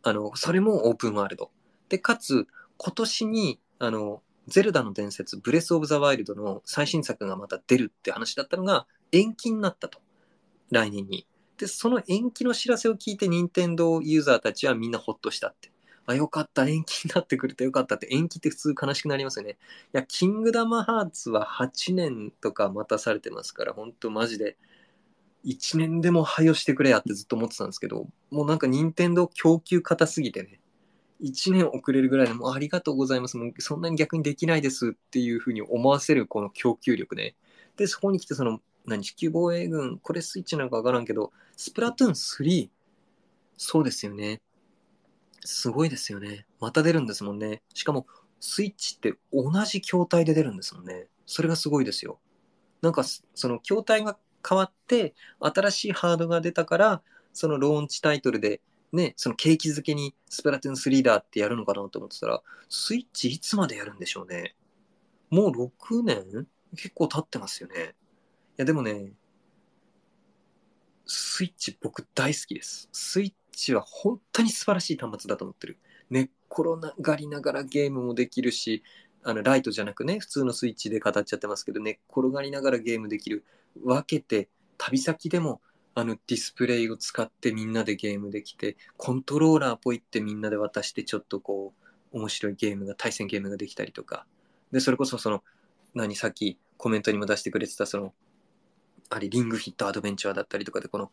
[SPEAKER 1] あの、それもオープンワールド。で、かつ、今年に、あの、ゼルダの伝説、ブレス・オブ・ザ・ワイルドの最新作がまた出るって話だったのが延期になったと。来年に。で、その延期の知らせを聞いて、任天堂ユーザーたちはみんなほっとしたって。あ、よかった、延期になってくれてよかったって、延期って普通悲しくなりますよね。いや、キングダムハーツは8年とか待たされてますから、ほんとマジで、1年でも早よしてくれやってずっと思ってたんですけど、もうなんか任天堂供給硬すぎてね、1年遅れるぐらいでもうありがとうございます。もうそんなに逆にできないですっていうふうに思わせるこの供給力ね。で、そこに来てその、何、地球防衛軍、これスイッチなんかわからんけど、スプラトゥーン3、そうですよね。すごいですよね。また出るんですもんね。しかも、スイッチって同じ筐体で出るんですもんね。それがすごいですよ。なんか、その筐体が変わって、新しいハードが出たから、そのローンチタイトルでね、その景気づけにスプラトゥーン3だってやるのかなと思ってたら、スイッチいつまでやるんでしょうね。もう6年？結構経ってますよね。いや、でもね、スイッチ僕大好きです。スイッチは本当に素晴らしい端末だと思ってる。寝っ転がりながらゲームもできるし、あのライトじゃなくね、普通のスイッチで語っちゃってますけど、寝っ転がりながらゲームできる。分けて、旅先でもあのディスプレイを使ってみんなでゲームできて、コントローラーポイってみんなで渡してちょっとこう、面白いゲームが、対戦ゲームができたりとか。で、それこそその、何、さっきコメントにも出してくれてたその、あれ、リングフィットアドベンチャーだったりとかで、この、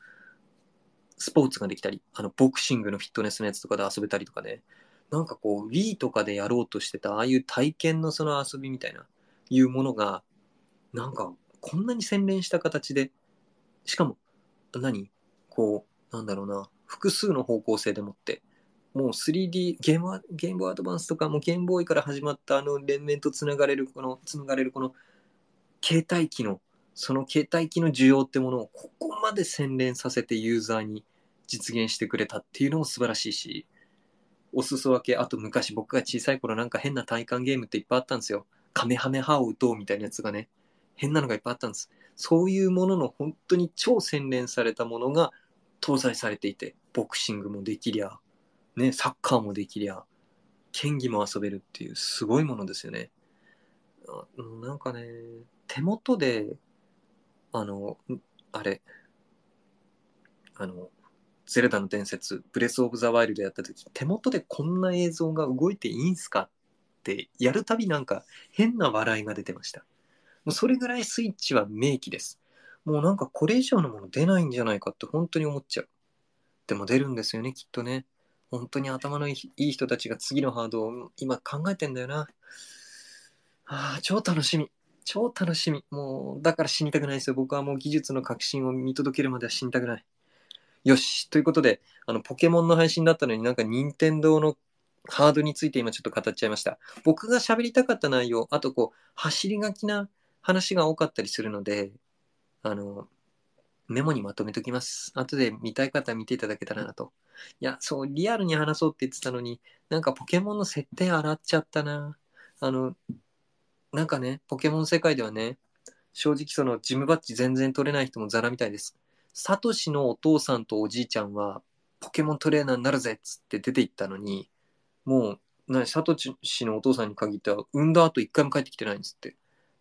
[SPEAKER 1] スポーツができたり、あの、ボクシングのフィットネスのやつとかで遊べたりとかね。なんかこう、Wii とかでやろうとしてた、ああいう体験のその遊びみたいな、いうものが、なんか、こんなに洗練した形で、しかも、何？こう、なんだろうな、複数の方向性でもって、もう 3D、ゲームゲームアドバンスとかもゲームボーイから始まったあの連綿とつながれる、この、つながれるこの、携帯機の、その携帯機の需要ってものをここまで洗練させてユーザーに実現してくれたっていうのも素晴らしいし、お裾分け、あと昔僕が小さい頃なんか変な体感ゲームっていっぱいあったんですよ。カメハメハを打とうみたいなやつがね、変なのがいっぱいあったんです。そういうものの本当に超洗練されたものが搭載されていて、ボクシングもできりゃ、ね、サッカーもできりゃ、剣技も遊べるっていうすごいものですよね。なんかね、手元で、あの、あれ、あの、ゼルダの伝説、ブレス・オブ・ザ・ワイルドやった時、手元でこんな映像が動いていいんすかってやるたびなんか変な笑いが出てました。もうそれぐらいスイッチは名機です。もうなんかこれ以上のもの出ないんじゃないかって本当に思っちゃう。でも出るんですよね、きっとね。本当に頭のいい人たちが次のハードを今考えてんだよな。ああ、超楽しみ。超楽しみ。もう、だから死にたくないですよ。僕はもう技術の革新を見届けるまでは死にたくない。よし。ということで、あの、ポケモンの配信だったのになんか任天堂のハードについて今ちょっと語っちゃいました。僕が喋りたかった内容、あとこう、走り書きな話が多かったりするので、あの、メモにまとめときます。後で見たい方は見ていただけたらなと。いや、そう、リアルに話そうって言ってたのに、なんかポケモンの設定洗っちゃったな。あの、なんかね、ポケモン世界ではね、正直そのジムバッジ全然取れない人もザラみたいです。サトシのお父さんとおじいちゃんは、ポケモントレーナーになるぜっつって出て行ったのに、もう、なサトシのお父さんに限っては、産んだ後一回も帰ってきてないんですって。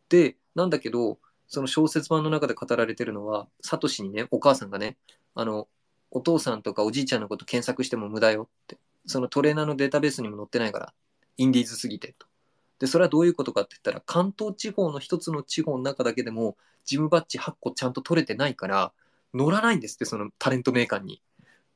[SPEAKER 1] で、なんだけど、その小説版の中で語られてるのは、サトシにね、お母さんがね、あの、お父さんとかおじいちゃんのこと検索しても無駄よって。そのトレーナーのデータベースにも載ってないから、インディーズすぎてと。で、それはどういうことかって言ったら、関東地方の一つの地方の中だけでも、ジムバッジ8個ちゃんと取れてないから、乗らないんですって、そのタレントメーカーに。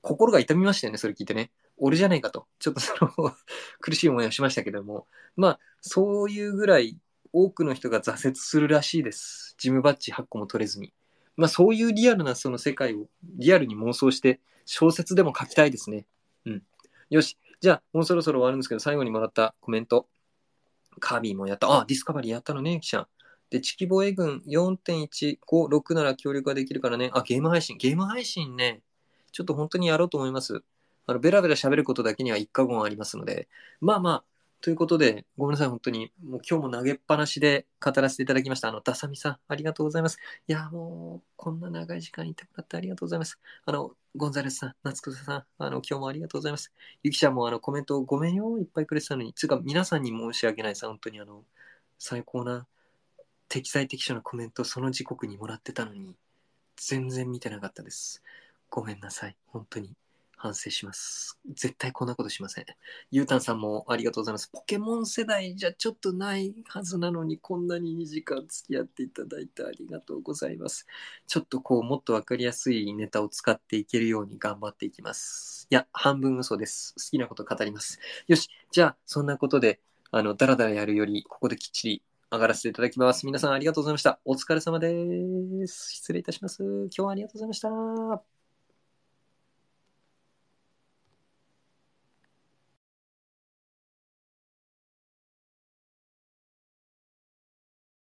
[SPEAKER 1] 心が痛みましたよね、それ聞いてね。俺じゃないかと。ちょっとその苦しい思いをしましたけども。まあ、そういうぐらい多くの人が挫折するらしいです。ジムバッジ8個も取れずに。まあそういうリアルなその世界をリアルに妄想して小説でも書きたいですね。うん。よし。じゃあもうそろそろ終わるんですけど、最後にもらったコメント。カービィもやった。あ、ディスカバリーやったのね、記者。で、地球防衛軍4.156なら協力ができるからね。あ、ゲーム配信。ゲーム配信ね。ちょっと本当にやろうと思います。あの、ベラベラ喋ることだけには一過言ありますので。まあまあ、ということで、ごめんなさい、本当に。もう今日も投げっぱなしで語らせていただきました。あの、ダサミさん、ありがとうございます。いや、もう、こんな長い時間いてもらってありがとうございます。あの、ゴンザレスさん、夏草さん、あの、今日もありがとうございます。ゆきちゃんもあの、コメントごめんよ、いっぱいくれてたのに。つうか、皆さんに申し訳ないさ、本当にあの、最高な、適材適所なコメントその時刻にもらってたのに、全然見てなかったです。ごめんなさい、本当に。反省します。絶対こんなことしません。ゆうたんさんもありがとうございます。ポケモン世代じゃちょっとないはずなのに、こんなに2時間付き合っていただいてありがとうございます。ちょっとこう、もっとわかりやすいネタを使っていけるように頑張っていきます。いや、半分嘘です。好きなこと語ります。よし、じゃあ、そんなことで、あの、だらだらやるより、ここできっちり上がらせていただきます。皆さんありがとうございました。お疲れ様です。失礼いたします。今日はありがとうございました。